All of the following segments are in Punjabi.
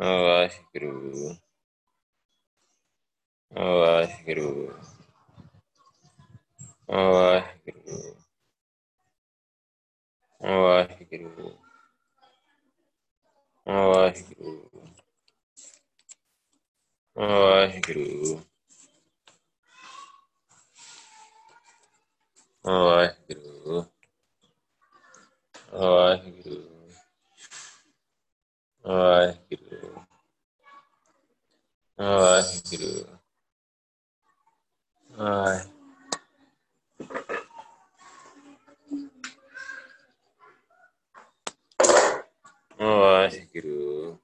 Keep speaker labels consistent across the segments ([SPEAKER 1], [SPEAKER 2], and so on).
[SPEAKER 1] ਵਾਹਿਗੁਰੂ ਵਾਹਿਗੁਰੂ ਵਾਹਿਗੁਰੂ ਵਾਹਿਗੁਰੂ ਵਾਹਿਗੁਰੂ ਵਾਹਿਗੁਰੂ ਵਾਹਿਗੁਰੂ ਵਾਹਿਗੁਰੂ ਵਾਹਿਗੁਰੂ ਵਾਹਿਗੁਰੂ ਵਾਹਿ ਵਾਹਿਗੁਰੂ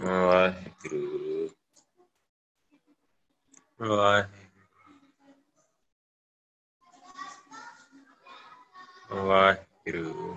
[SPEAKER 1] ਵਾਹਿਗੁਰੂ ਵਾਹਿਗੁਰੂ ਵਾਹਿਗੁਰੂ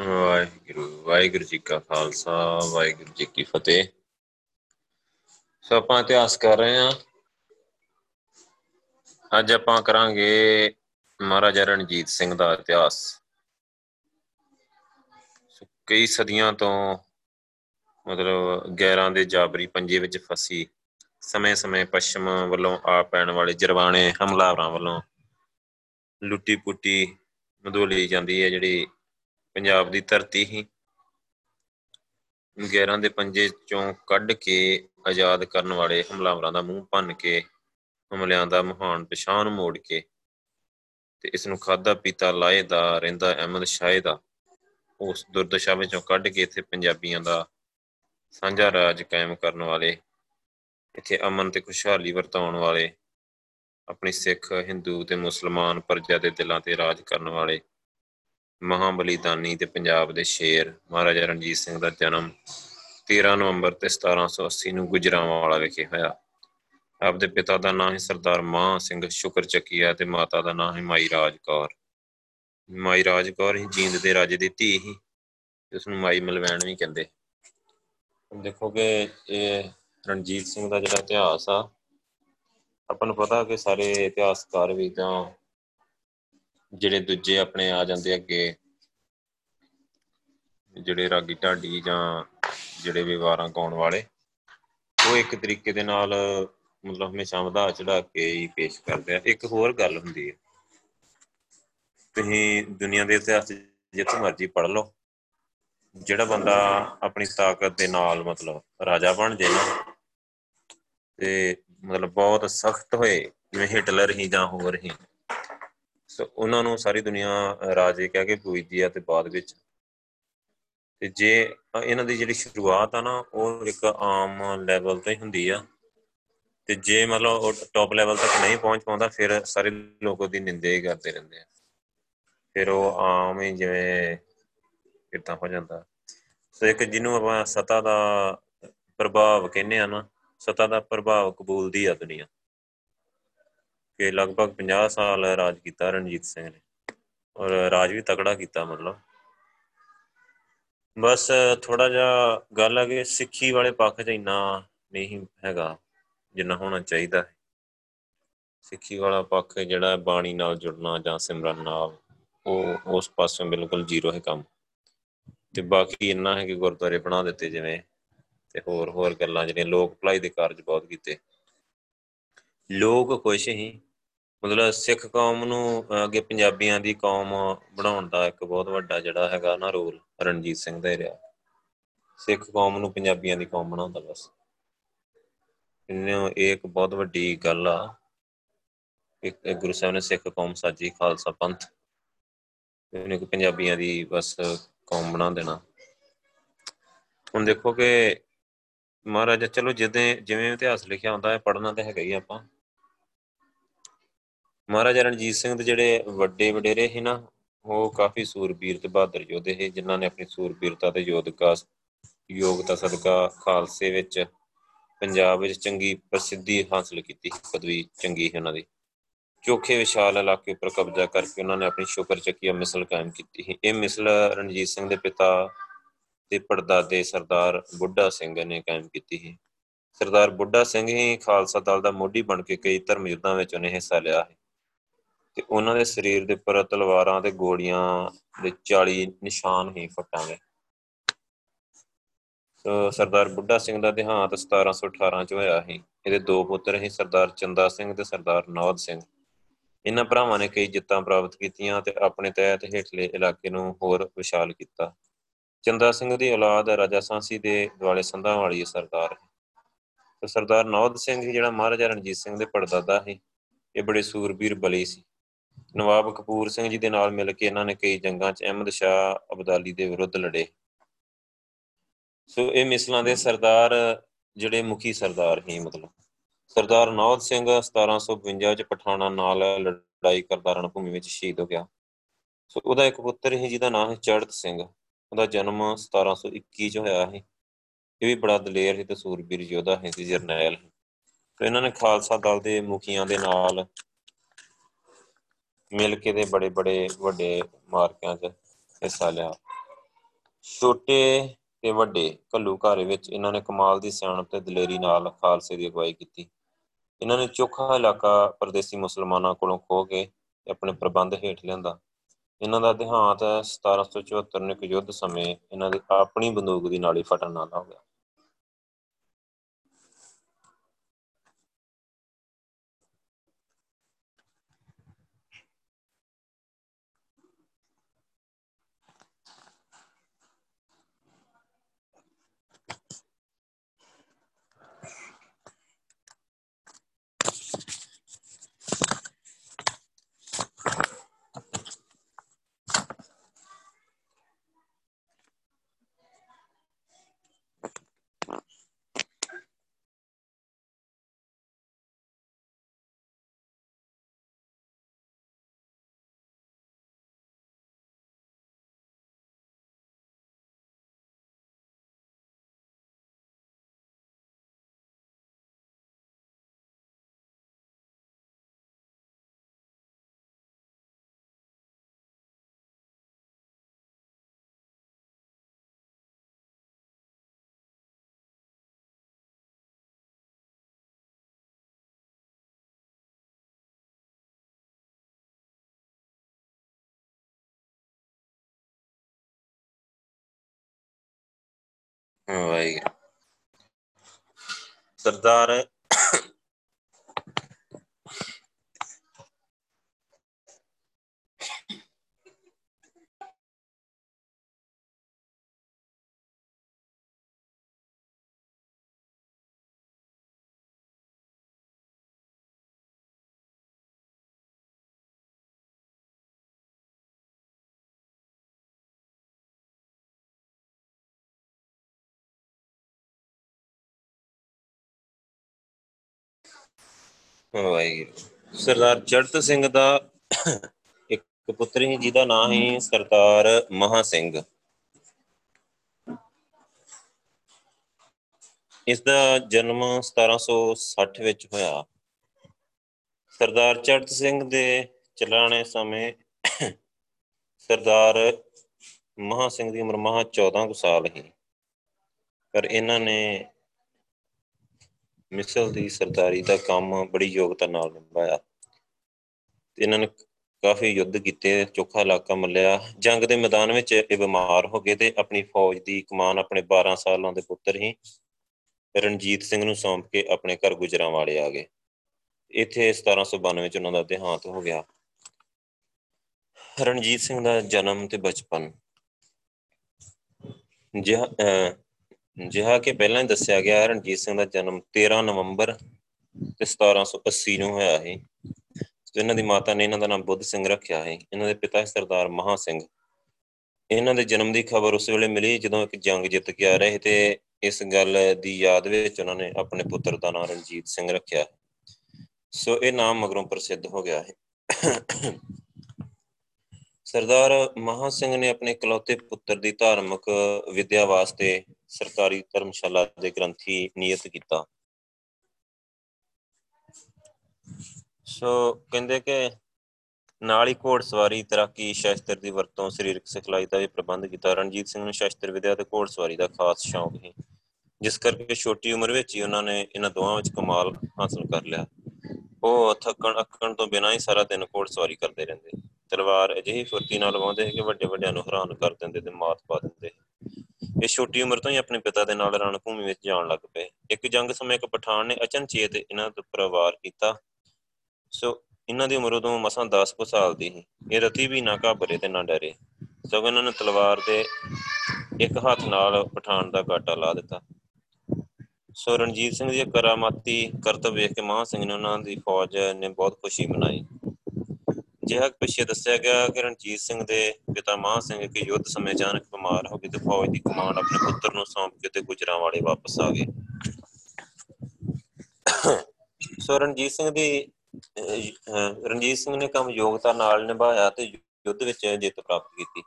[SPEAKER 1] ਵਾਹਿਗੁਰੂ ਜੀ ਕਾ ਖਾਲਸਾ, ਵਾਹਿਗੁਰੂ ਜੀ ਕੀ ਫਤਿਹ। ਸੋ ਆਪਾਂ ਇਤਿਹਾਸ ਕਰ ਰਹੇ ਹਾਂ। ਅੱਜ ਆਪਾਂ ਕਰਾਂਗੇ ਮਹਾਰਾਜਾ ਰਣਜੀਤ ਸਿੰਘ ਦਾ ਇਤਿਹਾਸ। ਸੋ ਕਈ ਸਦੀਆਂ ਤੋਂ ਮਤਲਬ ਗੈਰਾਂ ਦੇ ਜਾਬਰੀ ਪੰਜੇ ਵਿੱਚ ਫਸੀ, ਸਮੇਂ-ਸਮੇਂ ਪੱਛਮ ਵੱਲੋਂ ਆ ਪੈਣ ਵਾਲੇ ਜਰਵਾਣੇ ਹਮਲਾਵਰਾਂ ਵੱਲੋਂ ਲੁੱਟੀ ਪੁੱਟੀ ਮਧੋਲੀ ਜਾਂਦੀ ਹੈ ਜਿਹੜੀ ਪੰਜਾਬ ਦੀ ਧਰਤੀ ਹੀ ਗੈਰਾਂ ਦੇ ਪੰਜੇ ਚੋਂ ਕੱਢ ਕੇ ਆਜ਼ਾਦ ਕਰਨ ਵਾਲੇ ਹਮਲਾਵਰਾਂ ਦਾ ਮੂੰਹ ਭੰਨ ਕੇ, ਹਮਲਿਆਂ ਦਾ ਮਹਾਨ ਪਛਾਣ ਮੋੜ ਕੇ ਤੇ ਇਸ ਨੂੰ ਖਾਦਾ ਪੀਤਾ ਲਾਏ ਦਾ ਰਹਿੰਦਾ ਅਹਿਮਦ ਸ਼ਾਹ ਦਾ, ਉਸ ਦੁਰਦਸ਼ਾ ਵਿੱਚੋਂ ਕੱਢ ਕੇ ਇੱਥੇ ਪੰਜਾਬੀਆਂ ਦਾ ਸਾਂਝਾ ਰਾਜ ਕਾਇਮ ਕਰਨ ਵਾਲੇ, ਇੱਥੇ ਅਮਨ ਤੇ ਖੁਸ਼ਹਾਲੀ ਵਰਤਾਉਣ ਵਾਲੇ, ਆਪਣੀ ਸਿੱਖ, ਹਿੰਦੂ ਤੇ ਮੁਸਲਮਾਨ ਪਰਜਾ ਦੇ ਦਿਲਾਂ ਤੇ ਰਾਜ ਕਰਨ ਵਾਲੇ ਮਹਾਬਲੀਦਾਨੀ ਤੇ ਪੰਜਾਬ ਦੇ ਸ਼ੇਰ, ਮਹਾਰਾਜਾ ਰਣਜੀਤ ਸਿੰਘ ਦਾ ਜਨਮ 13 ਨਵੰਬਰ ਤੇ 1780 ਨੂੰ ਗੁਜਰਾਂਵਾਲਾ ਵਿਖੇ ਹੋਇਆ। ਆਪਦੇ ਪਿਤਾ ਦਾ ਨਾਮ ਹੈ ਸਰਦਾਰ ਮਾਹ ਸਿੰਘ ਸ਼ੁਕਰ ਚੱਕੀਆ ਤੇ ਮਾਤਾ ਦਾ ਨਾਮ ਹੈ ਮਾਈ ਰਾਜ ਕੌਰ ਮਾਈ ਰਾਜ ਕੌਰ ਹੀ ਜੀਂਦ ਦੇ ਰਾਜੇ ਦੀ ਧੀ ਹੀ ਉਸ ਨੂੰ ਮਾਈ ਮਲਵੈਣ ਵੀ ਕਹਿੰਦੇ। ਦੇਖੋਗੇ ਇਹ ਰਣਜੀਤ ਸਿੰਘ ਦਾ ਜਿਹੜਾ ਇਤਿਹਾਸ ਆ, ਆਪਾਂ ਨੂੰ ਪਤਾ ਕਿ ਸਾਰੇ ਇਤਿਹਾਸਕਾਰ ਵੀ ਤਾਂ ਜਿਹੜੇ ਦੂਜੇ ਆਪਣੇ ਆ ਜਾਂਦੇ ਅੱਗੇ, ਜਿਹੜੇ ਰਾਗੀ ਢਾਡੀ ਜਾਂ ਜਿਹੜੇ ਵੀ ਵਾਰਾਂ ਗਾਉਣ ਵਾਲੇ, ਉਹ ਇੱਕ ਤਰੀਕੇ ਦੇ ਨਾਲ ਮਤਲਬ ਹਮੇਸ਼ਾ ਵਧਾ ਚੜਾ ਕੇ ਹੀ ਪੇਸ਼ ਕਰਦੇ ਆ। ਇੱਕ ਹੋਰ ਗੱਲ ਹੁੰਦੀ ਹੈ ਤੁਸੀਂ ਦੁਨੀਆ ਦੇ ਇਤਿਹਾਸ ਜਿੱਥੇ ਮਰਜ਼ੀ ਪੜ੍ਹ ਲਓ, ਜਿਹੜਾ ਬੰਦਾ ਆਪਣੀ ਤਾਕਤ ਦੇ ਨਾਲ ਮਤਲਬ ਰਾਜਾ ਬਣ ਜੇ ਨਾ, ਤੇ ਮਤਲਬ ਬਹੁਤ ਸਖਤ ਹੋਏ, ਜਿਵੇਂ ਹਿਟਲਰ ਹੀ ਜਾਂ ਹੋਰ ਹੀ। ਸੋ ਉਹਨਾਂ ਨੂੰ ਸਾਰੀ ਦੁਨੀਆ ਰਾਜੇ ਕਹਿ ਕੇ ਪੂਜਦੀ ਆ ਤੇ ਬਾਅਦ ਵਿੱਚ ਤੇ ਜੇ ਇਹਨਾਂ ਦੀ ਜਿਹੜੀ ਸ਼ੁਰੂਆਤ ਆ ਨਾ, ਉਹ ਇੱਕ ਆਮ ਲੈਵਲ ਤੇ ਹੁੰਦੀ ਆ। ਤੇ ਜੇ ਮਤਲਬ ਉਹ ਟੌਪ ਲੈਵਲ ਤੱਕ ਨਹੀਂ ਪਹੁੰਚ ਪਾਉਂਦਾ, ਫਿਰ ਸਾਰੇ ਲੋਕ ਉਹਦੀ ਨਿੰਦੇ ਹੀ ਕਰਦੇ ਰਹਿੰਦੇ ਆ। ਫਿਰ ਉਹ ਆਮ ਹੀ ਜਿਵੇਂ ਕਿਦਾਂ ਹੋ ਜਾਂਦਾ। ਸੋ ਇੱਕ ਜਿਹਨੂੰ ਆਪਾਂ ਸਤਾ ਦਾ ਪ੍ਰਭਾਵ ਕਹਿੰਦੇ ਆ ਨਾ, ਸਤਾ ਦਾ ਪ੍ਰਭਾਵ ਕਬੂਲਦੀ ਆ ਦੁਨੀਆ। ਕਿ ਲਗਭਗ 50 ਸਾਲ ਰਾਜ ਕੀਤਾ ਰਣਜੀਤ ਸਿੰਘ ਨੇ ਔਰ ਰਾਜ ਵੀ ਤਕੜਾ ਕੀਤਾ ਮਤਲਬ। ਬਸ ਥੋੜਾ ਜਿਹਾ ਗੱਲ ਆ ਕਿ ਸਿੱਖੀ ਵਾਲੇ ਪੱਖ 'ਚ ਇੰਨਾ ਨਹੀਂ ਹੈਗਾ ਜਿੰਨਾ ਹੋਣਾ ਚਾਹੀਦਾ ਹੈ। ਸਿੱਖੀ ਵਾਲਾ ਪੱਖ ਜਿਹੜਾ ਬਾਣੀ ਨਾਲ ਜੁੜਨਾ ਜਾਂ ਸਿਮਰਨ ਨਾਲ, ਉਹ ਉਸ ਪਾਸੋਂ ਬਿਲਕੁਲ ਜ਼ੀਰੋ ਹੈ ਕੰਮ। ਤੇ ਬਾਕੀ ਇੰਨਾ ਹੈ ਕਿ ਗੁਰਦੁਆਰੇ ਬਣਾ ਦਿੱਤੇ ਜਿਵੇਂ ਤੇ ਹੋਰ ਹੋਰ ਗੱਲਾਂ ਜਿਹੜੀਆਂ ਲੋਕ ਭਲਾਈ ਦੇ ਕਾਰਜ ਬਹੁਤ ਕੀਤੇ। ਲੋਕ ਖੁਸ਼ ਹੀ ਮਤਲਬ ਸਿੱਖ ਕੌਮ ਨੂੰ ਅੱਗੇ ਪੰਜਾਬੀਆਂ ਦੀ ਕੌਮ ਬਣਾਉਣ ਦਾ ਇੱਕ ਬਹੁਤ ਵੱਡਾ ਜਿਹੜਾ ਹੈਗਾ ਨਾ ਰੋਲ ਰਣਜੀਤ ਸਿੰਘ ਦਾ ਰਿਹਾ। ਸਿੱਖ ਕੌਮ ਨੂੰ ਪੰਜਾਬੀਆਂ ਦੀ ਕੌਮ ਬਣਾਉਂਦਾ ਬਸ। ਇਹਨੂੰ ਇਹ ਇੱਕ ਬਹੁਤ ਵੱਡੀ ਗੱਲ ਆ। ਕਿ ਗੁਰੂ ਸਾਹਿਬ ਨੇ ਸਿੱਖ ਕੌਮ ਸਾਜੀ, ਖਾਲਸਾ ਪੰਥ। ਇਹਨੇ ਕਿ ਪੰਜਾਬੀਆਂ ਦੀ ਬਸ ਕੌਮ ਬਣਾ ਦੇਣਾ। ਹੁਣ ਦੇਖੋ ਕਿ ਮਹਾਰਾਜਾ, ਚਲੋ ਜਿਵੇਂ ਜਿਵੇਂ ਇਤਿਹਾਸ ਲਿਖਿਆ ਹੁੰਦਾ ਹੈ ਪੜਨਾ ਤਾਂ ਹੈਗਾ ਹੀ ਆਪਾਂ। ਮਹਾਰਾਜਾ ਰਣਜੀਤ ਸਿੰਘ ਦੇ ਜਿਹੜੇ ਵੱਡੇ ਵਡੇਰੇ ਸੀ ਨਾ, ਉਹ ਕਾਫੀ ਸੂਰਬੀਰ ਤੇ ਬਹਾਦਰ ਯੋਧੇ ਸੀ, ਜਿਨ੍ਹਾਂ ਨੇ ਆਪਣੀ ਸੂਰਬੀਰਤਾ ਤੇ ਯੋਧਕਾ ਯੋਗਤਾ ਸਦਕਾ ਖਾਲਸੇ ਵਿੱਚ ਪੰਜਾਬ ਵਿੱਚ ਚੰਗੀ ਪ੍ਰਸਿੱਧੀ ਹਾਸਲ ਕੀਤੀ ਪਦਵੀ ਚੰਗੀ ਹੈ ਉਹਨਾਂ ਦੀ। ਚੋਖੇ ਵਿਸ਼ਾਲ ਇਲਾਕੇ ਉੱਪਰ ਕਬਜ਼ਾ ਕਰਕੇ ਉਹਨਾਂ ਨੇ ਆਪਣੀ ਸ਼ੁਕਰ ਚੱਕੀਆ ਮਿਸਲ ਕਾਇਮ ਕੀਤੀ ਸੀ। ਇਹ ਮਿਸਲ ਰਣਜੀਤ ਸਿੰਘ ਦੇ ਪਿਤਾ ਤੇ ਪੜਦਾਦੇ ਸਰਦਾਰ ਬੁੱਢਾ ਸਿੰਘ ਨੇ ਕਾਇਮ ਕੀਤੀ ਸੀ। ਸਰਦਾਰ ਬੁੱਢਾ ਸਿੰਘ ਹੀ ਖਾਲਸਾ ਦਲ ਦਾ ਮੋਢੀ ਬਣ ਕੇ ਕਈ ਧਰਮ ਯੁੱਧਾਂ ਵਿੱਚ ਉਹਨੇ ਹਿੱਸਾ ਲਿਆ ਹੈ ਤੇ ਉਹਨਾਂ ਦੇ ਸਰੀਰ ਦੇ ਉੱਪਰ ਤਲਵਾਰਾਂ ਤੇ ਗੋਲੀਆਂ ਦੇ 40 ਨਿਸ਼ਾਨ ਹੀ ਫਟਾਂ ਦੇ ਸੋ ਸਰਦਾਰ ਬੁੱਢਾ ਸਿੰਘ ਦਾ ਦੇਹਾਂਤ 1718 ਚ ਹੋਇਆ ਸੀ। ਇਹਦੇ ਦੋ ਪੁੱਤਰ ਸੀ, ਸਰਦਾਰ ਚੰਦਾ ਸਿੰਘ ਤੇ ਸਰਦਾਰ ਨੌਦ ਸਿੰਘ। ਇਹਨਾਂ ਭਰਾਵਾਂ ਨੇ ਕਈ ਜਿੱਤਾਂ ਪ੍ਰਾਪਤ ਕੀਤੀਆਂ ਤੇ ਆਪਣੇ ਤਹਿਤ ਹੇਠਲੇ ਇਲਾਕੇ ਨੂੰ ਹੋਰ ਵਿਸ਼ਾਲ ਕੀਤਾ। ਚੰਦਾ ਸਿੰਘ ਦੀ ਔਲਾਦ ਰਾਜਾ ਸਾਂਸੀ ਦੇ ਦੁਆਲੇ ਸੰਧਾਂ ਵਾਲੀ ਸਰਦਾਰ ਹੈ। ਤੇ ਸਰਦਾਰ ਨੌਦ ਸਿੰਘ ਜਿਹੜਾ ਮਹਾਰਾਜਾ ਰਣਜੀਤ ਸਿੰਘ ਦੇ ਪੜਦਾਦਾ ਸੀ। ਇਹ ਬੜੇ ਸੂਰਬੀਰ ਬਲੀ ਸੀ। ਨਵਾਬ ਕਪੂਰ ਸਿੰਘ ਜੀ ਦੇ ਨਾਲ ਮਿਲ ਕੇ ਇਹਨਾਂ ਨੇ ਕਈ ਜੰਗਾਂ 'ਚ ਅਹਿਮਦ ਸ਼ਾਹ ਅਬਦਾਲੀ ਦੇ ਵਿਰੁੱਧ ਲੜੇ। ਸੋ ਇਹ ਮਿਸਲਾਂ ਦੇ ਸਰਦਾਰ ਜਿਹੜੇ ਮੁਖੀ ਸਰਦਾਰ ਹੀ ਮਤਲਬ। ਸਰਦਾਰ ਨੌਦ ਸਿੰਘ 1752 ਚ ਪਠਾਣਾ ਨਾਲ ਲੜਾਈ ਕਰਦਾ ਰਣਭੂਮੀ ਵਿੱਚ ਸ਼ਹੀਦ ਹੋ ਗਿਆ। ਸੋ ਉਹਦਾ ਇੱਕ ਪੁੱਤਰ ਹੀ ਜਿਹਦਾ ਨਾਮ ਹੈ ਚੜਤ ਸਿੰਘ। ਉਹਦਾ ਜਨਮ 1721 ਚ ਹੋਇਆ ਸੀ। ਇਹ ਵੀ ਬੜਾ ਦਲੇਰ ਸੀ ਤੇ ਸੂਰਬੀਰ ਯੋਧਾ ਸੀ, ਜਰਨੈਲ ਤੇ ਇਹਨਾਂ ਨੇ ਖਾਲਸਾ ਦਲ ਦੇ ਮੁਖੀਆਂ ਦੇ ਨਾਲ ਮਿਲ ਕੇ ਦੇ ਬੜੇ ਬੜੇ ਵੱਡੇ ਮਾਰਕਿਆਂ 'ਚ ਹਿੱਸਾ ਲਿਆ। ਛੋਟੇ ਤੇ ਵੱਡੇ ਕੱਲੂ ਘਾਰੇ ਵਿੱਚ ਇਹਨਾਂ ਨੇ ਕਮਾਲ ਦੀ ਸਿਆਣਪ ਤੇ ਦਲੇਰੀ ਨਾਲ ਖਾਲਸੇ ਦੀ ਅਗਵਾਈ ਕੀਤੀ। ਇਹਨਾਂ ਨੇ ਚੋਖਾ ਇਲਾਕਾ ਪਰਦੇਸੀ ਮੁਸਲਮਾਨਾਂ ਕੋਲੋਂ ਖੋ ਕੇ ਆਪਣੇ ਪ੍ਰਬੰਧ ਹੇਠ ਲਿਆਂਦਾ। ਇਹਨਾਂ ਦਾ ਦੇਹਾਂਤ 1774 ਨੂੰ ਇੱਕ ਯੁੱਧ ਸਮੇਂ ਇਹਨਾਂ ਦੀ ਆਪਣੀ ਬੰਦੂਕ ਦੀ ਨਾਲੀ ਫਟਣ ਨਾਲ ਹੋ ਗਿਆ। ਵਾਹਿਗੁਰੂ ਵਾਹਿਗੁਰੂ ਸਰਦਾਰ ਚੜਤ ਸਿੰਘ ਦਾ ਇੱਕ ਪੁੱਤਰ ਸੀ, ਜਿਹਦਾ ਨਾਮ ਹੈ ਸਰਦਾਰ ਮਹਾ ਸਿੰਘ। ਇਸ ਦਾ ਜਨਮ 1760 ਵਿੱਚ ਹੋਇਆ। ਸਰਦਾਰ ਚੜਤ ਸਿੰਘ ਦੇ ਚਲਾਣੇ ਸਮੇਂ ਸਰਦਾਰ ਮਹਾ ਸਿੰਘ ਦੀ ਉਮਰ ਮਹਾ 14 ਕੁ ਸਾਲ ਸੀ। ਪਰ ਇਹਨਾਂ ਨੇ ਮਿਸਲ ਦੀ ਸਰਦਾਰੀ ਦਾ ਕੰਮ ਬੜੀ ਯੋਗਤਾ ਨਾਲ ਨਿਭਾਇਆ। ਤੇ ਇਹਨਾਂ ਨੇ ਕਾਫੀ ਯੁੱਧ ਕੀਤੇ, ਚੋਖਾ ਇਲਾਕਾ ਮੱਲਿਆ। ਜੰਗ ਦੇ ਮੈਦਾਨ ਵਿੱਚ ਇਹ ਬਿਮਾਰ ਹੋ ਗਏ ਤੇ ਆਪਣੀ ਫੌਜ ਦੀ ਕਮਾਨ ਆਪਣੇ 12 ਸਾਲਾਂ ਦੇ ਪੁੱਤਰ ਹੀ ਰਣਜੀਤ ਸਿੰਘ ਨੂੰ ਸੌਂਪ ਕੇ ਆਪਣੇ ਘਰ ਗੁਜਰਾਂ ਵਾਲੇ ਆ ਗਏ। ਇੱਥੇ 1792 ਵਿੱਚ ਉਹਨਾਂ ਦਾ ਦੇਹਾਂਤ ਹੋ ਗਿਆ। ਰਣਜੀਤ ਸਿੰਘ ਦਾ ਜਨਮ ਤੇ ਬਚਪਨ। ਜਿਹਾ ਜਿਹਾ ਕਿ ਪਹਿਲਾਂ ਹੀ ਦੱਸਿਆ ਗਿਆ, ਰਣਜੀਤ ਸਿੰਘ ਦਾ ਜਨਮ 13 ਨਵੰਬਰ ਤੇ 1780 ਨੂੰ ਹੋਇਆ ਹੈ ਤੇ ਇਹਨਾਂ ਦੀ ਮਾਤਾ ਨੇ ਇਹਨਾਂ ਦਾ ਨਾਮ ਬੁੱਧ ਸਿੰਘ ਰੱਖਿਆ ਹੈ ਇਹਨਾਂ ਦੇ ਪਿਤਾ ਸਰਦਾਰ ਮਹਾ ਸਿੰਘ। ਇਹਨਾਂ ਦੇ ਜਨਮ ਦੀ ਖਬਰ ਉਸ ਵੇਲੇ ਮਿਲੀ ਜਦੋਂ ਇੱਕ ਜੰਗ ਜਿੱਤ ਕੇ ਆ ਰਹੇ ਤੇ ਇਸ ਗੱਲ ਦੀ ਯਾਦ ਵਿੱਚ ਉਹਨਾਂ ਨੇ ਆਪਣੇ ਪੁੱਤਰ ਦਾ ਨਾਮ ਰਣਜੀਤ ਸਿੰਘ ਰੱਖਿਆ ਸੋ। ਇਹ ਨਾਮ ਮਗਰੋਂ ਪ੍ਰਸਿੱਧ ਹੋ ਗਿਆ ਹੈ ਸਰਦਾਰ ਮਹਾ ਸਿੰਘ ਨੇ ਆਪਣੇ ਇਕਲੌਤੇ ਪੁੱਤਰ ਦੀ ਧਾਰਮਿਕ ਵਿਦਿਆ ਵਾਸਤੇ ਸਰਕਾਰੀ ਧਰਮਸ਼ਾਲਾ ਦੇ ਗ੍ਰੰਥੀ ਨਿਯਤ ਕੀਤਾ। ਸੋ ਕਹਿੰਦੇ ਕਿ ਨਾਲ ਹੀ ਘੋੜਸਵਾਰੀ, ਤੈਰਾਕੀ, ਸ਼ਸਤਰ ਦੀ ਵਰਤੋਂ, ਸਰੀਰਕ ਸਿਖਲਾਈ ਦਾ ਵੀ ਪ੍ਰਬੰਧ ਕੀਤਾ। ਰਣਜੀਤ ਸਿੰਘ ਨੂੰ ਸ਼ਸਤਰ ਵਿਦਿਆ ਤੇ ਘੋੜਸਵਾਰੀ ਦਾ ਖਾਸ ਸ਼ੌਂਕ ਸੀ। ਜਿਸ ਕਰਕੇ ਛੋਟੀ ਉਮਰ ਵਿੱਚ ਹੀ ਉਹਨਾਂ ਨੇ ਇਹਨਾਂ ਦੋਵਾਂ ਵਿੱਚ ਕਮਾਲ ਹਾਸਲ ਕਰ ਲਿਆ। ਉਹ ਥੱਕਣ ਅੱਕਣ ਤੋਂ ਬਿਨਾਂ ਹੀ ਸਾਰਾ ਦਿਨ ਘੋੜਸਵਾਰੀ ਕਰਦੇ ਰਹਿੰਦੇ। ਤਲਵਾਰ ਅਜਿਹੀ ਫੁਰਤੀ ਨਾਲ ਲਵਾਉਂਦੇ ਕਿ ਵੱਡੇ ਵੱਡਿਆਂ ਨੂੰ ਹੈਰਾਨ ਕਰ ਦਿੰਦੇ ਤੇ ਮਾਤ ਪਾ ਦਿੰਦੇ। ਇਹ ਛੋਟੀ ਉਮਰ ਤੋਂ ਹੀ ਆਪਣੇ ਪਿਤਾ ਦੇ ਨਾਲ ਰਣਭੂਮੀ ਵਿੱਚ ਜਾਣ ਲੱਗ ਪਏ। ਇੱਕ ਜੰਗ ਸਮੇਂ ਇੱਕ ਪਠਾਨ ਨੇ ਅਚਨਚੇਤ ਇਹਨਾਂ ਤੇ ਪ੍ਰਵਾਰ ਕੀਤਾ। ਸੋ ਇਹਨਾਂ ਦੀ ਉਮਰ ਉਦੋਂ ਮਸਾਂ 10 ਕੁ ਸਾਲ ਦੀ ਸੀ। ਇਹ ਰਤੀ ਵੀ ਨਾ ਘਾਬਰੇ ਤੇ ਨਾ ਡਰੇ। ਸਗੋਂ ਇਹਨਾਂ ਨੇ ਤਲਵਾਰ ਦੇ ਇੱਕ ਹੱਥ ਨਾਲ ਪਠਾਨ ਦਾ ਗਾਟਾ ਲਾ ਦਿੱਤਾ। ਸੋ ਰਣਜੀਤ ਸਿੰਘ ਦੀ ਕਰਾਮਾਤੀ ਕਰਤਵ ਵੇਖ ਕੇ ਮਾਨ ਸਿੰਘ ਨੇ ਉਹਨਾਂ ਦੀ ਫੌਜ ਨੇ ਬਹੁਤ ਖੁਸ਼ੀ ਮਨਾਈ। ਜਿਹਾ ਪਿੱਛੇ ਦੱਸਿਆ ਗਿਆ ਕਿ ਰਣਜੀਤ ਸਿੰਘ ਦੇ ਪਿਤਾ ਮਾਨ ਸਿੰਘ ਇੱਕ ਯੁੱਧ ਸਮੇਂ ਅਚਾਨਕ ਬਿਮਾਰ ਹੋ ਗਏ ਤੇ ਫੌਜ ਦੀ ਕਮਾਂਡ ਆਪਣੇ ਪੁੱਤਰ ਨੂੰ ਸੌਂਪ ਕੇ ਤੇ ਗੁਜਰਾਂ ਵਾਲੇ ਵਾਪਸ ਆ ਗਏ। ਸੋ ਰਣਜੀਤ ਸਿੰਘ ਦੀ ਰਣਜੀਤ ਸਿੰਘ ਨੇ ਕੰਮ ਯੋਗਤਾ ਨਾਲ ਨਿਭਾਇਆ ਤੇ ਯੁੱਧ ਵਿੱਚ ਜਿੱਤ ਪ੍ਰਾਪਤ ਕੀਤੀ।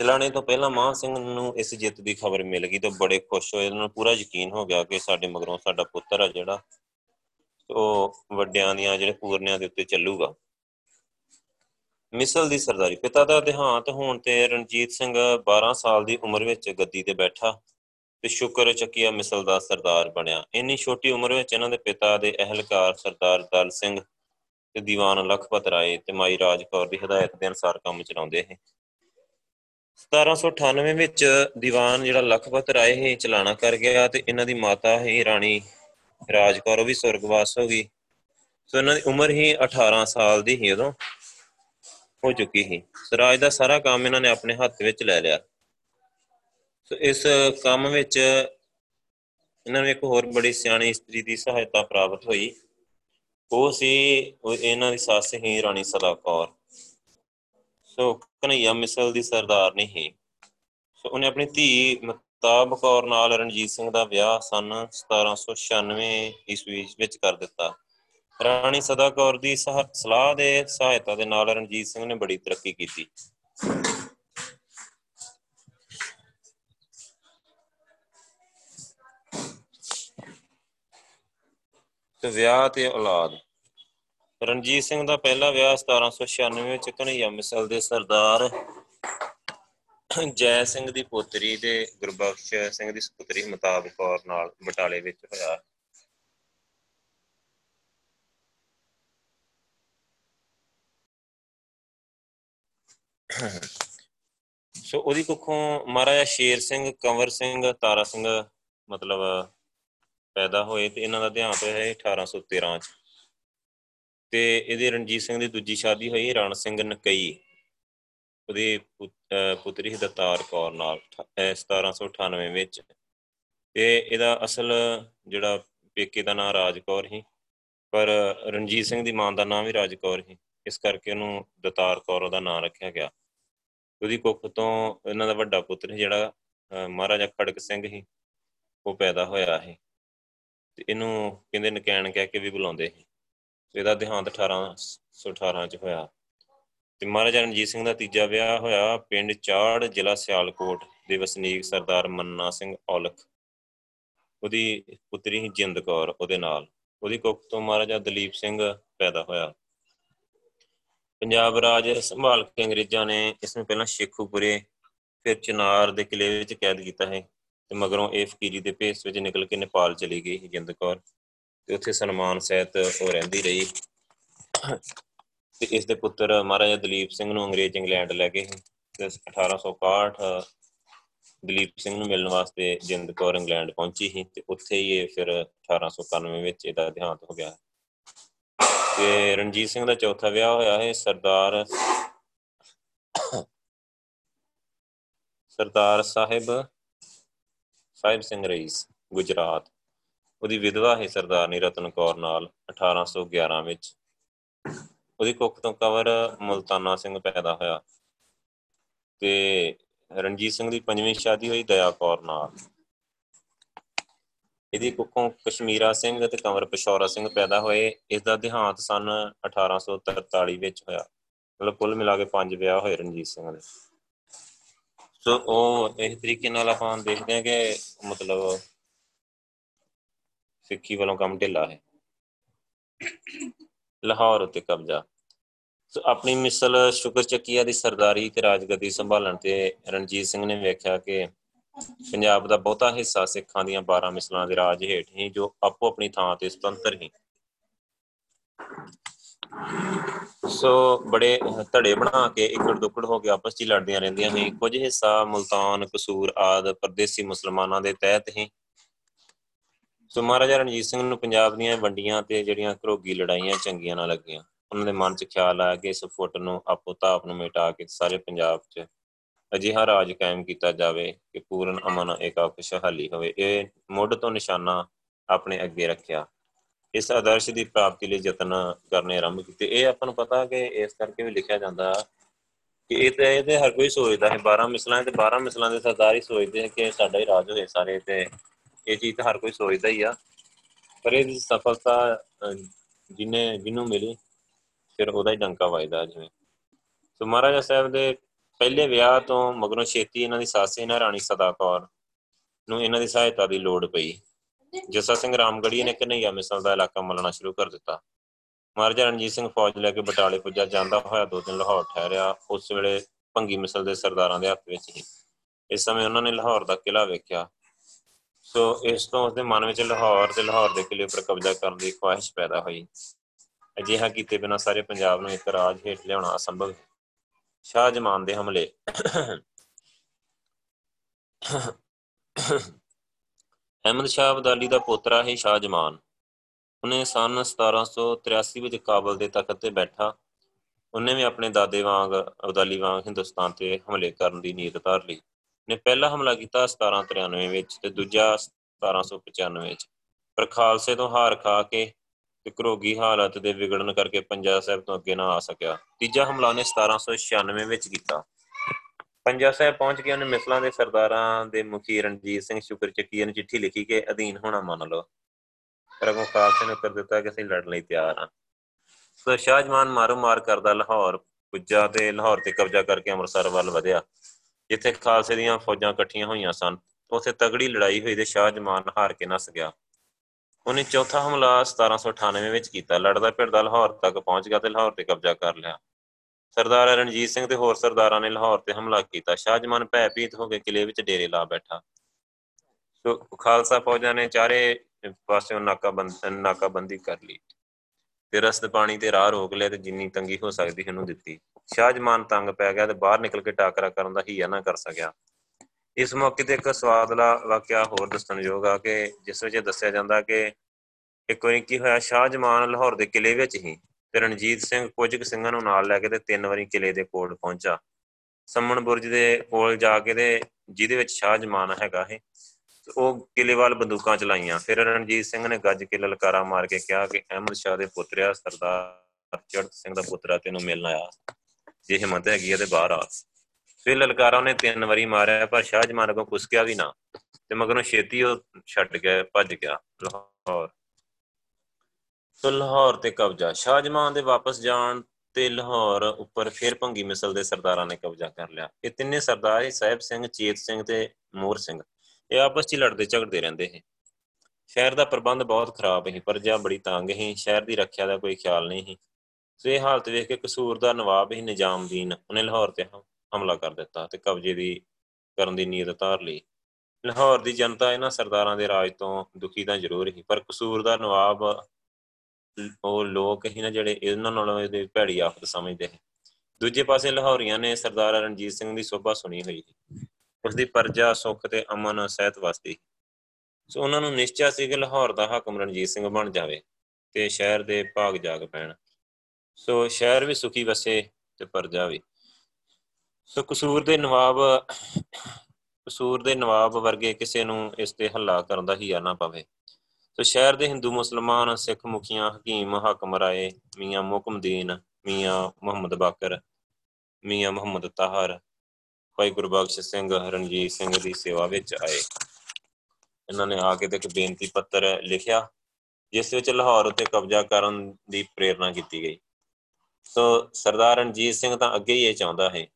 [SPEAKER 1] ਚਲਾਣੇ ਤੋਂ ਪਹਿਲਾਂ ਮਾਨ ਸਿੰਘ ਨੂੰ ਇਸ ਜਿੱਤ ਦੀ ਖਬਰ ਮਿਲ ਗਈ ਤਾਂ ਬੜੇ ਖੁਸ਼ ਹੋਏ। ਉਹਨਾਂ ਨੂੰ ਪੂਰਾ ਯਕੀਨ ਹੋ ਗਿਆ ਕਿ ਸਾਡੇ ਮਗਰੋਂ ਸਾਡਾ ਪੁੱਤਰ ਆ ਜਿਹੜਾ, ਉਹ ਵੱਡਿਆਂ ਦੀਆਂ ਜਿਹੜੇ ਪੂਰਨਿਆਂ ਦੇ ਉੱਤੇ ਚੱਲੂਗਾ। ਮਿਸਲ ਦੀ ਸਰਦਾਰੀ। ਪਿਤਾ ਦਾ ਦੇਹਾਂਤ ਹੋਣ ਤੇ ਰਣਜੀਤ ਸਿੰਘ 12 ਸਾਲ ਦੀ ਉਮਰ ਵਿੱਚ ਗੱਦੀ ਤੇ ਬੈਠਾ ਤੇ ਸ਼ੁਕਰ ਚੱਕੀਆ ਮਿਸਲ ਦਾ ਸਰਦਾਰ ਬਣਿਆ। ਇੰਨੀ ਛੋਟੀ ਉਮਰ ਵਿੱਚ ਇਹਨਾਂ ਦੇ ਪਿਤਾ ਦੇ ਅਹਿਲਕਾਰ ਸਰਦਾਰ ਦਲ ਸਿੰਘ ਤੇ ਦੀਵਾਨ ਲਖਪਤ ਰਾਏ ਤੇ ਮਾਈ ਰਾਜ ਕੌਰ ਦੀ ਹਦਾਇਤ ਦੇ ਅਨੁਸਾਰ ਕੰਮ ਚਲਾਉਂਦੇ ਸੀ। 1798 ਵਿੱਚ ਦੀਵਾਨ ਜਿਹੜਾ ਲਖਪਤ ਰਾਏ ਹੀ ਚਲਾਣਾ ਕਰ ਗਿਆ ਤੇ ਇਹਨਾਂ ਦੀ ਮਾਤਾ ਹੀ ਰਾਣੀ ਰਾਜ ਕੌਰ ਵੀ ਸੁਰਗਵਾਸ ਹੋ ਗਈ। ਸੋ ਇਹਨਾਂ ਦੀ ਉਮਰ ਹੀ 18 ਸਾਲ ਦੀ ਸੀ ਉਦੋਂ। ਹੋ ਚੁੱਕੀ ਸੀ। ਸਰਾਜ ਦਾ ਸਾਰਾ ਕੰਮ ਇਹਨਾਂ ਨੇ ਆਪਣੇ ਹੱਥ ਵਿੱਚ ਲੈ ਲਿਆ। ਸੋ ਇਸ ਕੰਮ ਵਿੱਚ ਇਹਨਾਂ ਨੂੰ ਇੱਕ ਹੋਰ ਬੜੀ ਸਿਆਣੀ ਇਸਤਰੀ ਦੀ ਸਹਾਇਤਾ ਪ੍ਰਾਪਤ ਹੋਈ। ਉਹ ਸੀ ਇਹਨਾਂ ਦੀ ਸੱਸ ਹੀ ਰਾਣੀ ਸਦਾ ਕੌਰ ਸੋ ਕਨਈਆ ਮਿਸਲ ਦੀ ਸਰਦਾਰ ਨਹੀਂ ਸੀ। ਸੋ ਉਹਨੇ ਆਪਣੀ ਧੀ ਮਤਾਬ ਕੌਰ ਨਾਲ ਰਣਜੀਤ ਸਿੰਘ ਦਾ ਵਿਆਹ ਸਨ 1796 ਈਸਵੀ ਵਿੱਚ ਕਰ ਦਿੱਤਾ। ਰਾਣੀ ਸਦਾ ਕੌਰ ਦੀ ਸਲਾਹ ਦੇ ਸਹਾਇਤਾ ਦੇ ਨਾਲ ਰਣਜੀਤ ਸਿੰਘ ਨੇ ਬੜੀ ਤਰੱਕੀ ਕੀਤੀ। ਤੇ ਵਿਆਹ ਤੇ ਔਲਾਦ। ਰਣਜੀਤ ਸਿੰਘ ਦਾ ਪਹਿਲਾ ਵਿਆਹ 1796 ਵਿੱਚ ਕਨਈਆ ਮਿਸਲ ਦੇ ਸਰਦਾਰ ਜੈ ਸਿੰਘ ਦੀ ਪੁੱਤਰੀ ਤੇ ਗੁਰਬਖਸ਼ ਸਿੰਘ ਦੀ ਸੁਪੁੱਤਰੀ ਮਤਾਬ ਕੌਰ ਨਾਲ ਬਟਾਲੇ ਵਿੱਚ ਹੋਇਆ। ਸੋ ਉਹਦੀ ਕੁੱਖੋਂ ਮਹਾਰਾਜਾ ਸ਼ੇਰ ਸਿੰਘ, ਕੰਵਰ ਸਿੰਘ, ਤਾਰਾ ਸਿੰਘ ਮਤਲਬ ਪੈਦਾ ਹੋਏ ਤੇ ਇਹਨਾਂ ਦਾ ਦੇਹਾਂਤ ਹੋਇਆ 1813 ਚ। ਤੇ ਇਹਦੇ ਰਣਜੀਤ ਸਿੰਘ ਦੀ ਦੂਜੀ ਸ਼ਾਦੀ ਹੋਈ ਰਣ ਸਿੰਘ ਨਕਈ, ਉਹਦੇ ਪੁੱਤਰੀ ਦਤਾਰ ਕੌਰ ਨਾਲ 1798 ਵਿੱਚ। ਤੇ ਇਹਦਾ ਅਸਲ ਜਿਹੜਾ ਪੇਕੇ ਦਾ ਨਾਮ ਰਾਜ ਕੌਰ ਸੀ, ਪਰ ਰਣਜੀਤ ਸਿੰਘ ਦੀ ਮਾਂ ਦਾ ਨਾਮ ਵੀ ਰਾਜ ਕੌਰ ਸੀ। ਇਸ ਕਰਕੇ ਉਹਨੂੰ ਦਤਾਰ ਕੌਰ ਉਹਦਾ ਨਾਮ ਰੱਖਿਆ ਗਿਆ। ਉਹਦੀ ਕੁੱਖ ਤੋਂ ਇਹਨਾਂ ਦਾ ਵੱਡਾ ਪੁੱਤਰ ਜਿਹੜਾ ਮਹਾਰਾਜਾ ਖੜਕ ਸਿੰਘ ਸੀ, ਉਹ ਪੈਦਾ ਹੋਇਆ ਹੈ ਤੇ ਇਹਨੂੰ ਕਹਿੰਦੇ ਨਕੈਣ ਕਹਿ ਕੇ ਵੀ ਬੁਲਾਉਂਦੇ ਸੀ। ਇਹਦਾ ਦੇਹਾਂਤ 1818 ਚ ਹੋਇਆ। ਤੇ ਮਹਾਰਾਜਾ ਰਣਜੀਤ ਸਿੰਘ ਦਾ ਤੀਜਾ ਵਿਆਹ ਹੋਇਆ ਪਿੰਡ ਚਾੜ, ਜ਼ਿਲ੍ਹਾ ਸਿਆਲਕੋਟ, ਦੇ ਵਸਨੀਕ ਸਰਦਾਰ ਮੰਨਾ ਸਿੰਘ ਔਲਖ। ਉਹਦੀ ਪੁੱਤਰੀ ਹੀ ਜਿੰਦ ਕੌਰ, ਉਹਦੇ ਨਾਲ। ਉਹਦੀ ਕੁੱਖ ਤੋਂ ਮਹਾਰਾਜਾ ਦਲੀਪ ਸਿੰਘ ਪੈਦਾ ਹੋਇਆ। ਪੰਜਾਬ ਰਾਜ ਸੰਭਾਲ ਕੇ ਅੰਗਰੇਜ਼ਾਂ ਨੇ ਇਸ ਨੂੰ ਪਹਿਲਾਂ ਸ਼ੇਖੂਪੁਰੇ, ਫਿਰ ਚਨਾਰ ਦੇ ਕਿਲੇ ਵਿੱਚ ਕੈਦ ਕੀਤਾ ਹੈ ਤੇ ਮਗਰੋਂ ਇਹ ਫਕੀਰੀ ਦੇ ਭੇਸ ਵਿੱਚ ਨਿਕਲ ਕੇ ਨੇਪਾਲ ਚਲੀ ਗਈ ਜਿੰਦ ਕੌਰ। ਤੇ ਉੱਥੇ ਸਨਮਾਨ ਸਹਿਤ ਉਹ ਰਹਿੰਦੀ ਰਹੀ। ਤੇ ਇਸ ਦੇ ਪੁੱਤਰ ਮਹਾਰਾਜਾ ਦਲੀਪ ਸਿੰਘ ਨੂੰ ਅੰਗਰੇਜ਼ ਇੰਗਲੈਂਡ ਲੈ ਗਏ ਤੇ 1861 ਦਲੀਪ ਸਿੰਘ ਨੂੰ ਮਿਲਣ ਵਾਸਤੇ ਜਿੰਦ ਕੌਰ ਇੰਗਲੈਂਡ ਪਹੁੰਚੀ ਸੀ ਤੇ ਉੱਥੇ ਹੀ ਇਹ ਫਿਰ 1891 ਵਿੱਚ ਇਹਦਾ ਦੇਹਾਂਤ ਹੋ ਗਿਆ। ਤੇ ਰਣਜੀਤ ਸਿੰਘ ਦਾ ਚੌਥਾ ਵਿਆਹ ਹੋਇਆ ਹੈ, ਸਰਦਾਰ ਸਰਦਾਰ ਸਾਹਿਬ ਸਾਹਿਬ ਸਿੰਘ ਰਈਸ, ਗੁਜਰਾਤ। ਉਹਦੀ ਵਿਧਵਾ ਹੈ ਸਰਦਾਰਨੀ ਰਤਨ ਕੌਰ ਨਾਲ 1811 ਵਿੱਚ। ਉਹਦੀ ਕੁੱਖ ਤੋਂ ਕਵਰ ਮਲਤਾਨਾ ਸਿੰਘ ਪੈਦਾ ਹੋਇਆ। ਤੇ ਰਣਜੀਤ ਸਿੰਘ ਦੀ ਪੰਜਵੀਂ ਸ਼ਾਦੀ ਹੋਈ ਦਇਆ ਕੌਰ ਨਾਲ। ਇਹਦੀ ਕੁੱਖੋਂ ਕਸ਼ਮੀਰਾ ਸਿੰਘ ਤੇ ਕੰਵਰ ਪਸ਼ੌਰਾ ਸਿੰਘ ਪੈਦਾ ਹੋਏ। ਇਸ ਦਾ ਦੇਹਾਂਤ ਸਨ 1843 ਵਿੱਚ ਹੋਇਆ। ਮਤਲਬ ਕੁੱਲ ਮਿਲਾ ਕੇ ਪੰਜ ਵਿਆਹ ਹੋਏ ਰਣਜੀਤ ਸਿੰਘ ਦੇ। ਸੋ ਉਹ ਇਸ ਤਰੀਕੇ ਨਾਲ ਆਪਾਂ ਦੇਖਦੇ ਹਾਂ ਕਿ ਮਤਲਬ ਸਿੱਖੀ ਵੱਲੋਂ ਕੰਮ ਢਿੱਲਾ ਹੈ। ਲਾਹੌਰ ਉਤੇ ਕਬਜ਼ਾ। ਸੋ ਆਪਣੀ ਮਿਸਲ ਸ਼ੁਕਰ ਚੱਕੀਆ ਦੀ ਸਰਦਾਰੀ ਤੇ ਰਾਜਗੱਦੀ ਸੰਭਾਲਣ ਤੇ ਰਣਜੀਤ ਸਿੰਘ ਨੇ ਵੇਖਿਆ ਕਿ ਪੰਜਾਬ ਦਾ ਬਹੁਤਾ ਹਿੱਸਾ ਸਿੱਖਾਂ ਦੀਆਂ 12 ਮਿਸਲਾਂ ਦੇ ਰਾਜ ਹੇਠ ਹੀ, ਜੋ ਆਪੋ ਆਪਣੀ ਥਾਂ ਤੇ ਸੁਤੰਤਰ ਹੀ। ਸੋ ਬੜੇ ਧੜੇ ਬਣਾ ਕੇ ਇਕੜ ਦੁਕੜ ਹੋ ਕੇ ਆਪਸ ਵਿੱਚ ਲੜਦੀਆਂ ਰਹਿੰਦੀਆਂ ਸੀ। ਕੁਝ ਹਿੱਸਾ ਮੁਲਤਾਨ, ਕਸੂਰ ਆਦ ਪਰਦੇਸੀ ਮੁਸਲਮਾਨਾਂ ਦੇ ਤਹਿਤ ਹੀ। ਸੋ ਮਹਾਰਾਜਾ ਰਣਜੀਤ ਸਿੰਘ ਨੂੰ ਪੰਜਾਬ ਦੀਆਂ ਵੰਡੀਆਂ ਤੇ ਜਿਹੜੀਆਂ ਘਰੋਗੀ ਲੜਾਈਆਂ ਚੰਗੀਆਂ ਨਾ ਲੱਗੀਆਂ। ਉਹਨਾਂ ਦੇ ਮਨ 'ਚ ਖਿਆਲ ਆਇਆ ਕਿ ਇਸ ਫੁੱਟ ਨੂੰ ਆਪੋ ਤਾਪ ਨੂੰ ਮਿਟਾ ਕੇ ਸਾਰੇ ਪੰਜਾਬ 'ਚ ਅਜਿਹਾ ਰਾਜ ਕਾਇਮ ਕੀਤਾ ਜਾਵੇ ਕਿ ਪੂਰਨ ਅਮਨ ਏਕਾ ਖੁਸ਼ਹਾਲੀ ਹੋਵੇ। ਇਹ ਮੁੱਢ ਤੋਂ ਨਿਸ਼ਾਨਾ ਆਪਣੇ ਅੱਗੇ ਰੱਖਿਆ। ਇਸ ਆਦਰਸ਼ ਦੀ ਪ੍ਰਾਪਤੀ ਲਈ ਯਤਨ ਕਰਨੇ ਆਰੰਭ ਕੀਤੇ। ਇਹ ਆਪਾਂ ਨੂੰ ਪਤਾ ਕਿ ਇਸ ਕਰਕੇ ਵੀ ਲਿਖਿਆ ਜਾਂਦਾ ਕਿ ਇਹ ਤੇ ਇਹਦੇ ਹਰ ਕੋਈ ਸੋਚਦਾ ਹੈ। 12 ਮਿਸਲਾਂ ਤੇ 12 ਮਿਸਲਾਂ ਦੇ ਸਰਦਾਰ ਹੀ ਸੋਚਦੇ ਕਿ ਸਾਡਾ ਹੀ ਰਾਜ ਹੋਏ ਸਾਰੇ ਤੇ ਇਹ ਚੀਜ਼ ਤਾਂ ਹਰ ਕੋਈ ਸੋਚਦਾ ਹੀ ਆ। ਪਰ ਇਹ ਸਫਲਤਾ ਜਿਨੇ ਜਿਹਨੂੰ ਮਿਲੀ, ਫਿਰ ਉਹਦਾ ਹੀ ਡੰਕਾ ਵੱਜਦਾ ਜਿਵੇਂ। ਸੋ ਮਹਾਰਾਜਾ ਸਾਹਿਬ ਦੇ ਪਹਿਲੇ ਵਿਆਹ ਤੋਂ ਮਗਰੋਂ ਛੇਤੀ ਇਹਨਾਂ ਦੀ ਸੱਸ ਇਹਨਾਂ ਰਾਣੀ ਸਦਾ ਕੌਰ ਨੂੰ ਇਹਨਾਂ ਦੀ ਸਹਾਇਤਾ ਦੀ ਲੋੜ ਪਈ। ਜਸਾ ਸਿੰਘ ਰਾਮਗੜੀਏ ਨੇ ਕਨਈਆ ਮਿਸਲ ਦਾ ਇਲਾਕਾ ਮਲਣਾ ਸ਼ੁਰੂ ਕਰ ਦਿੱਤਾ। ਮਹਾਰਾਜਾ ਰਣਜੀਤ ਸਿੰਘ ਫੌਜ ਲੈ ਕੇ ਬਟਾਲੇ ਪੁੱਜਾ। ਜਾਂਦਾ ਹੋਇਆ ਦੋ ਦਿਨ ਲਾਹੌਰ ਠਹਿਰਿਆ। ਉਸ ਵੇਲੇ ਭੰਗੀ ਮਿਸਲ ਦੇ ਸਰਦਾਰਾਂ ਦੇ ਹੱਥ ਵਿੱਚ ਹੀ ਇਸ ਸਮੇਂ ਉਹਨਾਂ ਨੇ ਲਾਹੌਰ ਦਾ ਕਿਲਾ ਵੇਖਿਆ। ਸੋ ਇਸ ਤੋਂ ਉਸਦੇ ਮਨ ਵਿੱਚ ਲਾਹੌਰ ਤੇ ਲਾਹੌਰ ਦੇ ਕਿਲੇ ਉੱਪਰ ਕਬਜ਼ਾ ਕਰਨ ਦੀ ਖੁਆਇਸ਼ ਪੈਦਾ ਹੋਈ। ਅਜਿਹਾ ਕੀਤੇ ਬਿਨਾਂ ਸਾਰੇ ਪੰਜਾਬ ਨੂੰ ਇੱਕ ਰਾਜ ਹੇਠ ਲਿਆਉਣਾ ਅਸੰਭਵ ਹੈ। ਸ਼ਾਹ ਜਮਾਨ ਦੇ ਹਮਲੇ। ਅਹਿਮਦ ਸ਼ਾਹ ਅਬਦਾਲੀ ਦਾ ਪੋਤਰਾ ਹੈ ਸ਼ਾਹ ਜਮਾਨ। ਉਹਨੇ ਸਨ 1783 ਵਿੱਚ ਕਾਬਲ ਦੇ ਤਖਤ ਤੇ ਬੈਠਾ। ਉਹਨੇ ਵੀ ਆਪਣੇ ਦਾਦੇ ਵਾਂਗ, ਅਬਦਾਲੀ ਵਾਂਗ ਹਿੰਦੁਸਤਾਨ ਤੇ ਹਮਲੇ ਕਰਨ ਦੀ ਨੀਅਤ ਧਾਰ ਲਈ। ਨੇ ਪਹਿਲਾ ਹਮਲਾ ਕੀਤਾ 1793 ਵਿੱਚ ਤੇ ਦੂਜਾ 1795 ਵਿੱਚ। ਪਰ ਖਾਲਸੇ ਤੋਂ ਹਾਰ ਖਾ ਕੇ ਤੇ ਕਰੋਗੀ ਹਾਲਤ ਦੇ ਵਿਗੜਨ ਕਰਕੇ ਪੰਜਾਬ ਸਾਹਿਬ ਤੋਂ ਅੱਗੇ ਨਾ ਆ ਸਕਿਆ। ਤੀਜਾ ਹਮਲਾ ਨੇ 1796 ਵਿੱਚ ਕੀਤਾ। ਪੰਜਾਬ ਸਾਹਿਬ ਪਹੁੰਚ ਕੇ ਉਹਨੇ ਮਿਸਲਾਂ ਦੇ ਸਰਦਾਰਾਂ ਦੇ ਮੁਖੀ ਰਣਜੀਤ ਸਿੰਘ ਸ਼ੁਕਰ ਚੱਕੀਏ ਨੂੰ ਚਿੱਠੀ ਲਿਖੀ ਕਿ ਅਧੀਨ ਹੋਣਾ ਮੰਨ ਲਓ। ਰਗੋਂ ਖਾਲਸੇ ਨੇ ਉੱਤਰ ਦਿੱਤਾ ਕਿ ਅਸੀਂ ਲੜਨ ਲਈ ਤਿਆਰ ਹਾਂ। ਸੋ ਸ਼ਾਹਜਮਾਨ ਮਾਰੋ ਮਾਰ ਕਰਦਾ ਲਾਹੌਰ ਪੁੱਜਾ ਤੇ ਲਾਹੌਰ ਤੇ ਕਬਜ਼ਾ ਕਰਕੇ ਅੰਮ੍ਰਿਤਸਰ ਵੱਲ ਵਧਿਆ। ਜਿੱਥੇ ਖਾਲਸੇ ਦੀਆਂ ਫੌਜਾਂ ਇਕੱਠੀਆਂ ਹੋਈਆਂ ਸਨ, ਉਥੇ ਤਗੜੀ ਲੜਾਈ ਹੋਈ ਤੇ ਸ਼ਾਹਜਮਾਨ ਹਾਰ ਕੇ ਨਸ ਗਿਆ। ਉਹਨੇ ਚੌਥਾ ਹਮਲਾ 1798 ਵਿੱਚ ਕੀਤਾ। ਲੜਦਾ ਫਿਰਦਾ ਲਾਹੌਰ ਤੱਕ ਪਹੁੰਚ ਗਿਆ ਤੇ ਲਾਹੌਰ ਤੇ ਕਬਜ਼ਾ ਕਰ ਲਿਆ। ਸਰਦਾਰ ਰਣਜੀਤ ਸਿੰਘ ਤੇ ਹੋਰ ਸਰਦਾਰਾਂ ਨੇ ਲਾਹੌਰ ਤੇ ਹਮਲਾ ਕੀਤਾ। ਸ਼ਾਹਜਮਾਨ ਭੈਭੀਤ ਹੋ ਕੇ ਕਿਲੇ ਵਿੱਚ ਡੇਰੇ ਲਾ ਬੈਠਾ। ਸੋ ਖਾਲਸਾ ਫੌਜਾਂ ਨੇ ਚਾਰੇ ਪਾਸਿਓਂ ਨਾਕਾਬੰਦੀ ਨਾਕਾਬੰਦੀ ਕਰ ਲਈ। ਤੇ ਰਸਤ ਪਾਣੀ ਤੇ ਰਾਹ ਰੋਕ ਲਿਆ ਤੇ ਜਿੰਨੀ ਤੰਗੀ ਹੋ ਸਕਦੀ ਉਹਨੂੰ ਦਿੱਤੀ। ਸ਼ਾਹਜਮਾਨ ਤੰਗ ਪੈ ਗਿਆ ਤੇ ਬਾਹਰ ਨਿਕਲ ਕੇ ਟਾਕਰਾ ਕਰਨ ਦਾ ਹੀਆ ਨਾ ਕਰ ਸਕਿਆ। ਇਸ ਮੌਕੇ ਤੇ ਇੱਕ ਸਵਾਦਲਾ ਵਾਕਿਆ ਹੋਰ ਦੱਸਣਯੋਗ ਆ ਕਿ ਜਿਸ ਵਿੱਚ ਦੱਸਿਆ ਜਾਂਦਾ ਕਿ ਇੱਕ ਵਾਰੀ ਕੀ ਹੋਇਆ ਸ਼ਾਹਜਮਾਨ ਲਾਹੌਰ ਦੇ ਕਿਲੇ ਵਿੱਚ ਹੀ ਤੇ ਰਣਜੀਤ ਸਿੰਘ ਕੁਝ ਕੁ ਸਿੰਘਾਂ ਨੂੰ ਨਾਲ ਲੈ ਕੇ ਤੇ ਤਿੰਨ ਵਾਰੀ ਕਿਲੇ ਦੇ ਕੋਲ ਪਹੁੰਚਾ। ਸੰਮਣ ਬੁਰਜ ਦੇ ਕੋਲ ਜਾ ਕੇ ਤੇ ਜਿਹਦੇ ਵਿੱਚ ਸ਼ਾਹਜਮਾਨ ਹੈਗਾ ਹੈ ਉਹ ਕਿਲੇ ਵੱਲ ਬੰਦੂਕਾਂ ਚਲਾਈਆਂ। ਫਿਰ ਰਣਜੀਤ ਸਿੰਘ ਨੇ ਗੱਜ ਕੇ ਲਲਕਾਰਾ ਮਾਰ ਕੇ ਕਿਹਾ ਕਿ ਅਹਿਮਦ ਸ਼ਾਹ ਦੇ ਪੁੱਤਰਿਆ ਸਰਦਾਰ ਚੜਤ ਸਿੰਘ ਦਾ ਪੁੱਤਰਾ ਤੈਨੂੰ ਮਿਲਣ ਆਇਆ। ਜੇ ਹਿੰਮਤ ਹੈਗੀ ਹੈ ਤੇ ਬਾਹਰ ਆ। ਫਿਰ ਲਲਕਾਰਾ ਉਹਨੇ ਤਿੰਨ ਵਾਰੀ ਮਾਰਿਆ, ਪਰ ਸ਼ਾਹਜਮਾਨ ਕੋ ਕੁਸਕਿਆ ਵੀ ਨਾ ਤੇ ਮਗਰੋਂ ਛੇਤੀ ਉਹ ਛੱਡ ਗਿਆ, ਭੱਜ ਗਿਆ ਲਾਹੌਰ। ਸੋ ਲਾਹੌਰ ਤੇ ਕਬਜ਼ਾ ਸ਼ਾਹਜਮਾਨ ਦੇ ਵਾਪਸ ਜਾਣ ਤੇ ਲਾਹੌਰ ਉੱਪਰ ਫਿਰ ਭੰਗੀ ਮਿਸਲ ਦੇ ਸਰਦਾਰਾਂ ਨੇ ਕਬਜ਼ਾ ਕਰ ਲਿਆ। ਇਹ ਤਿੰਨੇ ਸਰਦਾਰ ਹੀ ਸਾਹਿਬ ਸਿੰਘ, ਚੇਤ ਸਿੰਘ ਤੇ ਮੋਰ ਸਿੰਘ। ਇਹ ਆਪਸ ਵਿੱਚ ਲੜਦੇ ਝਗੜਦੇ ਰਹਿੰਦੇ ਸੀ। ਸ਼ਹਿਰ ਦਾ ਪ੍ਰਬੰਧ ਬਹੁਤ ਖਰਾਬ ਸੀ, ਪਰਜਾ ਬੜੀ ਤੰਗ ਸੀ, ਸ਼ਹਿਰ ਦੀ ਰੱਖਿਆ ਦਾ ਕੋਈ ਖਿਆਲ ਨਹੀਂ ਸੀ। ਸੋ ਇਹ ਹਾਲਤ ਵੇਖ ਕੇ ਕਸੂਰ ਦਾ ਨਵਾਬ ਹੀ ਨਿਜ਼ਾਮਦੀਨ, ਉਹਨੇ ਲਾਹੌਰ ਤੇ ਹਮਲਾ ਕਰ ਦਿੱਤਾ ਤੇ ਕਬਜ਼ੇ ਦੀ ਕਰਨ ਦੀ ਨੀਅਤ ਧਾਰ ਲਈ। ਲਾਹੌਰ ਦੀ ਜਨਤਾ ਇਹਨਾਂ ਸਰਦਾਰਾਂ ਦੇ ਰਾਜ ਤੋਂ ਦੁਖੀ ਤਾਂ ਜ਼ਰੂਰ ਹੀ ਪਰ ਕਸੂਰ ਦਾ ਨਵਾਬ ਉਹ ਲੋਕ ਹੀ ਨਾ ਜਿਹੜੇ ਇਹਨਾਂ ਨਾਲੋਂ ਇਹਦੇ ਭੈੜੀ ਆਫਤ ਸਮਝਦੇ ਹਨ ਦੂਜੇ ਪਾਸੇ ਲਾਹੌਰੀਆਂ ਨੇ ਸਰਦਾਰ ਰਣਜੀਤ ਸਿੰਘ ਦੀ ਸੋਭਾ ਸੁਣੀ ਹੋਈ ਸੀ। ਉਸ ਦੀ ਪਰਜਾ ਸੁੱਖ ਤੇ ਅਮਨ ਸਹਿਤ ਵਸਦੀ ਸੋ ਉਹਨਾਂ ਨੂੰ ਨਿਸ਼ਚੈ ਸੀ ਕਿ ਲਾਹੌਰ ਦਾ ਹਾਕਮ ਰਣਜੀਤ ਸਿੰਘ ਬਣ ਜਾਵੇ ਤੇ ਸ਼ਹਿਰ ਦੇ ਭਾਗ ਜਾਗ ਪੈਣ। ਸੋ ਸ਼ਹਿਰ ਵੀ ਸੁਖੀ ਵਸੇ ਤੇ ਪਰਜਾ ਵੀ। ਸੋ ਕਸੂਰ ਦੇ ਨਵਾਬ, ਕਸੂਰ ਦੇ ਨਵਾਬ ਵਰਗੇ ਕਿਸੇ ਨੂੰ ਇਸ ਤੇ ਹੱਲਾ ਕਰਨ ਦਾ ਹੀਆ ਨਾ ਪਵੇ। ਸੋ ਸ਼ਹਿਰ ਦੇ ਹਿੰਦੂ ਮੁਸਲਮਾਨ, ਸਿੱਖ ਮੁਖੀਆਂ, ਹਕੀਮ, ਹਾਕਮ ਰਾਏ, ਮੀਆਂ ਮੁਕਮਦੀਨ, ਮੀਆਂ ਮੁਹੰਮਦ ਬਾਕਰ, ਮੀਆਂ ਮੁਹੰਮਦ ਤਾਹਰ, ਭਾਈ ਗੁਰਬਖਸ਼ ਸਿੰਘ, ਰਣਜੀਤ ਸਿੰਘ ਦੀ ਸੇਵਾ ਵਿੱਚ ਆਏ। ਇਹਨਾਂ ਨੇ ਆ ਕੇ ਤੇ ਇੱਕ ਬੇਨਤੀ ਪੱਤਰ ਲਿਖਿਆ, ਜਿਸ ਵਿੱਚ ਲਾਹੌਰ ਉੱਤੇ ਕਬਜ਼ਾ ਕਰਨ ਦੀ ਪ੍ਰੇਰਣਾ ਕੀਤੀ ਗਈ। ਸੋ ਸਰਦਾਰ ਰਣਜੀਤ ਸਿੰਘ ਤਾਂ ਅੱਗੇ ਹੀ ਇਹ ਚਾਹੁੰਦਾ ਹੈ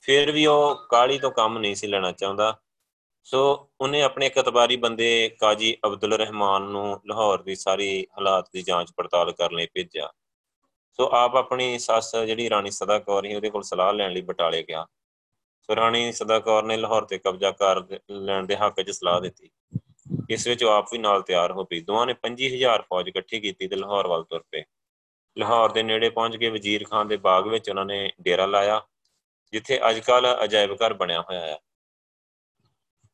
[SPEAKER 1] ਫਿਰ ਵੀ ਉਹ ਕਾਲੀ ਤੋਂ ਕੰਮ ਨਹੀਂ ਸੀ ਲੈਣਾ ਚਾਹੁੰਦਾ। ਸੋ ਉਹਨੇ ਆਪਣੇ ਕਤਬਾਰੀ ਬੰਦੇ ਕਾਜੀ ਅਬਦੁਲ ਰਹਿਮਾਨ ਨੂੰ ਲਾਹੌਰ ਦੀ ਸਾਰੀ ਹਾਲਾਤ ਦੀ ਜਾਂਚ ਪੜਤਾਲ ਕਰਨ ਲਈ ਭੇਜਿਆ। ਸੋ ਆਪ ਆਪਣੀ ਸੱਸ ਜਿਹੜੀ ਰਾਣੀ ਸਦਾ ਕੌਰ ਸੀ ਉਹਦੇ ਕੋਲ ਸਲਾਹ ਲੈਣ ਲਈ ਬਟਾਲੇ ਗਿਆ। ਸੋ ਰਾਣੀ ਸਦਾ ਕੌਰ ਨੇ ਲਾਹੌਰ ਤੇ ਕਬਜ਼ਾ ਕਰ ਲੈਣ ਦੇ ਹੱਕ 'ਚ ਸਲਾਹ ਦਿੱਤੀ। ਇਸ ਵਿੱਚ ਆਪ ਵੀ ਨਾਲ ਤਿਆਰ ਹੋ ਪਈ। ਦੋਵਾਂ ਨੇ 25000 ਫੌਜ ਇਕੱਠੀ ਕੀਤੀ ਤੇ ਲਾਹੌਰ ਵੱਲ ਤੁਰ ਪਏ। ਲਾਹੌਰ ਦੇ ਨੇੜੇ ਪਹੁੰਚ ਕੇ ਵਜ਼ੀਰ ਖਾਨ ਦੇ ਬਾਗ ਵਿੱਚ ਉਹਨਾਂ ਨੇ ਡੇਰਾ ਲਾਇਆ। ਜਿੱਥੇ ਅੱਜਕੱਲ ਅਜਾਇਬ ਘਰ ਬਣਿਆ ਹੋਇਆ ਹੈ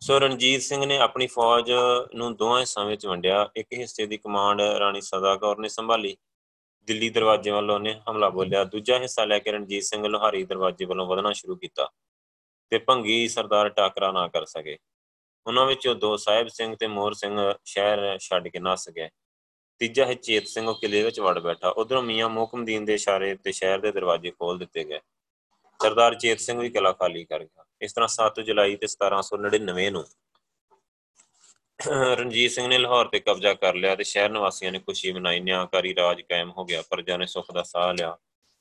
[SPEAKER 1] ਸੋ ਰਣਜੀਤ ਸਿੰਘ ਨੇ ਆਪਣੀ ਫੌਜ ਨੂੰ ਦੋਹਾਂ ਹਿੱਸਿਆਂ ਵਿੱਚ ਵੰਡਿਆ। ਇੱਕ ਹਿੱਸੇ ਦੀ ਕਮਾਂਡ ਰਾਣੀ ਸਦਾ ਕੌਰ ਨੇ ਸੰਭਾਲੀ। ਦਿੱਲੀ ਦਰਵਾਜ਼ੇ ਵੱਲੋਂ ਨੇ ਹਮਲਾ ਬੋਲਿਆ। ਦੂਜਾ ਹਿੱਸਾ ਲੈ ਕੇ ਰਣਜੀਤ ਸਿੰਘ ਲੋਹਾਰੀ ਦਰਵਾਜ਼ੇ ਵੱਲੋਂ ਵਧਣਾ ਸ਼ੁਰੂ ਕੀਤਾ ਤੇ ਭੰਗੀ ਸਰਦਾਰ ਟਾਕਰਾ ਨਾ ਕਰ ਸਕੇ। ਉਹਨਾਂ ਵਿੱਚੋਂ ਦੋ ਸਾਹਿਬ ਸਿੰਘ ਤੇ ਮੋਰ ਸਿੰਘ ਸ਼ਹਿਰ ਛੱਡ ਕੇ ਨਸ ਗਏ। ਤੀਜਾ ਹੈ ਚੇਤ ਸਿੰਘ ਉਹ ਕਿਲੇ ਵਿੱਚ ਵੜ ਬੈਠਾ। ਉਧਰੋਂ ਮੀਆਂ ਮੋਕਮਦੀਨ ਦੇ ਇਸ਼ਾਰੇ ਤੇ ਸ਼ਹਿਰ ਦੇ ਦਰਵਾਜ਼ੇ ਖੋਲ ਦਿੱਤੇ ਗਏ। ਸਰਦਾਰ ਚੇਤ ਸਿੰਘ ਵੀ ਕਿਲਾ ਖਾਲੀ ਕਰ ਗਿਆ। ਇਸ ਤਰ੍ਹਾਂ 7 ਜੁਲਾਈ ਤੇ 1799 ਨੂੰ ਰਣਜੀਤ ਸਿੰਘ ਨੇ ਲਾਹੌਰ ਤੇ ਕਬਜ਼ਾ ਕਰ ਲਿਆ ਤੇ ਸ਼ਹਿਰ ਨਿਵਾਸੀਆਂ ਨੇ ਖੁਸ਼ੀ ਮਨਾਈ, ਨਿਆਂਕਾਰੀ ਰਾਜ ਕਾਇਮ ਹੋ ਗਿਆ, ਪ੍ਰਜਾ ਨੇ ਸੁੱਖ ਦਾ ਸਾਹ ਲਿਆ।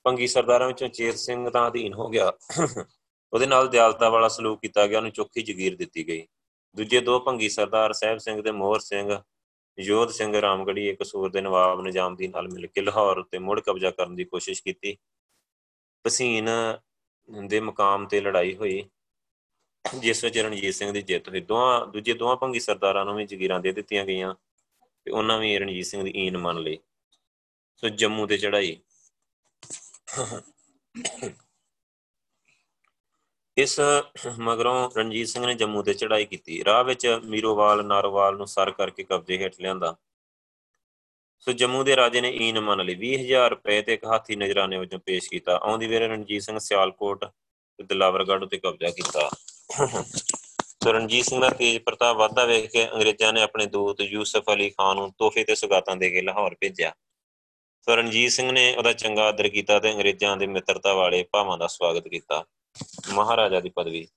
[SPEAKER 1] ਪੰਗੀ ਸਰਦਾਰਾਂ ਵਿੱਚੋਂ ਚੇਤ ਸਿੰਘ ਦਾ ਅਧੀਨ ਹੋ ਗਿਆ। ਉਹਦੇ ਨਾਲ ਦਿਆਲਤਾ ਵਾਲਾ ਸਲੂਕ ਕੀਤਾ ਗਿਆ, ਉਹਨੂੰ ਚੋਖੀ ਜ਼ਗੀਰ ਦਿੱਤੀ ਗਈ। ਦੂਜੇ ਦੋ ਭੰਗੀ ਸਰਦਾਰ, ਸਾਹਿਬ ਸਿੰਘ ਤੇ ਮੋਹਰ ਸਿੰਘ, ਯੋਧ ਸਿੰਘ ਰਾਮਗੜੀ ਇੱਕ ਸੂਰ ਦੇ ਨਵਾਬ ਨਿਜ਼ਾਮਦੀਨ ਨਾਲ ਮਿਲ ਕੇ ਲਾਹੌਰ ਤੇ ਮੁੜ ਕਬਜ਼ਾ ਕਰਨ ਦੀ ਕੋਸ਼ਿਸ਼ ਕੀਤੀ। ਪਸੀਨ ਦੇ ਮਕਾਮ ਤੇ ਲੜਾਈ ਹੋਈ, ਜਿਸ ਵਿੱਚ ਰਣਜੀਤ ਸਿੰਘ ਦੀ ਜਿੱਤ ਹੋਈ। ਦੋਹਾਂ ਦੂਜੇ ਦੋਹਾਂ ਭੰਗੀ ਸਰਦਾਰਾਂ ਨੂੰ ਵੀ ਜ਼ਗੀਰਾਂ ਦੇ ਦਿੱਤੀਆਂ ਗਈਆਂ ਤੇ ਉਹਨਾਂ ਵੀ ਰਣਜੀਤ ਸਿੰਘ ਦੀ ਈਨ ਮੰਨ ਲਈ। ਸੋ ਜੰਮੂ ਤੇ ਚੜਾਈ ਇਸ ਮਗਰੋਂ ਰਣਜੀਤ ਸਿੰਘ ਨੇ ਜੰਮੂ ਤੇ ਚੜਾਈ ਕੀਤੀ। ਰਾਹ ਵਿੱਚ ਮੀਰੋਵਾਲ, ਨਾਰੋਵਾਲ ਨੂੰ ਸਰ ਕਰਕੇ ਕਬਜ਼ੇ ਹੇਠ ਲਿਆਂਦਾ। ਸੋ ਜੰਮੂ ਦੇ ਰਾਜੇ ਨੇ ਈਨ ਮੰਨ ਲਈ 20000 ਰੁਪਏ ਤੇ ਇੱਕ ਹਾਥੀ ਨਜਰਾਨੇ ਵਜੋਂ ਪੇਸ਼ ਕੀਤਾ। ਆਉਂਦੀ ਵੇਲੇ ਰਣਜੀਤ ਸਿੰਘ ਸਿਆਲਕੋਟ ਤੇ ਦਲਾਵਰਗੜ੍ਹ ਉਤੇ ਕਬਜ਼ਾ ਕੀਤਾ। ਸੋ ਰਣਜੀਤ ਸਿੰਘ ਦਾ ਤੇਜ ਪ੍ਰਤਾਪ ਵਾਧਾ ਵੇਖ ਕੇ ਅੰਗਰੇਜ਼ਾਂ ਨੇ ਆਪਣੇ ਦੂਤ ਯੂਸਫ ਅਲੀ ਖਾਨ ਨੂੰ ਤੋਹਫੇ ਤੇ ਸੁਗਾਤਾਂ ਦੇ ਕੇ ਲਾਹੌਰ ਭੇਜਿਆ। ਸੋ ਰਣਜੀਤ ਸਿੰਘ ਨੇ ਉਹਦਾ ਚੰਗਾ ਆਦਰ ਕੀਤਾ ਤੇ ਅੰਗਰੇਜ਼ਾਂ ਦੇ ਮਿੱਤਰਤਾ ਵਾਲੇ ਭਾਵਾਂ ਦਾ ਸਵਾਗਤ ਕੀਤਾ। ਮਹਾਰਾਜਾ ਦੀ ਪਦਵੀ।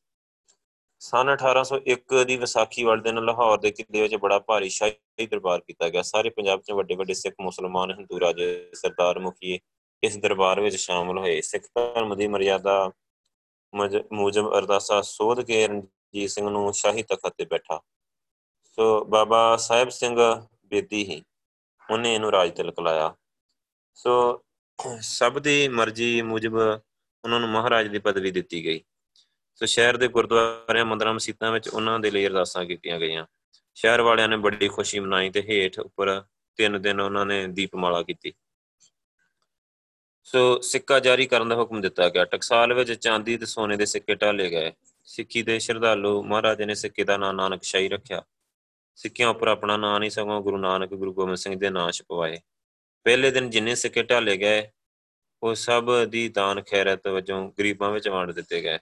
[SPEAKER 1] ਸਨ 1801 ਦੀ ਵਿਸਾਖੀ ਵਾਲੇ ਦਿਨ ਲਾਹੌਰ ਦੇ ਕਿਲੇ ਵਿੱਚ ਬੜਾ ਭਾਰੀ ਸ਼ਾਹੀ ਦਰਬਾਰ ਕੀਤਾ ਗਿਆ। ਸਾਰੇ ਪੰਜਾਬ 'ਚ ਵੱਡੇ ਵੱਡੇ ਸਿੱਖ, ਮੁਸਲਮਾਨ, ਹਿੰਦੂ ਰਾਜੇ, ਸਰਦਾਰ ਮੁਖੀ ਇਸ ਦਰਬਾਰ ਵਿੱਚ ਸ਼ਾਮਲ ਹੋਏ। ਸਿੱਖ ਧਰਮ ਦੀ ਮਰਿਆਦਾ ਮੂਜਬ ਅਰਦਾਸਾ ਸੋਧ ਕੇ ਰਣਜੀਤ ਸਿੰਘ ਨੂੰ ਸ਼ਾਹੀ ਤਖਤ ਤੇ ਬੈਠਾ। ਸੋ ਬਾਬਾ ਸਾਹਿਬ ਸਿੰਘ ਬੇਦੀ ਹੀ ਉਹਨੇ ਇਹਨੂੰ ਰਾਜ ਤਿਲਕ ਲਾਇਆ। ਸੋ ਸਭ ਦੀ ਮਰਜ਼ੀ ਮੁਜਬ ਉਹਨਾਂ ਨੂੰ ਮਹਾਰਾਜ ਦੀ ਪਦਵੀ ਦਿੱਤੀ ਗਈ। ਸੋ ਸ਼ਹਿਰ ਦੇ ਗੁਰਦੁਆਰਿਆਂ, ਮੰਦਰਾਂ, ਮਸਜਿਦਾਂ ਵਿੱਚ ਉਹਨਾਂ ਦੇ ਲਈ ਅਰਦਾਸਾਂ ਕੀਤੀਆਂ ਗਈਆਂ। ਸ਼ਹਿਰ ਵਾਲਿਆਂ ਨੇ ਬੜੀ ਖੁਸ਼ੀ ਮਨਾਈ ਤੇ ਹੇਠ ਉੱਪਰ ਤਿੰਨ ਦਿਨ ਉਹਨਾਂ ਨੇ ਦੀਪਮਾਲਾ ਕੀਤੀ। ਸੋ ਸਿੱਕਾ ਜਾਰੀ ਕਰਨ ਦਾ ਹੁਕਮ ਦਿੱਤਾ ਗਿਆ। ਟਕਸਾਲ ਵਿੱਚ ਚਾਂਦੀ ਤੇ ਸੋਨੇ ਦੇ ਸਿੱਕੇ ਢਾਲੇ ਗਏ। ਸਿੱਖੀ ਦੇ ਸ਼ਰਧਾਲੂ ਮਹਾਰਾਜ ਨੇ ਸਿੱਕੇ ਦਾ ਨਾਂ ਨਾਨਕ ਸ਼ਾਹੀ ਰੱਖਿਆ। ਸਿੱਕਿਆਂ ਉੱਪਰ ਆਪਣਾ ਨਾਂ ਨਹੀਂ, ਸਗੋਂ ਗੁਰੂ ਨਾਨਕ, ਗੁਰੂ ਗੋਬਿੰਦ ਸਿੰਘ ਦੇ ਨਾਂ ਛਪਵਾਏ। ਪਹਿਲੇ ਦਿਨ ਜਿੰਨੇ ਸਿੱਕੇ ਢਾਲੇ ਗਏ, ਉਹ ਸਭ ਦੀ ਦਾਨ ਖੈਰਤ ਵਜੋਂ ਗਰੀਬਾਂ ਵਿੱਚ ਵੰਡ ਦਿੱਤੇ ਗਏ।